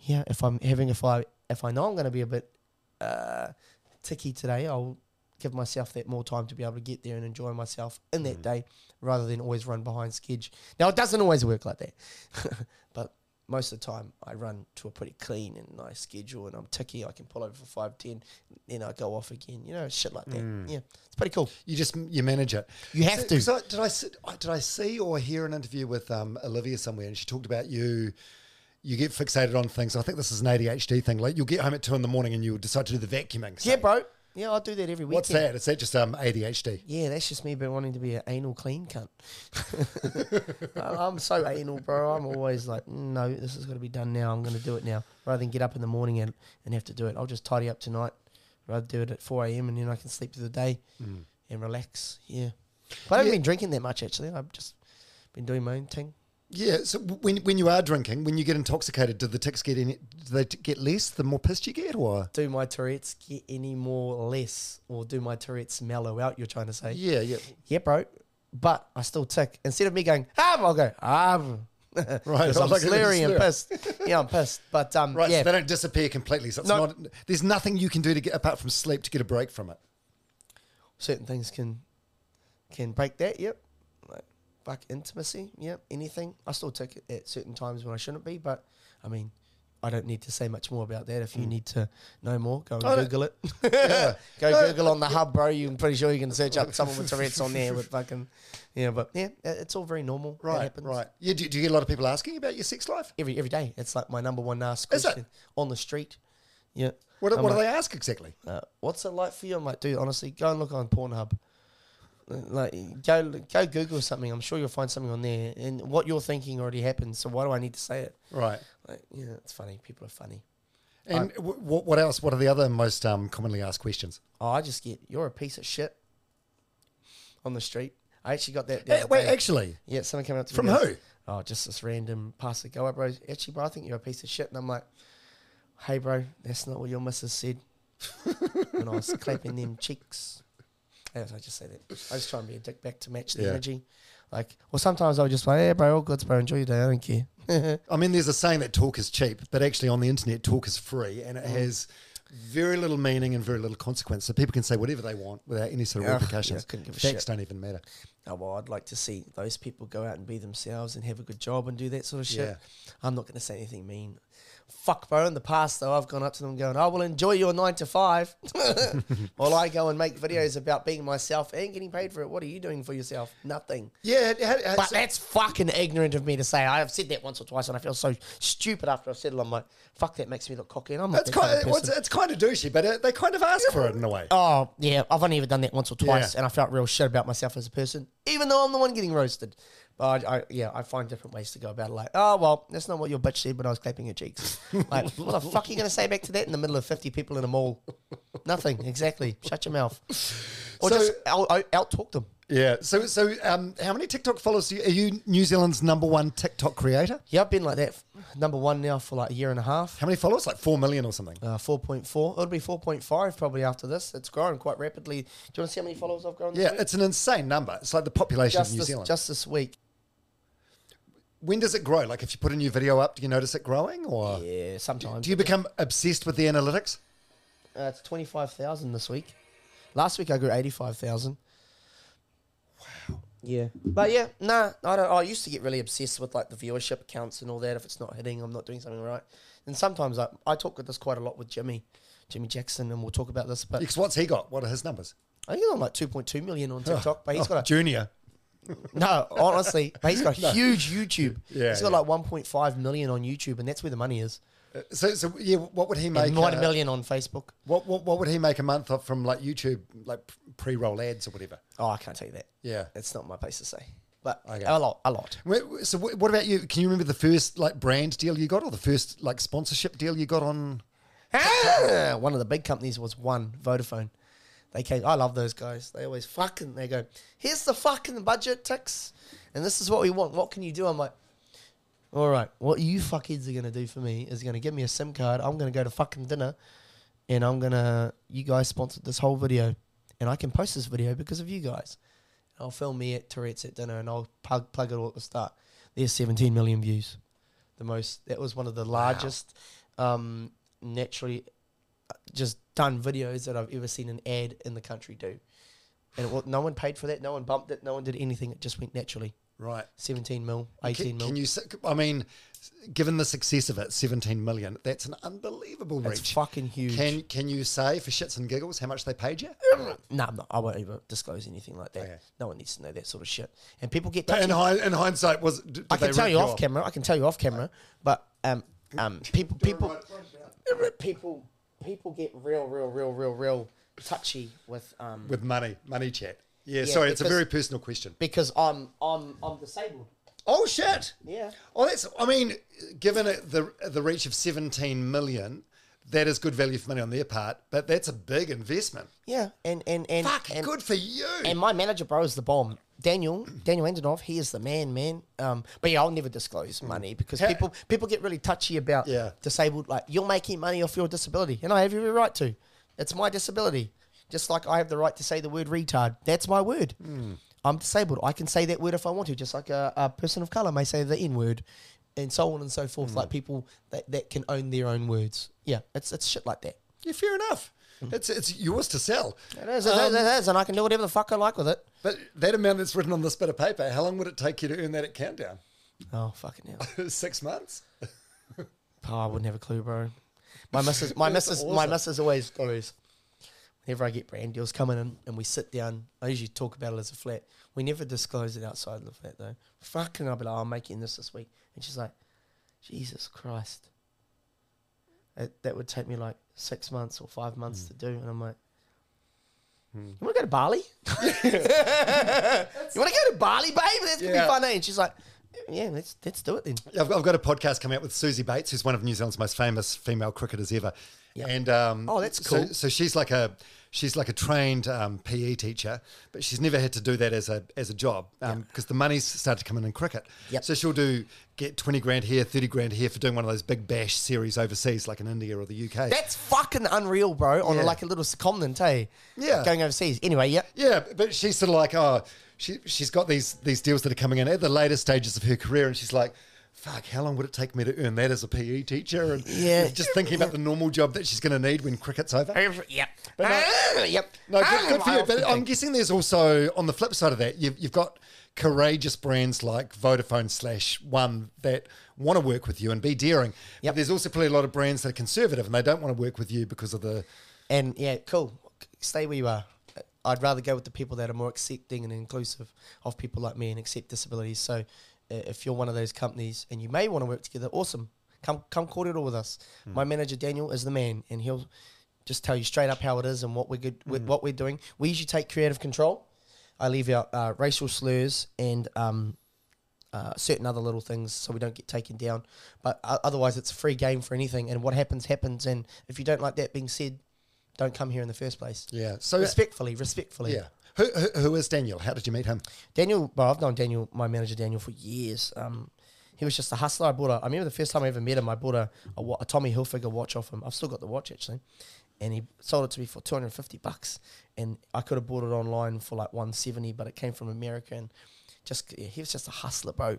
yeah, if I'm having if I if I know I'm going to be a bit uh, ticky today, I'll give myself that more time to be able to get there and enjoy myself in that day rather than always run behind skidge. Now, it doesn't always work like that, but most of the time I run to a pretty clean and nice schedule and I'm ticky. I can pull over for 5, 10, then I go off again, you know, shit like that. Yeah, it's pretty cool. You just you manage it. You have So- to. so did I did I see or hear an interview with um, Olivia somewhere, and she talked about you. You get fixated on things. I think this is an ADHD thing. Like you'll get home at two in the morning and you'll decide to do the vacuuming. Yeah, bro. Yeah, I do that every weekend. What's that? Is that just um, ADHD? Yeah, that's just me been wanting to be an anal clean cunt. I'm so anal, bro. I'm always like, "Mm, no, this is going to be done now. I'm going to do it now. Rather than get up in the morning and, and have to do it, I'll just tidy up tonight. Rather do it at 4 a.m. and then I can sleep through the day and relax. Yeah. But I haven't Yeah. been drinking that much, actually. I've just been doing my own thing. Yeah. So when when you are drinking, when you get intoxicated, do the tics get any? Do they t- get less the more pissed you get, or? Do my Tourette's get any more less? Or do my Tourette's mellow out, you're trying to say? Yeah, yeah. Yeah, bro. But I still tick. Instead of me going, ah, I'll go, ah. Right, I'm like slurry and pissed. Yeah, I'm pissed. But um, Right. yeah, So they don't disappear completely. So No. not. There's nothing you can do to get apart from sleep to get a break from it. certain things can can break that. Yep. Like fuck intimacy. Yeah, Anything. I still take it at certain times when I shouldn't be. But I mean, I don't need to say much more about that. If you need to know more, go and. Google it. Yeah. go No. Google on the hub, bro. You, I'm pretty sure you can search up someone with Tourette's on there with fucking, yeah. But yeah, it's all very normal. Right, right. Yeah, do, do you get a lot of people asking about your sex life? Every every day, it's like my number one it? question on the street. Yeah. What, I'm what do they ask exactly? uh, what's it like for you? I'm like, dude, honestly, go and look on Pornhub. Uh, Like, go go Google something. I'm sure you'll find something on there. And what you're thinking already happened. So why do I need to say it? Right. Like, yeah, it's funny. People are funny. And w- what, what else? What are the other most um, commonly asked questions? Oh, I just get you're a piece of shit on the street. I actually got that. Eh, wait, day. actually, yeah, someone came up to From me. From who? Oh, just this random passer. Go up, bro. Actually, bro, I think you're a piece of shit. And I'm like, hey, bro, that's not what your missus said. and I was clapping them cheeks. Yes, I just say that. I just try and be a dick back to match the Yeah. energy. Like, well, sometimes I'll just like, hey, bro, all good, bro. Enjoy your day. I don't care. I mean, there's a saying that talk is cheap, but actually on the internet, talk is free, and it Mm. has very little meaning and very little consequence. So people can say whatever they want without any sort of Yeah, repercussions. yeah, couldn't give a Facts shit. don't even matter. Oh, well, I'd like to see those people go out and be themselves and have a good job and do that sort of shit. Yeah. I'm not going to say anything mean. Fuck, bro. In the past, though, I've gone up to them going, I will enjoy your nine to five while I go and make videos about being myself and getting paid for it. What are you doing for yourself? Nothing. Yeah, it ha- But that's fucking ignorant of me to say. I have said that once or twice and I feel so stupid after I've said it. I'm like, fuck, that makes me look cocky. And I'm not it's that kind kind, of it's, it's kind of douchey, but it, they kind of ask for it in a way. Oh, yeah. I've only ever done that once or twice, Yeah. and I felt real shit about myself as a person, even though I'm the one getting roasted. But I, I, yeah, I find different ways to go about it. Like, oh, well, that's not what your bitch said when I was clapping your cheeks. Like, what the fuck are you going to say back to that in the middle of 50 people in a mall? Nothing, exactly. Shut your mouth. Or So- just out, out, talk them. Yeah. So, so um, how many TikTok followers do you, are you? New Zealand's number one TikTok creator. Yeah, I've been like that, number one now for like a year and a half. How many followers? Like four million or something. Uh, 4.4. It'll be 4.5 probably after this. It's grown quite rapidly. Do you want to see how many followers I've grown? Yeah, week? it's an insane number. It's like the population just of New this, Zealand. just this week. When does it grow? Like if you put a new video up, do you notice it growing, or Yeah, sometimes. do you become obsessed with the analytics? Uh, it's twenty five thousand this week. Last week I grew eighty five thousand. Wow. Yeah, but yeah, nah, I don't. I used to get really obsessed with like the viewership counts and all that. If it's not hitting, I'm not doing something right. And sometimes I, I talk with this quite a lot with Jimmy, Jimmy Jackson, and we'll talk about this. But Because what's he got? What are his numbers? I think he's on like two point two million on TikTok. But he's Oh, got a junior. No, honestly, but he's got huge YouTube. Yeah, he's got yeah. like one point five million on YouTube, and that's where the money is. Uh, So, so yeah, what would he make? And uh, million on Facebook. What, what what would he make a month off from like YouTube, like pre-roll ads or whatever? Oh, I can't tell you that. Yeah. It's not my place to say. But Okay. a lot, a lot. So, what about you? Can you remember the first like brand deal you got, or the first like sponsorship deal you got on? Ah, one of the big companies was One Vodafone. They came. I love those guys. They always fucking. They go, here's the fucking budget ticks, and this is what we want. What can you do? I'm like, all right. What you fuckheads are gonna do for me is gonna give me a SIM card. I'm gonna go to fucking dinner, and I'm gonna. You guys sponsored this whole video, and I can post this video because of you guys. I'll film me at Tourette's at dinner, and I'll plug plug it all at the start. There's 17 million views, the most. That was one of the largest, um, naturally, just done videos that I've ever seen an ad in the country do. And it, no one paid for that. No one bumped it. No one did anything. It just went naturally. Right. 17 mil, 18 Can, mil. can you? I mean, given the success of it, seventeen million. That's an unbelievable reach. fucking huge. Can Can you say for shits and giggles how much they paid you? no, I'm not, I won't even disclose anything like that. Okay. No one needs to know that sort of shit. And people get But in, hind, in hindsight, was did I can they tell you off off? camera. I can tell you off camera. But um, um, people, people, people, people get real, real, real, real, real touchy with um with money, money chat. Yeah, Yeah, sorry, it's a very personal question. because I'm I'm I'm disabled. Oh shit! Yeah. Oh, that's. I mean, given it the the reach of seventeen million, that is good value for money on their part. But that's a big investment. Yeah, and and and Fuck, and, good for you. And my manager, bro, is the bomb. Daniel, Daniel Antonov, he is the man, man. Um, but yeah, I'll never disclose hmm. money because Ha- people people get really touchy about Yeah. disabled. Like you're making money off your disability, and I have every right to. It's my disability, just like I have the right to say the word retard. That's my word. Hmm. I'm disabled. I can say that word if I want to, just like a, a person of color may say the N word, and so on and so forth. Hmm. Like people that, that can own their own words. Yeah, it's it's shit like that. yeah, fair enough. It's it's yours to sell. It is, it Um, is, it is, and I can do whatever the fuck I like with it. But that amount that's written on this bit of paper, how long would it take you to earn that at Countdown? Oh fucking hell. Six months. Oh, I wouldn't have a clue, bro. My missus, my missus, my missus always goes. Whenever I get brand deals coming in and we sit down, I usually talk about it as a flat. We never disclose it outside of the flat though. Fucking, I'll be like, "Oh, I'm making this this week, and she's like, Jesus Christ, that, that would take me like six months or five months to do, and I'm like. You want to go to Bali? you want to go to Bali, babe? That's gonna Yeah. be fun. eh?" And she's like, "Yeah, let's let's do it then." I've, I've got a podcast coming out with Suzie Bates, who's one of New Zealand's most famous female cricketers ever. Yep. And um, Oh, that's cool. So, she's like a she's like a trained um, PE teacher, but she's never had to do that as a as a job because the money's started to come in in cricket. Yep. So she'll do get twenty grand here, thirty grand here for doing one of those big bash series overseas, like in India or the UK. That's fucking unreal, bro. On Yeah. like a little secondment, eh? Yeah. Going overseas. Anyway, yeah. Yeah, but she's sort of like, oh, she she's got these these deals that are coming in at the later stages of her career, and she's like, fuck, how long would it take me to earn that as a PE teacher? And Yeah. just thinking about the normal job that she's going to need when cricket's over. Yep. But no- Ah, yep. No, good, good for you. But I'm guessing there's also on the flip side of that, you've you've got courageous brands like Vodafone slash One that want to work with you and be daring. Yep. But there's also probably a lot of brands that are conservative and they don't want to work with you because of the And yeah, cool. Stay where you are. I'd rather go with the people that are more accepting and inclusive of people like me and accept disabilities. So, uh, if you're one of those companies and you may want to work together, awesome. Come, come cordial with us. My manager Daniel is the man, and he'll just tell you straight up how it is and what we're good with what we're doing. We usually take creative control. I leave out uh, racial slurs and um, uh, certain other little things so we don't get taken down. But uh, otherwise, it's a free game for anything. And what happens, happens. And if you don't like that being said, don't come here in the first place. yeah. So respectfully, respectfully. yeah. Who, who, who is Daniel? How did you meet him? Daniel, well, I've known Daniel, my manager Daniel, for years. Um, he was just a hustler. I bought a. I remember the first time I ever met him. I bought a, a, a Tommy Hilfiger watch off him. I've still got the watch actually, and he sold it to me for two hundred and fifty bucks. And I could have bought it online for like one seventy, but it came from America. And just yeah, he was just a hustler, bro.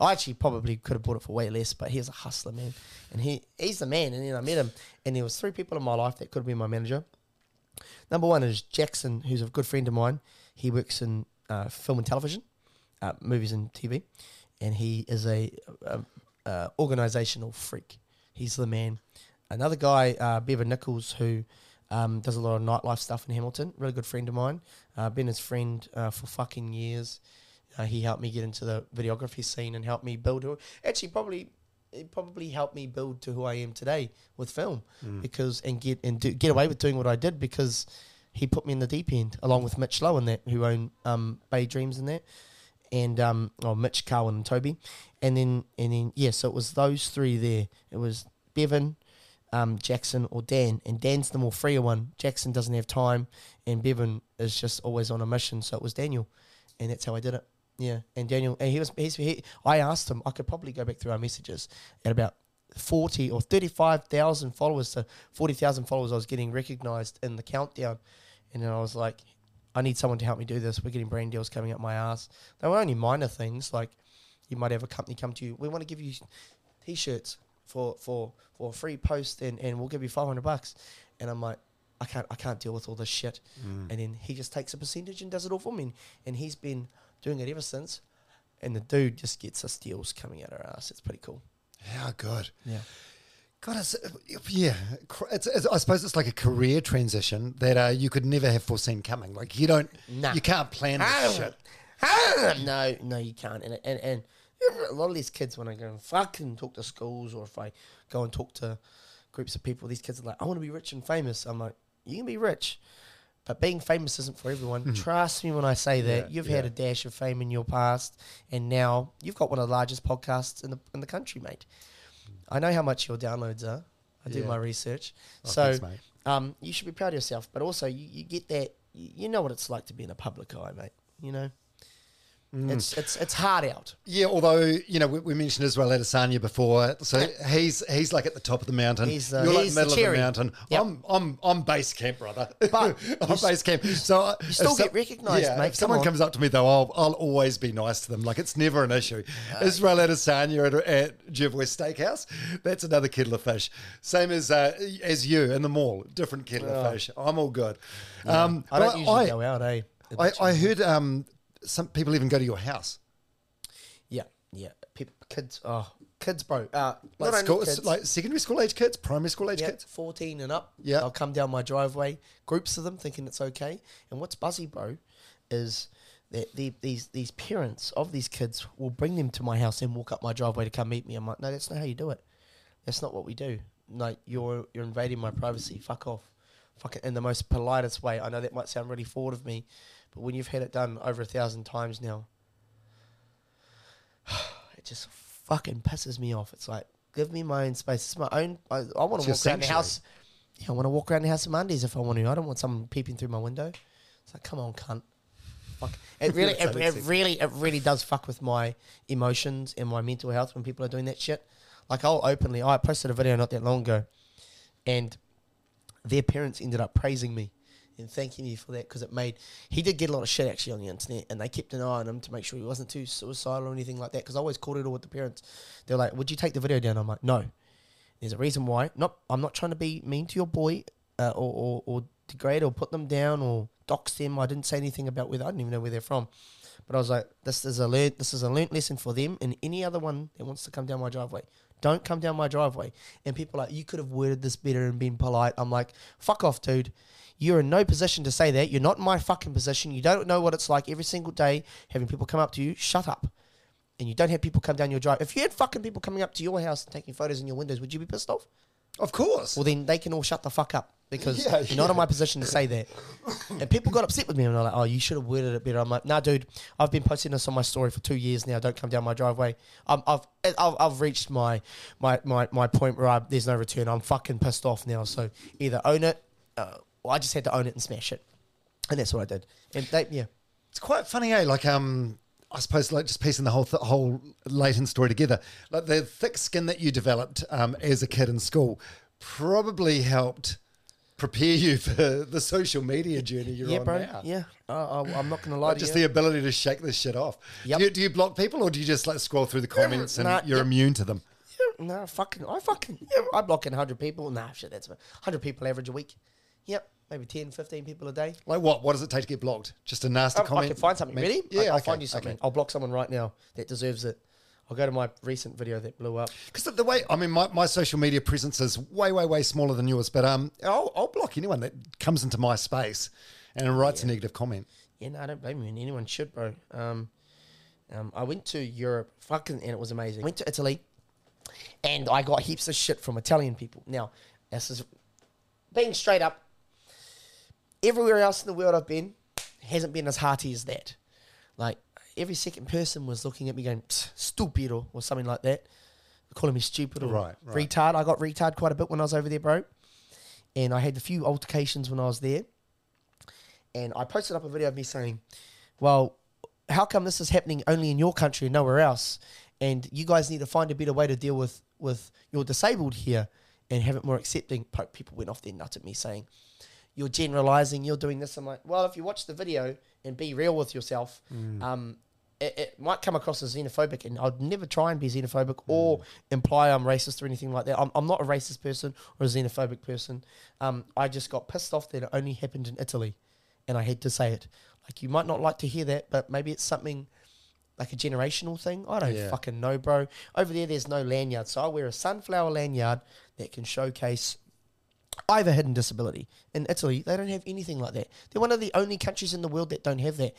I actually probably could have bought it for way less, but he was a hustler, man. And he he's the man. And then I met him, and there was three people in my life that could have been my manager. Number one is Jackson, who's a good friend of mine. He works in uh, film and television, uh, movies and TV, and he is a, a, a organizational freak. He's the man. Another guy, uh, Bevan Nichols, who um, does a lot of nightlife stuff in Hamilton. Really good friend of mine. Uh, been his friend uh, for fucking years. Uh, he helped me get into the videography scene and helped me build. Who, actually, probably it probably helped me build to who I am today with film because and get and do, get away with doing what I did because he put me in the deep end along with Mitch Lowe and that who own um, Bay Dreams and that and um oh Mitch Cowan and Toby. And then and then yeah so it was those three there. It was Bevan um, Jackson or Dan and Dan's the more freer one. Jackson doesn't have time and Bevan is just always on a mission so it was Daniel and that's how I did it yeah and Daniel and he was he's, he I asked him I could probably go back through our messages at about 40 or 35,000 followers to 40,000 followers I was getting recognized in the countdown. And then I was like I need someone to help me do this. We're getting brand deals coming up my ass they were only minor things like you might have a company come to you we want to give you t-shirts for for for a free post and, and we'll give you 500 bucks. And I'm like I can't I can't deal with all this shit. Mm. And then he just takes a percentage and does it all for me. And he's been doing it ever since and the dude just gets us deals coming out our ass it's pretty cool Yeah, good. yeah God, it's, yeah, it's, it's, I suppose it's like a career transition that uh, you could never have foreseen coming. Like you don't, Nah. you can't plan this shit. no, no, you can't. And, and and a lot of these kids, when I go and fucking talk to schools, or if I go and talk to groups of people, these kids are like, "I want to be rich and famous." I'm like, "You can be rich, but being famous isn't for everyone." Trust me when I say that. Yeah, you've had a dash of fame in your past, and now you've got one of the largest podcasts in the in the country, mate. I know how much your downloads are. I do Yeah. my research, Oh, so thanks, um, you should be proud of yourself. But also, you, you get that. You, you know what it's like to be in a public eye, mate. You know. Mm. It's it's it's hard out. Yeah, although you know we, we mentioned Israel Adesanya before, so he's he's like at the top of the mountain. He's, uh, You're like middle the of the mountain. Yep. I'm I'm I'm base camp, brother. But I'm base camp. So you still get recognised, yeah, mate, If come someone on. comes up to me though, I'll I'll always be nice to them. Like it's never an issue. Israel Adesanya at, at West Steakhouse, that's another kettle of fish. Same as uh, as you in the mall, different kettle of fish. I'm all good. Um, I don't usually I, go out, eh? I, I heard um, some people even go to your house. Yeah, yeah. People, kids. Oh, kids, bro. Uh, Like, not school, kids, like secondary school age kids, primary school age yeah, kids. 14 and up. Yeah. They'll come down my driveway, groups of them thinking it's okay. And what's buzzy, bro, is that the, these these parents of these kids will bring them to my house and walk up my driveway to come meet me. I'm like, no, that's not how you do it. That's not what we do. Like you're you're invading my privacy. Fuck off. Fuck it in the most politest way. I know that might sound really forward of me, but when you've had it done over a thousand times now, it just fucking pisses me off. It's like, give me my own space. It's my own. I, I want to walk around the house. Yeah, I want to walk around the house in Mondays if I want to. I don't want someone peeping through my window. It's like, come on, cunt. Fuck. It really, it, it really, it really does fuck with my emotions and my mental health when people are doing that shit. Like I'll openly, I posted a video not that long ago, and their parents ended up praising me and thanking me for that because it made he did get a lot of shit actually on the internet and they kept an eye on him to make sure he wasn't too suicidal or anything like that because I always called it all with the parents. They're like would you take the video down? I'm like no. There's a reason why. Not I'm not trying to be mean to your boy uh, or, or, or degrade or put them down or dox them. I didn't say anything about where I didn't even know where they're from. But I was like this is a learn this is a learnt lesson for them and any other one that wants to come down my driveway. Don't come down my driveway. And people are like you could have worded this better and been polite. I'm like fuck off dude you're in no position to say that. You're not in my fucking position. You don't know what it's like every single day having people come up to you. Shut up. And you don't have people come down your drive. If you had fucking people coming up to your house and taking photos in your windows, would you be pissed off? Of course. Well, then they can all shut the fuck up because Yeah, you're not in my position to say that. And people got upset with me and they're like, oh, you should have worded it better. I'm like, nah, dude, I've been posting this on my story for two years now. Don't come down my driveway. I'm, I've, I've, I've reached my, my, my, my point where I, there's no return. I'm fucking pissed off now. So either own it, uh, or I just had to own it and smash it. And that's what I did. And they, yeah. It's quite funny, eh? Like, um, I suppose, like, just piecing the whole th- whole Leighton story together. Like, the thick skin that you developed um, as a kid in school probably helped prepare you for the social media journey you're yeah, on bro. now. Yeah. Uh, I'm not going to lie Like just you. the ability to shake this shit off. Yep. Do, you, do you block people or do you just like scroll through the comments and nah, you're yep. immune to them? Yeah, no, fucking, I fucking, yeah, I block in 100 people. Nah, shit, that's 100 people average a week. Yep, maybe 10, 15 people a day. Like what? What does it take to get blocked? Just a nasty comment. I can find something. Ma- Ready? Yeah, I, will okay, find you something. okay. I'll block someone right now that deserves it. I'll go to my recent video that blew up. Because the, way, I mean, my, my social media presence is way, way, way smaller than yours, but um, I'll, I'll block anyone that comes into my space and writes a negative comment. Yeah, no, I don't blame you. And anyone should, bro. Um, um, I went to Europe, fucking, and it was amazing. Went to Italy, and I got heaps of shit from Italian people. Now, this is being straight up. Everywhere else in the world I've been hasn't been as hearty as that. Like every second person was looking at me going stupid stupido or something like that, calling me stupid or Right, right. retard. I got retard quite a bit when I was over there, bro. And I had a few altercations when I was there and I posted up a video of me saying, "Well, how come this is happening only in your country and nowhere else? And you guys need to find a better way to deal with with your disabled here and have it more accepting." People went off their nut at me saying, "You're generalizing. You're doing this." I'm like, "Well, if you watch the video and be real with yourself." Um, it, it might come across as xenophobic, and I'd never try and be xenophobic or imply I'm racist or anything like that. I'm, I'm not a racist person or a xenophobic person. Um, I just got pissed off that it only happened in Italy, and I had to say it. Like you might not like to hear that, but maybe it's something like a generational thing. I don't Yeah. fucking know, bro. Over there, there's no lanyard, so I wear a sunflower lanyard that can showcase I have a hidden disability. In Italy, they don't have anything like that. They're one of the only countries in the world that don't have that.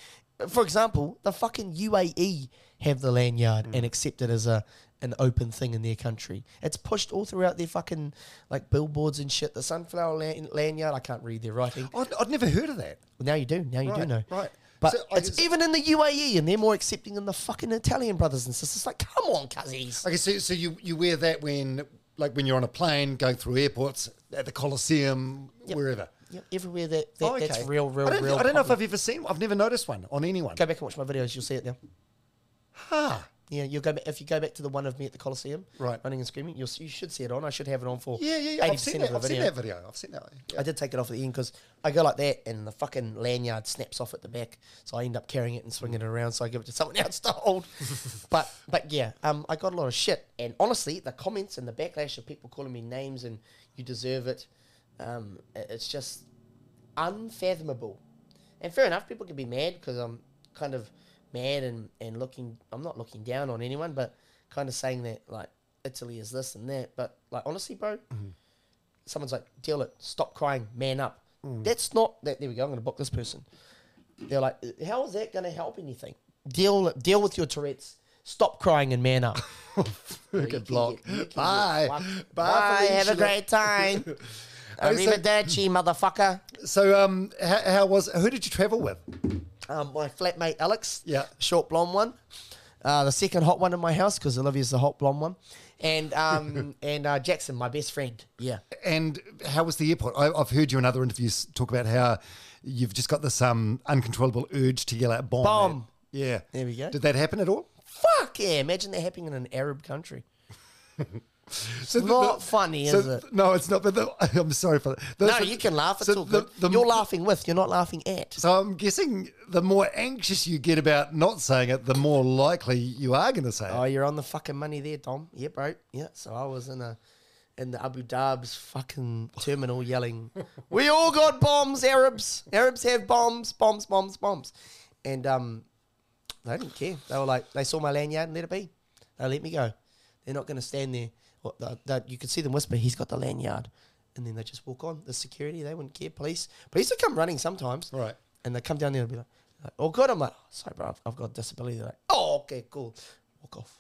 For example, the fucking UAE have the lanyard and mm. accept it as a an open thing in their country. It's pushed all throughout their fucking like billboards and shit. The sunflower lan- lanyard, I can't read their writing. I'd, I'd never heard of that. Well, now you do. Now you do know. right. But So it's guess- even in the UAE, and they're more accepting than the fucking Italian brothers and sisters. Like, come on, cuzzies. Okay, so, so you, you wear that when, like, when you're on a plane going through airports, at the Coliseum, wherever. Yep, everywhere that, that Oh, okay. that's real, real, I real. I don't know if. I've ever seen. I've never noticed one on anyone. Go back and watch my videos. You'll see it now. Ah, Yeah, you'll go back, if you go back to the one of me at the Coliseum, Right. running and screaming. You'll you should see it on. I should have it on for yeah, yeah, yeah. I've seen that. I've seen that video. I've seen that. Yeah. I did take it off at the end because I go like that and the fucking lanyard snaps off at the back, so I end up carrying it and swinging it around. So I give it to someone else to hold. but but yeah, um, I got a lot of shit, and honestly, the comments and the backlash of people calling me names and you deserve it, um, it's just unfathomable. And fair enough, people can be mad because I'm kind of mad and, and looking. I'm not looking down on anyone, but kind of saying that like Italy is this and that. But like honestly, bro, Mm-hmm. someone's like, deal it, stop crying, man up. Mm. That's not that. There we go. I'm going to book this person. They're like, how is that going to help anything? Deal deal with your Tourette's. Stop crying and man up. Good block. Get Bye. Bye. Bye. Have a great time. Okay, so- Arrivederci, motherfucker. So, um, how, how was? Who did you travel with? Um, my flatmate Alex. Yeah. Short blonde one. Uh, the second hot one in my house because Olivia's the hot blonde one. And um, and uh, Jackson, my best friend. Yeah. And how was the airport? I, I've heard you in other interviews talk about how you've just got this um uncontrollable urge to yell out bomb. Bomb. Yeah. There we go. Did that happen at all? Fuck yeah! Imagine that happening in an Arab country. So Not funny, so is it? No, it's not. But the, I'm sorry for that. The- No, you can laugh. It's so all good. the- You're laughing with. You're not laughing at. So I'm guessing the more anxious you get about not saying it, the more likely you are going to say it. Oh, it. you're on the fucking money there, Dom. Yeah, bro. Yeah. So I was in a in the Abu Dhab's fucking terminal yelling, "We all got bombs, Arabs. Arabs have bombs, bombs, bombs, bombs." And um, they didn't care. They were like, they saw my lanyard and let it be. They let me go. They're not going to stand there. Well, they- they- you could see them whisper, "He's got the lanyard," and then they just walk on. The security, they wouldn't care. Police, police would come running sometimes. Right. And they come down there and be like, like, "Oh, good." I'm like, oh, "Sorry, bro. I've, I've got a disability." They're like, "Oh, okay, cool." Walk off.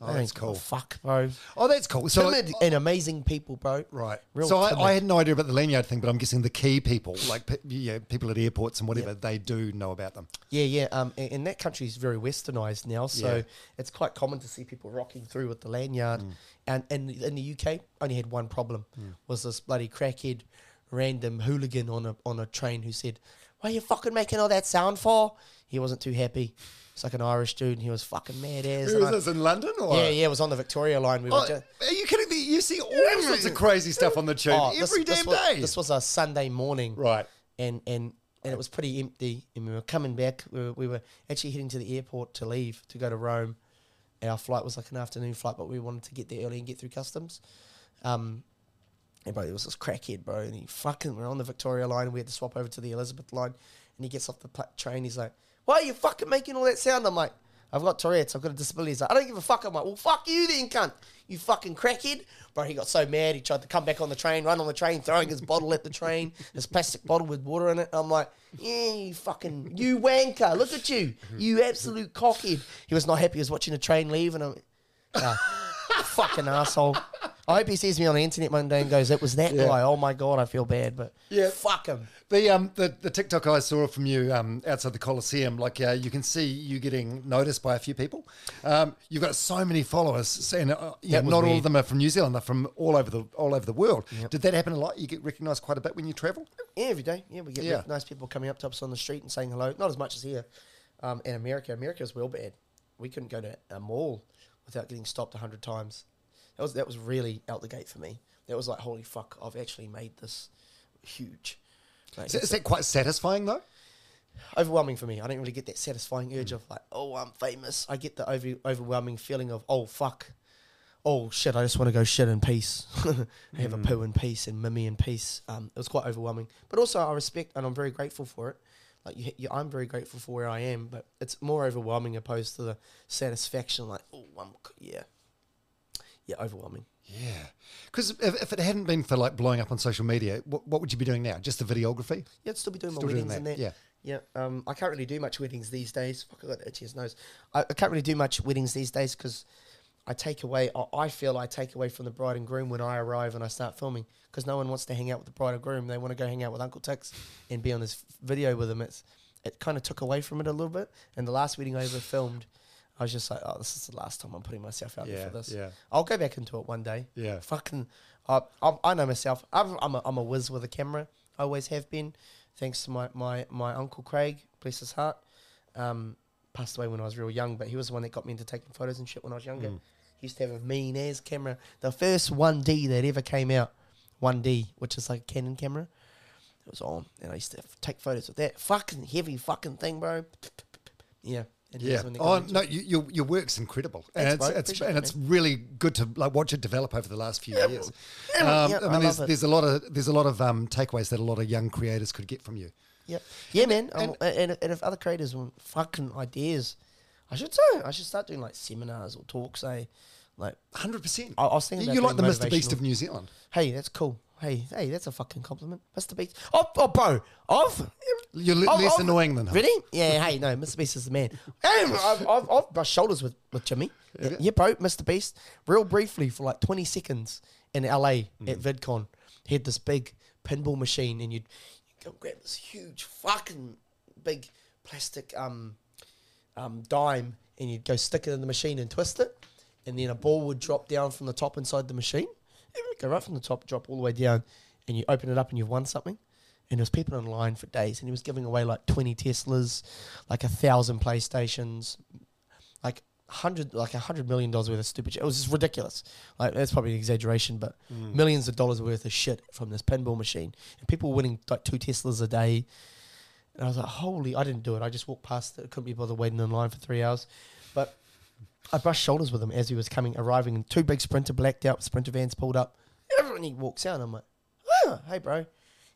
Oh, that's don't give a cool. Fuck, bro. Oh, that's cool. So Timid and amazing people, bro. Right. Real so I, timid. I had no idea about the lanyard thing, but I'm guessing the key people, like pe- yeah, people at airports and whatever, they do know about them. Yeah, yeah. Um, and, and that country is very westernized now, so Yeah. it's quite common to see people rocking through with the lanyard. Mm. And and in the UK, only had one problem: was this bloody crackhead, random hooligan on a on a train who said, "Why are you fucking making all that sound for?" He wasn't too happy. It's like an Irish dude, and he was fucking mad as. Who was this in London? Or? yeah, yeah. It was on the Victoria line. We Oh, were just, are you kidding me? You see all sorts of crazy stuff on the tube Oh, every this, damn this was, day. This was a Sunday morning, Right. And and and it was pretty empty. And we were coming back. We were, we were actually heading to the airport to leave to go to Rome. Our flight was like an afternoon flight, but we wanted to get there early and get through customs. Um, and bro, there was this crackhead, bro, and he fucking we're on the Victoria line, and we had to swap over to the Elizabeth line. And he gets off the train. He's like, "Why are you fucking making all that sound?" I'm like. I've got Tourette's. I've got a disability. He's like, I don't give a fuck. I'm like, well, fuck you then, cunt. You fucking crackhead. Bro, he got so mad. He tried to come back on the train, run on the train, throwing his bottle at the train, his plastic bottle with water in it. I'm like, yeah, you fucking, you wanker. Look at you. You absolute cockhead. He was not happy. He was watching the train leave, and I'm, ah, fucking asshole. I hope he sees me on the internet one day and goes, it was that guy. Oh my God, I feel bad. But Yeah. fuck him. The um the, the TikTok I saw from you um outside the Coliseum, like uh, you can see you getting noticed by a few people. Um, you've got so many followers, and uh, yeah, not all of them are from New Zealand; they're from all over the all over the world. Did that happen a lot? You get recognised quite a bit when you travel. Yeah, every day. Yeah, we get Yeah. nice people coming up to us on the street and saying hello. Not as much as here. Um, in America, America was real bad. We couldn't go to a mall without getting stopped a hundred times. That was that was really out the gate for me. That was like, holy fuck, I've actually made this huge. Like, Is, it's is that quite satisfying though? overwhelming for me. I don't really get that satisfying urge of like, oh, I'm famous. I get the over, overwhelming feeling of, oh, fuck. Oh, shit, I just want to go shit in peace. Have a poo in peace and mimmy in peace. Um, it was quite overwhelming. But also, I respect and I'm very grateful for it. Like, you, you, I'm very grateful for where I am, but it's more overwhelming opposed to the satisfaction, like, oh, I'm, yeah. Yeah, overwhelming. Yeah, because if, if it hadn't been for like blowing up on social media, what, what would you be doing now? Just the videography? Yeah, I'd still be doing Still my doing weddings and that, yeah. Yeah. Um, I can't really do much weddings these days. Fuck, I got itchy as nose. I, I can't really do much weddings these days because I take away. I, I feel I take away from the bride and groom when I arrive and I start filming because no one wants to hang out with the bride and groom. They want to go hang out with Uncle Tics and be on this video with them. It's it kind of took away from it a little bit. And the last wedding I ever filmed. I was just like, oh, this is the last time I'm putting myself out Yeah, there for this. yeah. I'll go back into it one day. Yeah. Fucking, I, I, I know myself. I'm, I'm, a, I'm a whiz with a camera. I always have been. Thanks to my, my, my uncle Craig, bless his heart. Um, passed away when I was real young, but he was the one that got me into taking photos and shit when I was younger. He used to have a mean ass camera. The first 1D that ever came out, 1D, which is like a Canon camera, it was on. And I used to take photos with that. Fucking heavy fucking thing, bro. Yeah. And Yeah. the one that got Oh no, you, your your work's incredible, and Thanks, it's, it's and it, it's really good to like watch it develop over the last few years. Yeah, Um, yeah, I I mean, love there's there's a lot of there's a lot of um, takeaways that a lot of young creators could get from you. Yep. Yeah, man. Um, and, and if other creators want fucking ideas, I should say I should start doing like seminars or talks. Eh, Like, Hundred percent. I- I was thinking you like the Mr. Beast of New Zealand. hey, that's cool. Hey, hey, that's a fucking compliment, Mr. Beast. Oh, oh bro, I've You're le- I've- less I've- annoying than him. Really? Yeah. Hey, no, Mr. Beast is the man. I've, I've, I've brushed shoulders with with Jimmy. Yeah, bro, Mr. Beast, real briefly for like twenty seconds in LA at VidCon. He had this big pinball machine, and you'd, you'd go grab this huge fucking big plastic um um, dime and you'd go stick it in the machine and twist it, and then a ball would drop down from the top inside the machine. Go right from the top, drop all the way down, and you open it up and you've won something. And there was people in line for days, and he was giving away like twenty Teslas, like a thousand PlayStations, like hundred, like a hundred million dollars worth of stupid shit. It was just ridiculous. Like that's probably an exaggeration, but mm. millions of dollars worth of shit from this pinball machine, and people were winning like two Teslas a day. And I was like, holy, I didn't do it. I just walked past it. Couldn't be bothered waiting in line for three hours. But I brushed shoulders with him as he was coming, arriving, and two big sprinter blacked out sprinter vans pulled up. And he walks out. I'm like, oh, hey, bro.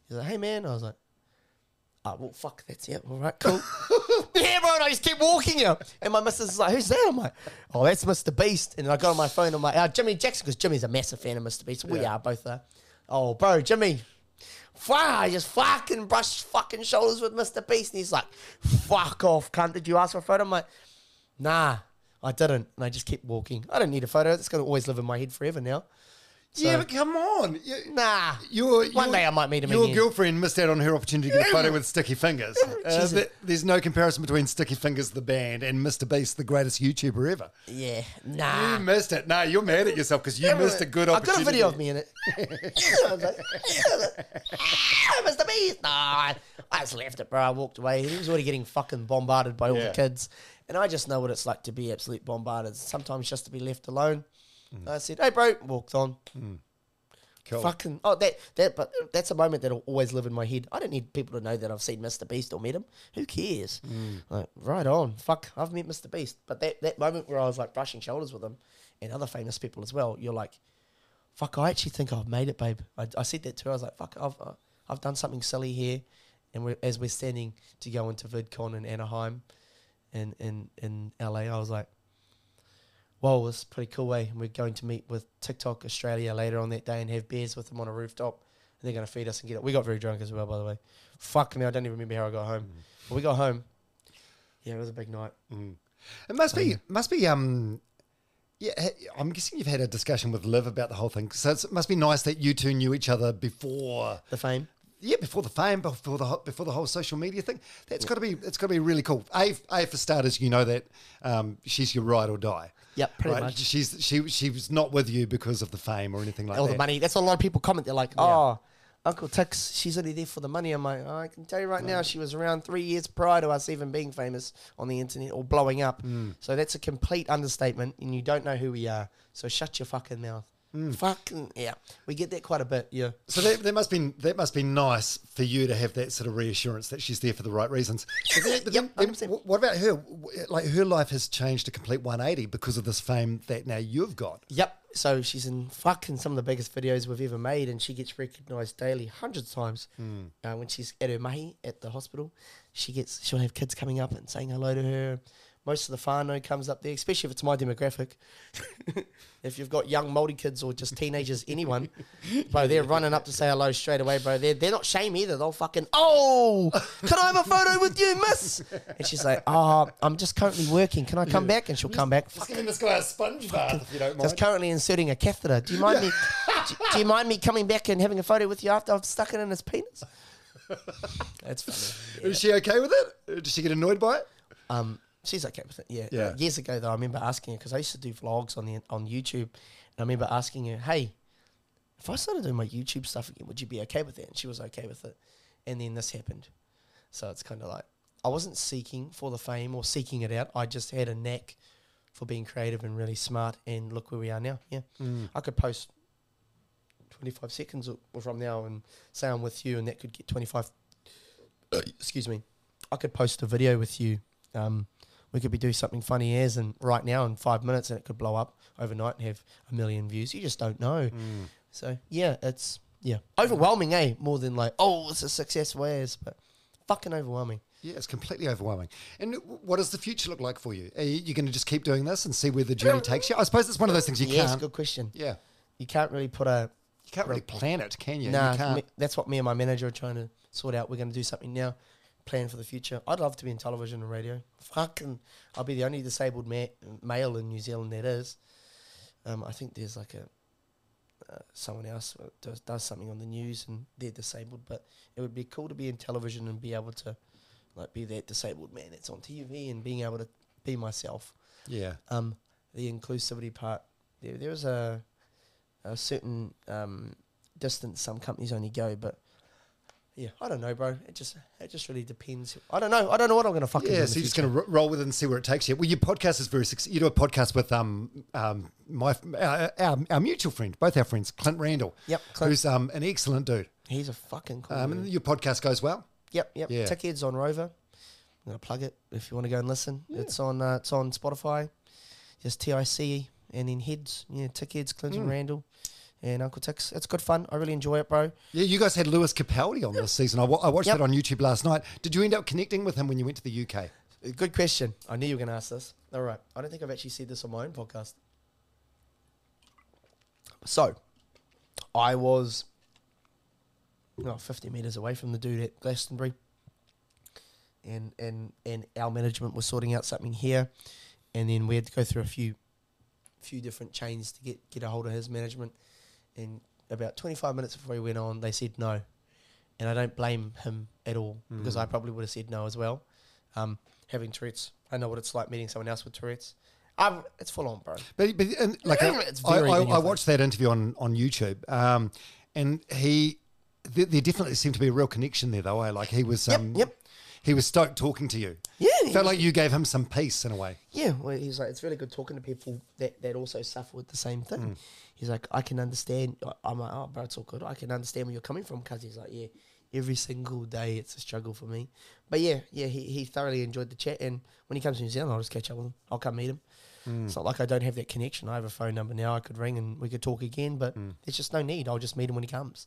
He's like, hey, man. I was like, oh, well, fuck, that's it. All right, cool. yeah, bro. And I just kept walking here. And my missus is like, who's that? I'm like, oh, that's Mr. Beast. And then I got on my phone. I'm like, oh, Jimmy Jackson, because Jimmy's a massive fan of Mr. Beast. We are both there. Oh, bro, Jimmy. Fuck, I just fucking brushed fucking shoulders with Mr. Beast. And he's like, fuck off, cunt. Did you ask for a photo? I'm like, nah, I didn't. And I just kept walking. I don't need a photo. It's going to always live in my head forever now. yeah, but come on. You- Nah. Your, One your- day I might meet him Your again. girlfriend missed out on her opportunity to get a photo with Sticky Fingers. Uh, th- there's no comparison between Sticky Fingers, the band, and Mr. Beast, the greatest YouTuber ever. Yeah, nah. You missed it. No, you're mad at yourself because you missed a good opportunity. I opportunity. got a video of me in it. I was like, "Ah, Mr. Beast. Nah, I just left it, bro. I walked away. He was already getting fucking bombarded by all Yeah. the kids. And I just know what it's like to be absolute bombarded. Sometimes just to be left alone. Mm. I said, hey, bro, walked on. Mm. Cool. Fucking oh that that but that's a moment that'll always live in my head. I don't need people to know that I've seen Mr. Beast or met him. Who cares? Mm. Like right on. Fuck, I've met Mr. Beast. But that that moment where I was like brushing shoulders with him and other famous people as well, you're like, fuck, I actually think I've made it, babe. I, I said that too. I was like, fuck, I've uh, I've done something silly here, and we're, as we're standing to go into VidCon in Anaheim, in in in LA, I was like. Whoa, this is pretty cool way. And we're going to meet with TikTok Australia later on that day and have beers with them on a rooftop. And they're going to feed us and get it. We got very drunk as well, by the way. Fuck me, I don't even remember how I got home. Mm. But we got home. Yeah, it was a big night. Mm. It must be, must be, um, yeah, I'm guessing you've had a discussion with Liv about the whole thing. So it's, it must be nice that you two knew each other before, The fame. Yeah, before the fame, before the before the whole social media thing. That's got to be, it's got to be really cool. A, a for starters, you know that um, she's your ride or die. Yep, pretty right? much. She's she she was not with you because of the fame or anything like All that. the money. That's what a lot of people comment. They're like, oh, Uncle Tics, she's only there for the money. I'm like, oh, I can tell you right now, she was around three years prior to us even being famous on the internet or blowing up. So that's a complete understatement, and you don't know who we are. So shut your fucking mouth. Fucking yeah, we get that quite a bit. Yeah. So that, that must be that must be nice for you to have that sort of reassurance that she's there for the right reasons. But then, but then- Yep, then 100%. wh- what about her? Like her life has changed a complete 180 because of this fame that now you've got. Yep. So she's in fucking some of the biggest videos we've ever made, and she gets recognised daily, hundreds of times. Uh, when she's at her mahi at the hospital, she gets she'll have kids coming up and saying hello to her. Most of the whānau comes up there, especially if it's my demographic. if you've got young Māori kids or just teenagers, anyone, bro, they're running up to say hello straight away, bro. They're, they're not shame either. They'll fucking, oh, can I have a photo with you, miss? And she's like, oh, I'm just currently working. Can I come back? And she'll come back. Just giving this guy a sponge bath if you don't mind. Just currently inserting a catheter. Do you mind me? do, do you mind me coming back and having a photo with you after I've stuck it in his penis? That's funny. Is she okay with it? Does she get annoyed by it? Um, she's okay with it. Yeah. Yeah. Uh, years ago, though, I remember asking her because I used to do vlogs on the on YouTube, and I remember asking her, "Hey, if I started doing my YouTube stuff again, would you be okay with it?" And she was okay with it. And then this happened, so it's kind of like I wasn't seeking for the fame or seeking it out. I just had a knack for being creative and really smart. And look where we are now. Yeah, I could post. 25 seconds or- from now and say I'm with you and that could get 25 excuse me I could post a video with you um, we could be doing something funny as and right now in five minutes and it could blow up overnight and have a million views you just don't know so yeah it's yeah overwhelming eh more than like oh it's a success where's but fucking overwhelming Yeah, it's completely overwhelming. And what does the future look like for you? Are you, going to just keep doing this and see where the journey takes you? I suppose it's one of those things you can't. good question. Yeah, You can't really put a you can't really plan it, can you? Nah, can't. me- that's what me and my manager are trying to sort out. We're going to do something now, plan for the future. I'd love to be in television and radio. Fucking, I'll be the only disabled ma- male in New Zealand that is. Um, I think there's like a uh, someone else does, does something on the news and they're disabled, but it would be cool to be in television and be able to like be that disabled man that's on TV and being able to be myself yeah, um, the inclusivity part. There, there is a a certain um, distance some companies only go, but yeah, I don't know, bro. It just it just really depends. I don't know. I don't know what I'm gonna fucking yeah. So you're just going to roll with it and see where it takes you. Well, your podcast is very successful. You do a podcast with um um my our, our, our mutual friend, both our friends, Clint Randall. Yep, Clint. who's um an excellent dude. He's a fucking cool. Um, dude. and your podcast goes well. Yep, yep. Yeah. Tickheads on Rova. I'm gonna plug it if you want to go and listen. It's on uh, it's on Spotify. Just T I C and then heads. Yeah, Tickheads, Clinton Mm. Randall, and Uncle Tics. It's good fun. I really enjoy it, bro. Yeah, you guys had Lewis Capaldi on this season. I, watched Yep. that on YouTube last night. Did you end up connecting with him when you went to the UK? Good question. I knew you were going to ask this. All right. I don't think I've actually said this on my own podcast. So, I was oh, 50 metres away from the dude at Glastonbury. And, and, and our management was sorting out something here. And then we had to go through a few few different chains to get, get a hold of his management. And about 25 minutes before he went on, they said no. And I don't blame him at all because I probably would have said no as well um, having Tourette's. I know what it's like meeting someone else with Tourette's. Um, it's full on, bro. But, but and, like I, It's I, very I, I watched that interview on on YouTube, um, and he there, there definitely seemed to be a real connection there, though. Eh? Like he was, Yep, um, yep. He was stoked talking to you. Yeah, he felt was- like you gave him some peace in a way. Yeah, well, he's like, it's really good talking to people that, that also suffer with the same thing. Mm. He's like, I can understand. I- I'm like, oh, bro, it's all good. I can understand where you're coming from because he's like, yeah, every single day it's a struggle for me. But yeah, yeah, he, he thoroughly enjoyed the chat. And when he comes to New Zealand, I'll just catch up with him. I'll come meet him. Mm. It's not like I don't have that connection. I have a phone number now. I could ring and we could talk again, but Mm. there's just no need. I'll just meet him when he comes.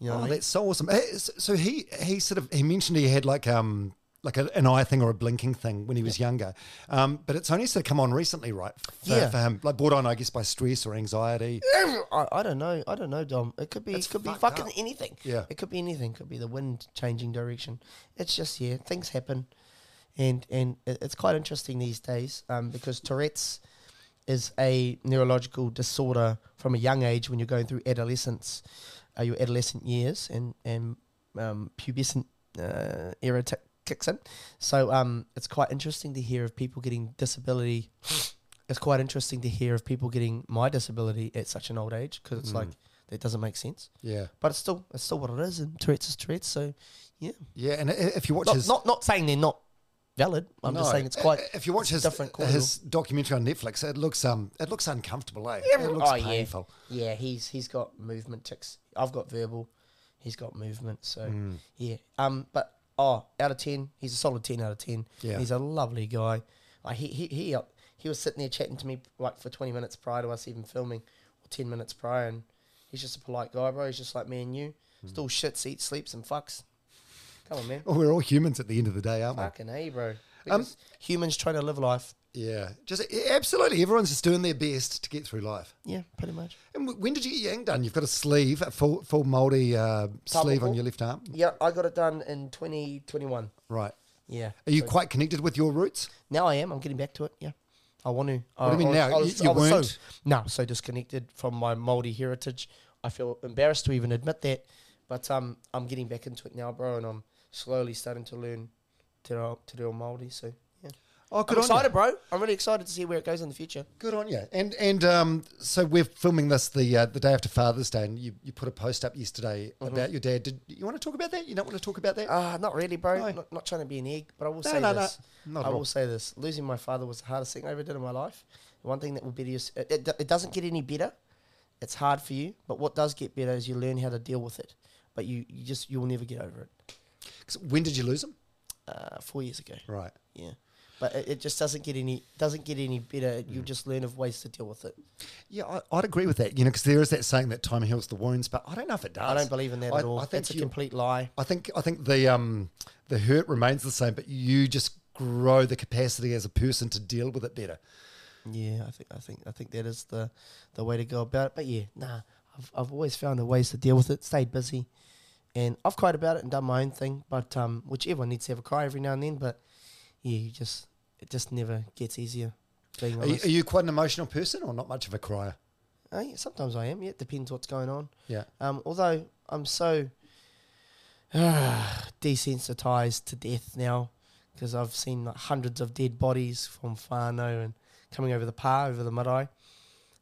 You know, Oh, I mean? that's so awesome. So he he sort of he mentioned he had like um like a, an eye thing or a blinking thing when he was younger, um, but it's only sort of come on recently, right? For, Yeah. for him, like borderline, I guess, by stress or anxiety. I, I don't know. I don't know, Dom. It could be. It's it could be fucking up. anything. Yeah. It could be anything. Could be the wind changing direction. It's just yeah, things happen, and and it's quite interesting these days um, because Tourette's is a neurological disorder from a young age when you're going through adolescence, uh, your adolescent years, and and um, pubescent uh, era t- kicks in. So um, it's quite interesting to hear of people getting disability. It's quite interesting to hear of people getting my disability at such an old age because it's like that doesn't make sense. Yeah, But it's still it's still what it is, and Tourette's is Tourette's. So yeah, yeah. And if you watch not, his not not saying they're not valid. I'm just saying it's quite. If you watch his different his documentary on Netflix, it looks um it looks uncomfortable. Eh? Yeah. it looks oh, painful. Yeah. yeah, he's he's got movement tics. I've got verbal. He's got movement. So Hmm. yeah. Um, but oh, out of ten, he's a solid ten out of ten. Yeah. he's a lovely guy. Like he he he uh, he was sitting there chatting to me like for twenty minutes prior to us even filming, or ten minutes prior, and he's just a polite guy, bro. He's just like me and you. Hmm. Still shits, eats, sleeps, and fucks. Come on, man. Well, we're all humans at the end of the day, aren't we? Fucking a, bro. Um, humans trying to live life. Yeah, just absolutely. Everyone's just doing their best to get through life. Yeah, pretty much. And w- when did you get your yang done? You've got a sleeve, a full full mouldy uh, sleeve on your left arm, Yeah, I got it done in 2021. right? Yeah. Are you So quite connected with your roots? now I am. I'm getting back to it. Yeah. I want to. What do you mean now? You- you was weren't? So, no, so disconnected from my Māori heritage. I feel embarrassed to even admit that, but um, I'm getting back into it now, bro, and I'm slowly starting to learn to do, to do Māori. So yeah, Oh, I'm excited, bro. I'm really excited to see where it goes in the future. Good on you. And and um, so we're filming this the uh, the day after Father's Day, and you, you put a post up yesterday Mm-hmm. about your dad. Did you want to talk about that? You don't want to talk about that? Uh, not really, bro. No. Not, not trying to be an egg, but I will No, say no, no. this. Not I will all. say this. Losing my father was the hardest thing I ever did in my life. The one thing that will better you, it, it, it doesn't get any better. It's hard for you, but what does get better is you learn how to deal with it. But you, you just, you'll never get over it. 'Cause when did you lose them? Uh, four years ago. Right. Yeah. but it, it just doesn't get any doesn't get any better. You just learn of ways to deal with it. Yeah, I, I'd agree with that. You know, because there is that saying that time heals the wounds, but I don't know if it does. I don't believe in that I- at all. I think That's a complete lie. I think I think the um the hurt remains the same, but you just grow the capacity as a person to deal with it better. Yeah, I think I think I think that is the the way to go about it. But yeah, nah, I've I've always found the ways to deal with it. Stayed busy, and I've cried about it and done my own thing. But um, which everyone needs to have a cry every now and then. But yeah, you just it just never gets easier. Being Are you, are you quite an emotional person or not much of a crier? Uh, yeah, sometimes I am. Yeah, it depends what's going on. Yeah. Um, although I'm so uh, desensitized to death now because I've seen like, hundreds of dead bodies from whānau and coming over the pa, over the marae.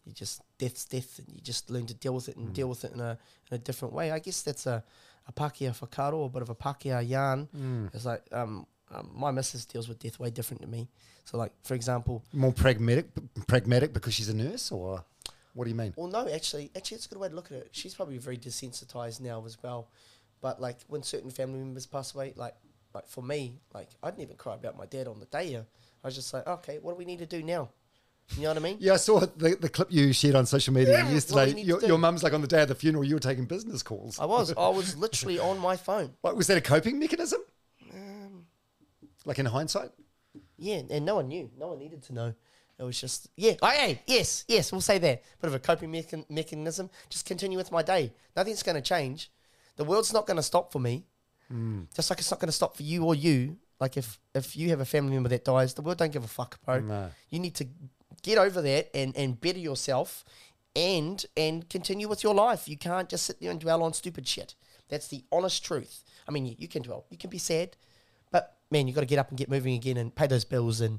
You just death's death, and you just learn to deal with it and deal with it in a in a different way. I guess that's a a Pākehā whakaaro, a bit of a Pākehā yarn. It's like um, um, my missus deals with death way different to me. So, like for example, More pragmatic, pragmatic because she's a nurse, or what do you mean? Well, no, actually, actually, it's a good way to look at it. She's probably very desensitized now as well. But like when certain family members pass away, like like for me, like I didn't even cry about my dad on the day. I was just like, okay, what do we need to do now? You know what I mean? Yeah, I saw the, the clip you shared on social media Yeah, yesterday. you Your, your mum's like on the day of the funeral, you were taking business calls. I was, I was literally on my phone. Like, was that a coping mechanism? Um, like in hindsight? Yeah, and no one knew. No one needed to know. It was just, yeah, oh, hey, yes, yes, we'll say that. Bit of a coping mechan- mechanism. Just continue with my day. Nothing's going to change. The world's not going to stop for me. Just like it's not going to stop for you or you. Like if if you have a family member that dies, the world don't give a fuck, bro. No. You need to get over that and, and better yourself and and continue with your life. You can't just sit there and dwell on stupid shit. That's the honest truth. I mean, you, you can dwell, you can be sad, but man, you got to get up and get moving again and pay those bills and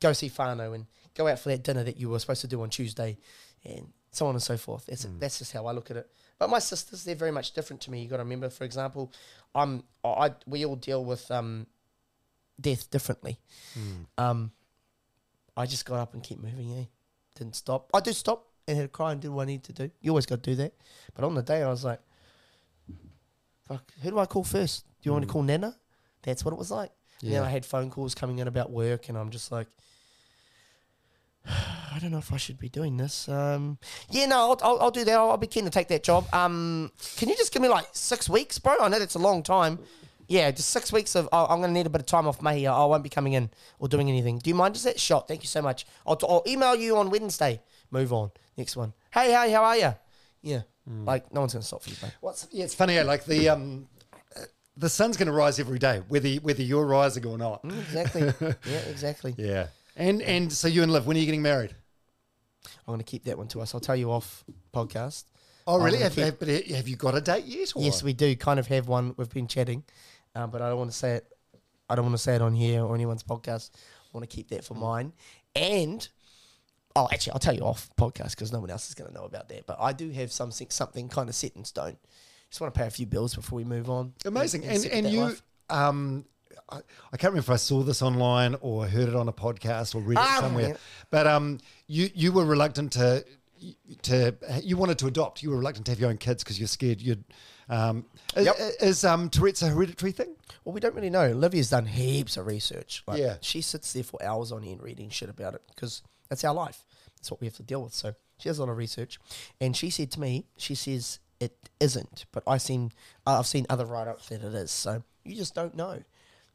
go see Fano and go out for that dinner that you were supposed to do on Tuesday and so on and so forth. That's, that's just how I look at it. But my sisters, they're very much different to me. You got to remember, for example, I'm I we all deal with um, death differently. Um, I just got up and kept moving. Eh? Didn't stop. I did stop and had a cry and did what I needed to do. You always got to do that. But on the day, I was like, "Fuck, who do I call first? Do you want to call Nana?" That's what it was like. And then Yeah. I had phone calls coming in about work, and I'm just like, I don't know if I should be doing this. Um, yeah, no, I'll, I'll, I'll do that. I'll, I'll be keen to take that job. Um, can you just give me like six weeks, bro? I know that's a long time. Yeah, just six weeks of. Oh, I'm going to need a bit of time off May. I won't be coming in or doing anything. Do you mind? Just that shot. Thank you so much. I'll, I'll email you on Wednesday. Move on. Next one. Hey, hey, how are you? Yeah, like no one's going to stop for you, bro. What's, yeah, it's funny. eh, Like the um, uh, the sun's going to rise every day, whether whether you're rising or not. Exactly. yeah, exactly. Yeah. And and so you and Liv, when are you getting married? I'm going to keep that one to us. I'll tell you off podcast. Oh, really? gonna Have, keep- have, but have you got a date yet? Or? Yes, we do kind of have one. We've been chatting, uh, but I don't want to say it. I don't want to say it on here or anyone's podcast. I want to keep that for mine. And oh, actually, I'll tell you off podcast because no one else is going to know about that. But I do have something something kind of set in stone. Just want to pay a few bills before we move on. Amazing. And set and that you, life. um, I, I can't remember if I saw this online or heard it on a podcast or read it Ah, somewhere. yeah. But um, you you were reluctant to to you wanted to adopt. You were reluctant to have your own kids because you're scared you'd. Um, is- Yep. Is um Tourette's a hereditary thing? Well, we don't really know. Olivia's done heaps of research. Like, Yeah. She sits there for hours on end reading shit about it because that's our life. That's what we have to deal with. So she does a lot of research. And she said to me, she says it isn't, but I seen, I've seen other write ups that it is. So you just don't know,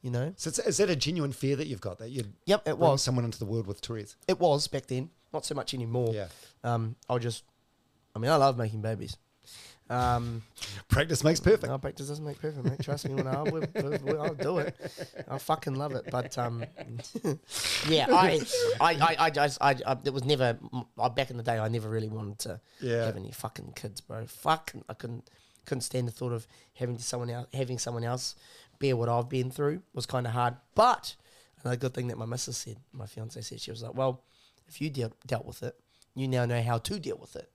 you know? So it's, is that a genuine fear that you've got that you'd Yep, it was. someone into the world with Tourette's? It was back then, not so much anymore. Yeah. Um, I'll just, I mean, I love making babies. Um, Practice makes perfect. No, practice doesn't make perfect, mate. Trust me when I will, will- I'll do it. I fucking love it. But um, yeah, I, I, I, I just, I, I, it was never I, back in the day. I never really wanted to Yeah. have any fucking kids, bro. Fuck, I couldn't, couldn't stand the thought of having to someone else, having someone else bear what I've been through was kind of hard. But another good thing that my missus said, my fiance said, she was like, well, if you dealt dealt with it, you now know how to deal with it,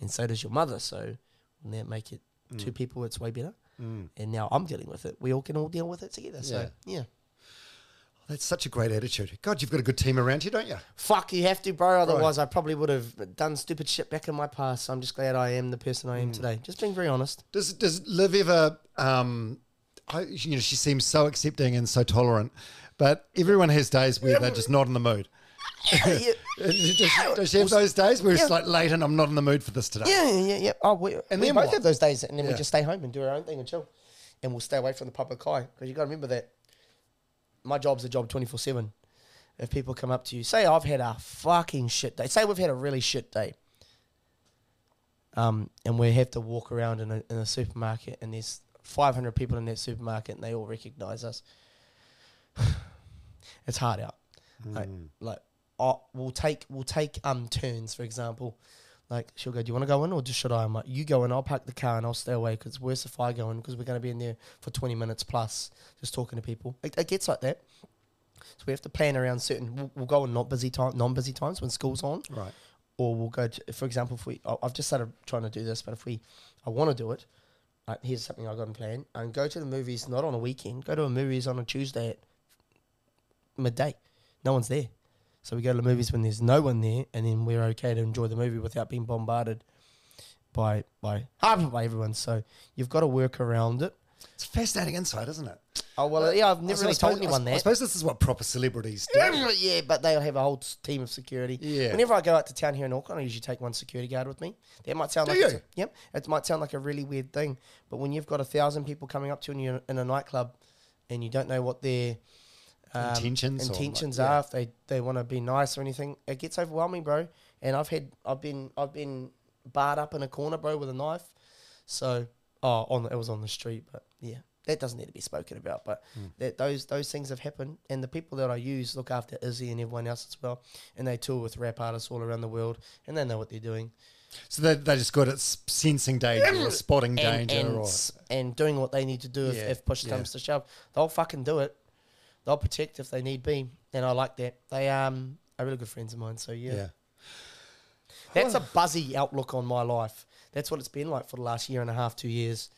and so does your mother. So wouldn't that make it two mm. people? It's way better. Mm. And now I'm dealing with it. We all can all deal with it together. So yeah. Oh, that's such a great attitude. God, you've got a good team around you, don't you? Fuck, you have to, bro. Otherwise, I probably would have done stupid shit back in my past. So I'm just glad I am the person I am mm. today. Just being very honest. Does does Liv ever? Um, I, you know, she seems so accepting and so tolerant, But everyone has days where they're just not in the mood. yeah, does, she have those days where it's Yeah. like late and I'm not in the mood for this today? yeah, yeah, yeah. Oh, we, And and then both what? have those days, and then we Yeah. just stay home and do our own thing and chill, and we'll stay away from the public eye because you got to remember that my job's a job twenty four seven. If people come up to you, say I've had a fucking shit day, say we've had a really shit day, um, and we have to walk around in a, in a supermarket, and there's five hundred people in that supermarket, and they all recognise us. it's hard out. Like, like uh, we'll take we'll take um turns, for example. Like she'll go, "Do you want to go in or just should I?" I'm like, "You go in, I'll park the car and I'll stay away because it's worse if I go in because we're going to be in there for 20 minutes plus just talking to people." It, it gets like that. So we have to plan around certain. We'll, we'll go in not busy time, non-busy times when school's on, Right. or we'll go. To, for example, if we, I've just started trying to do this, but if we, I want to do it. Like, here's something I got in plan, and go to the movies not on a weekend. Go to a movies on a Tuesday at midday. No one's there. So we go to the movies when there's no one there, and then we're okay to enjoy the movie without being bombarded by by half by everyone. So you've got to work around it. It's fascinating insight, isn't it? Oh well, yeah, I've never really told anyone I, I suppose this is what proper celebrities do. yeah, but they'll have a whole team of security. Yeah. Whenever I go out to town here in Auckland, I usually take one security guard with me. That might sound Do like you? a, yep, it might sound like a really weird thing, but when you've got a thousand people coming up to you and you're in a nightclub, and you don't know what their um, Intentions like- intentions yeah. are, if they, they want to be nice or anything, it gets overwhelming, bro. And I've had I've been I've been barred up in a corner, bro, with a knife. So oh, on the, it was on the street, but yeah, that doesn't need to be spoken about. But Hmm. that those those things have happened, and the people that I use look after Izzy and everyone else as well, and they tour with rap artists all around the world, and they know what they're doing, So they're, they're just good at sensing danger or spotting and danger and, or. and doing what they need to do if, Yeah, if push yeah. comes to shove. They'll fucking do it. They'll protect if they need be, and I like that. They um are really good friends of mine. So yeah. Yeah. That's a buzzy outlook on my life. That's what it's been like for the last year and a half, two years.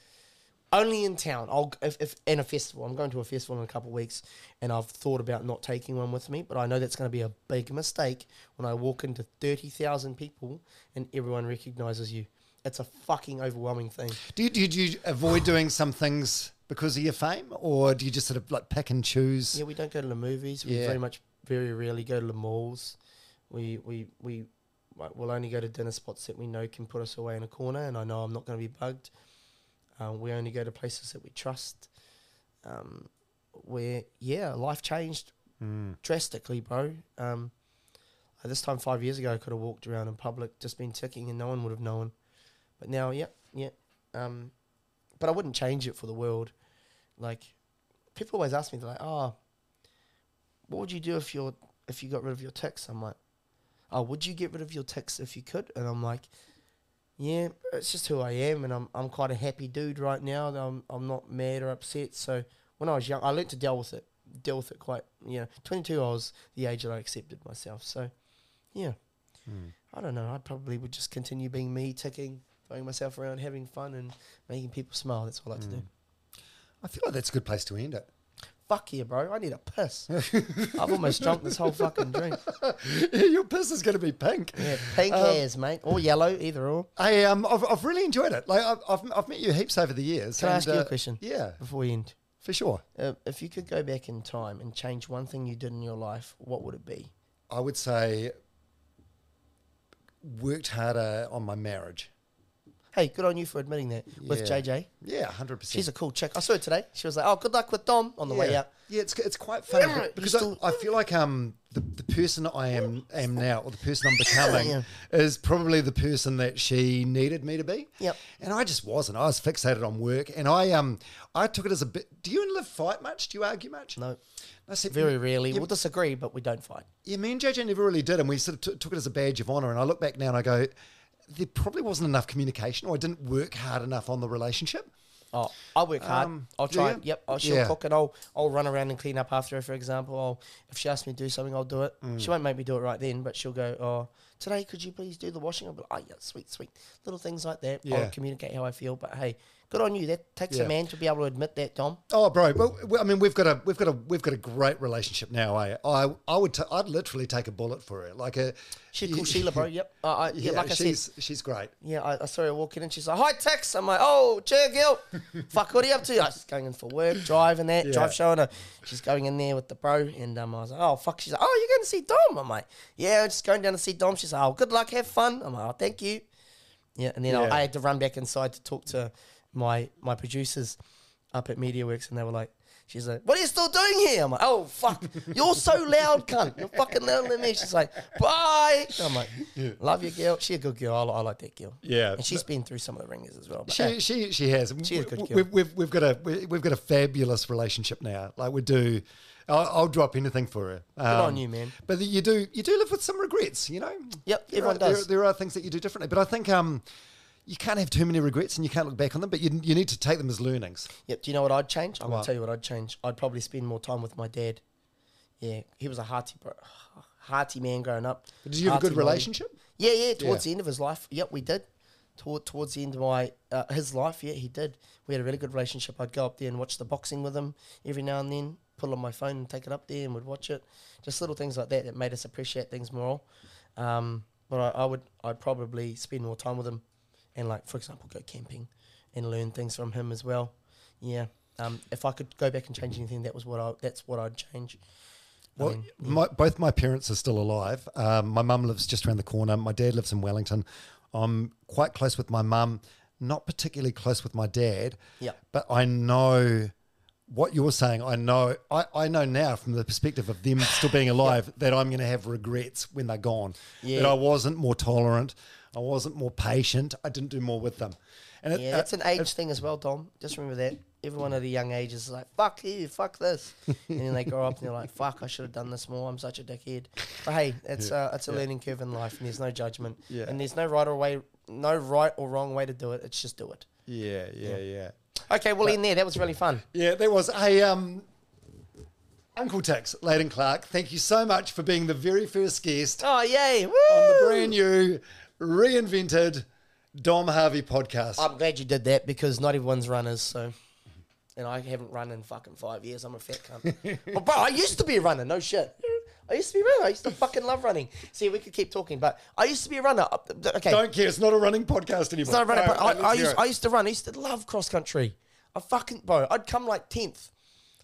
Only in town. I'll if, if in a festival. I'm going to a festival in a couple of weeks, and I've thought about not taking one with me. But I know that's going to be a big mistake when I walk into thirty thousand people and everyone recognizes you. It's a fucking overwhelming thing. Do you, do, you, do you avoid doing some things because of your fame, or do you just sort of like pick and choose? Yeah, we don't go to the movies. We Yeah. very much, very rarely go to the malls. We we we like, we'll only go to dinner spots that we know can put us away in a corner, and I know I'm not going to be bugged. Um, we only go to places that we trust. Um, where yeah, life changed drastically, bro. Um, at this time five years ago, I could have walked around in public, just been ticking, and no one would have known. But now, yeah, yeah. Um, but I wouldn't change it for the world. Like people always ask me, they're like, "Oh, what would you do if you if you got rid of your tics?" I'm like, "Oh, would you get rid of your tics if you could?" And I'm like, "Yeah, it's just who I am, and I'm I'm quite a happy dude right now. I'm I'm not mad or upset. So when I was young, I learned to deal with it, deal with it quite. You know, 22, I was the age that I accepted myself. So, yeah, hmm. I don't know. I probably would just continue being me, ticking, throwing myself around, having fun, and making people smile. That's what I like to do. I feel like that's a good place to end it. Fuck yeah, bro. I need a piss. I've almost drunk this whole fucking drink. Your piss is going to be pink. Yeah, pink hairs, mate. Or yellow, either or. I um, I've, I've really enjoyed it. Like I've, I've, I've met you heaps over the years. Can I and, ask you uh, a question? Yeah, Before we end. for sure. Uh, if you could go back in time and change one thing you did in your life, what would it be? I would say worked harder on my marriage. Hey, good on you for admitting that with Yeah. JJ. Yeah, hundred percent. She's a cool chick. I saw her today. She was like, "Oh, good luck with Dom" on the yeah. way out. Yeah, it's it's quite funny Yeah, because you I, still- I feel like um the, the person I am am now or the person I'm becoming Yeah. is probably the person that she needed me to be. Yep. And I just wasn't. I was fixated on work, and I um I took it as a bit. Do you and Liv fight much? Do you argue much? No, I said very rarely. Yeah, We'll disagree, but we don't fight. yeah, me and JJ never really did, and we sort of t- took it as a badge of honor. And I look back now and I go, there probably wasn't enough communication, or I didn't work hard enough on the relationship. Oh, I work hard. Um, I'll try. Yep, I'll, she'll Yeah. cook and I'll I'll run around and clean up after her. For example, I'll, if she asks me to do something, I'll do it. Mm. She won't make me do it right then, but she'll go, "Oh, today could you please do the washing?" I'll be like, "Oh yeah, sweet, sweet." Little things like that. Yeah. I'll communicate how I feel, but hey, Good on you. That takes Yeah. a man to be able to admit that, Dom. Oh, bro. Well, I mean, we've got a we've got a we've got a great relationship now. Eh? I I would t- I'd literally take a bullet for her. Like a She's called Sheila, bro. Yep. Uh, I, yeah, Yeah, like I she's said, she's great. yeah, I, I saw her walking in. She's like, "Hi, Tics." I'm like, "Oh, cheer, girl. Fuck, what are you up to?" I was just going in for work, driving that, Yeah. drive showing her. She's going in there with the bro, and um, I was like, "Oh, fuck." She's like, "Oh, you're going to see Dom?" I'm like, "Yeah, I'm just going down to see Dom." She's like, "Oh, good luck, have fun." I'm like, "Oh, thank you." Yeah, and then I. I had to run back inside to talk to my my producers up at MediaWorks, and they were like, "She's like, what are you still doing here?" I'm like, "Oh fuck, you're so loud, cunt. You're fucking louder than me." She's like, "Bye." I'm like, "Love you, girl. She a good girl. I, I like that girl." Yeah. and she's been through some of the ringers as well. But, She, she she has. She a good girl. We've, we've, we've got a we- we've got a fabulous relationship now. Like we do, I'll, I'll drop anything for her. Um, on you, man. But you do you do live with some regrets, you know. Yep, There everyone are, there- does. There, are things that you do differently, but I think um, you can't have too many regrets and you can't look back on them. But you you need to take them as learnings. Yep. Do you know what I'd change? I'm gonna tell you what I'd change. I'd probably spend more time with my dad. Yeah, he was a hearty, bro, hearty man growing up. Did you have a good relationship? Yeah, yeah. Towards Yeah. the end of his life, yep, we did. Toward, towards the end of my uh, his life, yeah, he did. We had a really good relationship. I'd go up there and watch the boxing with him every now and then. Pull on my phone and take it up there and would watch it. Just little things like that that made us appreciate things more. Um, but I, I would, I'd probably spend more time with him, and like for example, go camping and learn things from him as well. Yeah. Um, if I could go back and change anything, that was what I. That's what I'd change. I Well, my, both my parents are still alive. Um, my mum lives just around the corner. My dad lives in Wellington. I'm quite close with my mum, not particularly close with my dad. Yeah. But I know what you're saying. I know. I, I know now from the perspective of them still being alive that I'm going to have regrets when they're gone. Yeah. That I wasn't more tolerant. I wasn't more patient. I didn't do more with them. And it- Yeah, that's an uh, age thing as well, Dom. Just remember that. Everyone at a young age is like, fuck you, fuck this. and then they grow up and they're like, fuck, I should have done this more. I'm such a dickhead. But hey, it's, uh, it's a learning curve in life and there's no judgment. Yeah. And there's no right or way, no right or wrong way to do it. It's just do it. Yeah, yeah, yeah. Okay, well, in there, that was really fun. Yeah, there was a um, Uncle Tics, Leighton Clarke. Thank you so much for being the very first guest Oh, yay. Woo! on the brand new, reinvented Dom Harvey podcast. I'm glad you did that because not everyone's runners, so. And I haven't run in fucking five years. I'm a fat cunt. but bro, I used to be a runner. No shit. I used to be a runner. I used to fucking love running. See, we could keep talking, but I used to be a runner. Uh, Okay. Don't care. It's not a running podcast anymore. It's not a runner, No, I, I, used. I used to run. I used to love cross country. I fucking, bro, I'd come like 10th.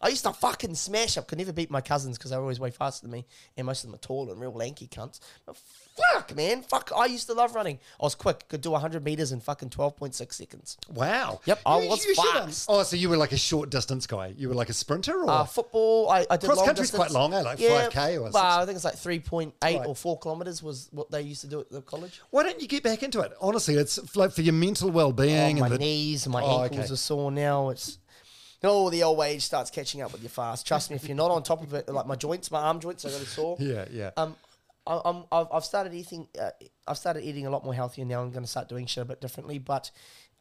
I used to fucking smash up. Could never beat my cousins because they were always way faster than me. And most of them are tall and real lanky cunts. But fuck, man. Fuck. I used to love running. I was quick. Could do 100 meters in fucking 12.6 seconds. Wow. Yep, I was um, fast. oh, so you were like a short distance guy. You were like a sprinter, or Uh, football, I, I did Cross country's distance. quite long, eh? Like 5K or something. Well, I think it's like 3.8 Right. or 4 kilometers was what they used to do at the college. why don't you get back into it? Honestly, it's like for your mental Oh, well-being my and the, knees and my Oh, ankles okay. are sore now. It's oh, the old age starts catching up with you fast. Trust me, if you're not on top of it, like my joints, my arm joints are really sore. Yeah, yeah. Um, I, I'm I've, I've started eating. Uh, I've started eating a lot more healthier now. I'm going to start doing shit a bit differently, but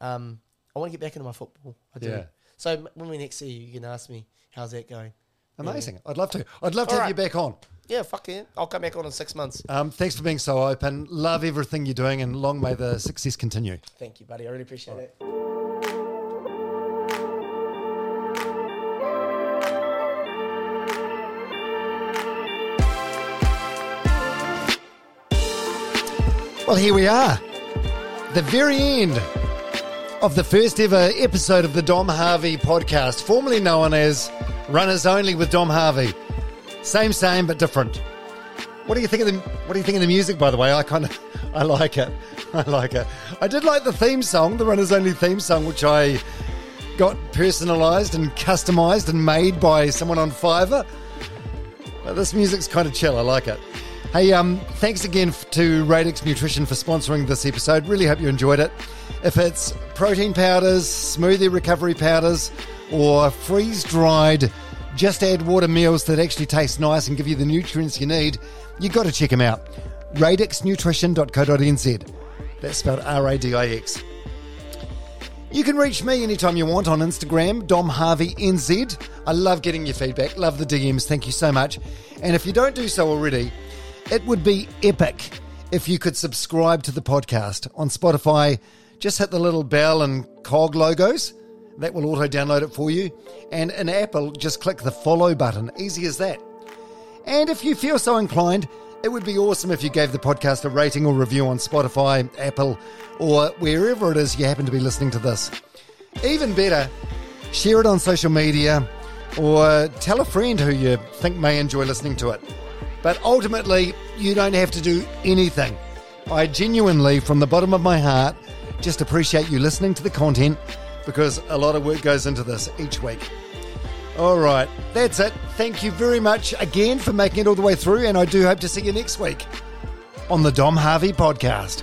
um, I want to get back into my football. I do. Yeah. So when we next see you, you can ask me how's that going. Amazing. I'd love to. I'd love to All have right. you back on. Yeah, fuck it. I'll come back on in six months. Um, thanks for being so open. Love everything you're doing, and long may the success continue. Thank you, buddy. I really appreciate it. Well, here we are, the very end of the first ever episode of the Dom Harvey podcast, formerly known as Runners Only with Dom Harvey. Same, same, but different. What do you think of the What do you think of the music? By the way, I kind of I like it. I like it. I did like the theme song, the Runners Only theme song, which I got personalised and customised and made by someone on Fiverr. But this music's kind of chill. I like it. Hey, um, thanks again to Radix Nutrition for sponsoring this episode. Really hope you enjoyed it. If it's protein powders, smoothie recovery powders, or freeze dried, just add water meals that actually taste nice and give you the nutrients you need, you've got to check them out. radixnutrition.co.nz. That's spelled R A D I X. You can reach me anytime you want on Instagram, Dom Harvey NZ. I love getting your feedback, love the DMs, thank you so much. And if you don't do so already, it would be epic if you could subscribe to the podcast on Spotify. just hit the little bell and cog logos. That will auto download it for you. And in Apple, just click the follow button. Easy as that. And if you feel so inclined, it would be awesome if you gave the podcast a rating or review on Spotify, Apple, or wherever it is you happen to be listening to this. Even better, share it on social media or tell a friend who you think may enjoy listening to it. But ultimately, you don't have to do anything. I genuinely, from the bottom of my heart, just appreciate you listening to the content because a lot of work goes into this each week. All right, that's it. Thank you very much again for making it all the way through, and I do hope to see you next week on the Dom Harvey podcast.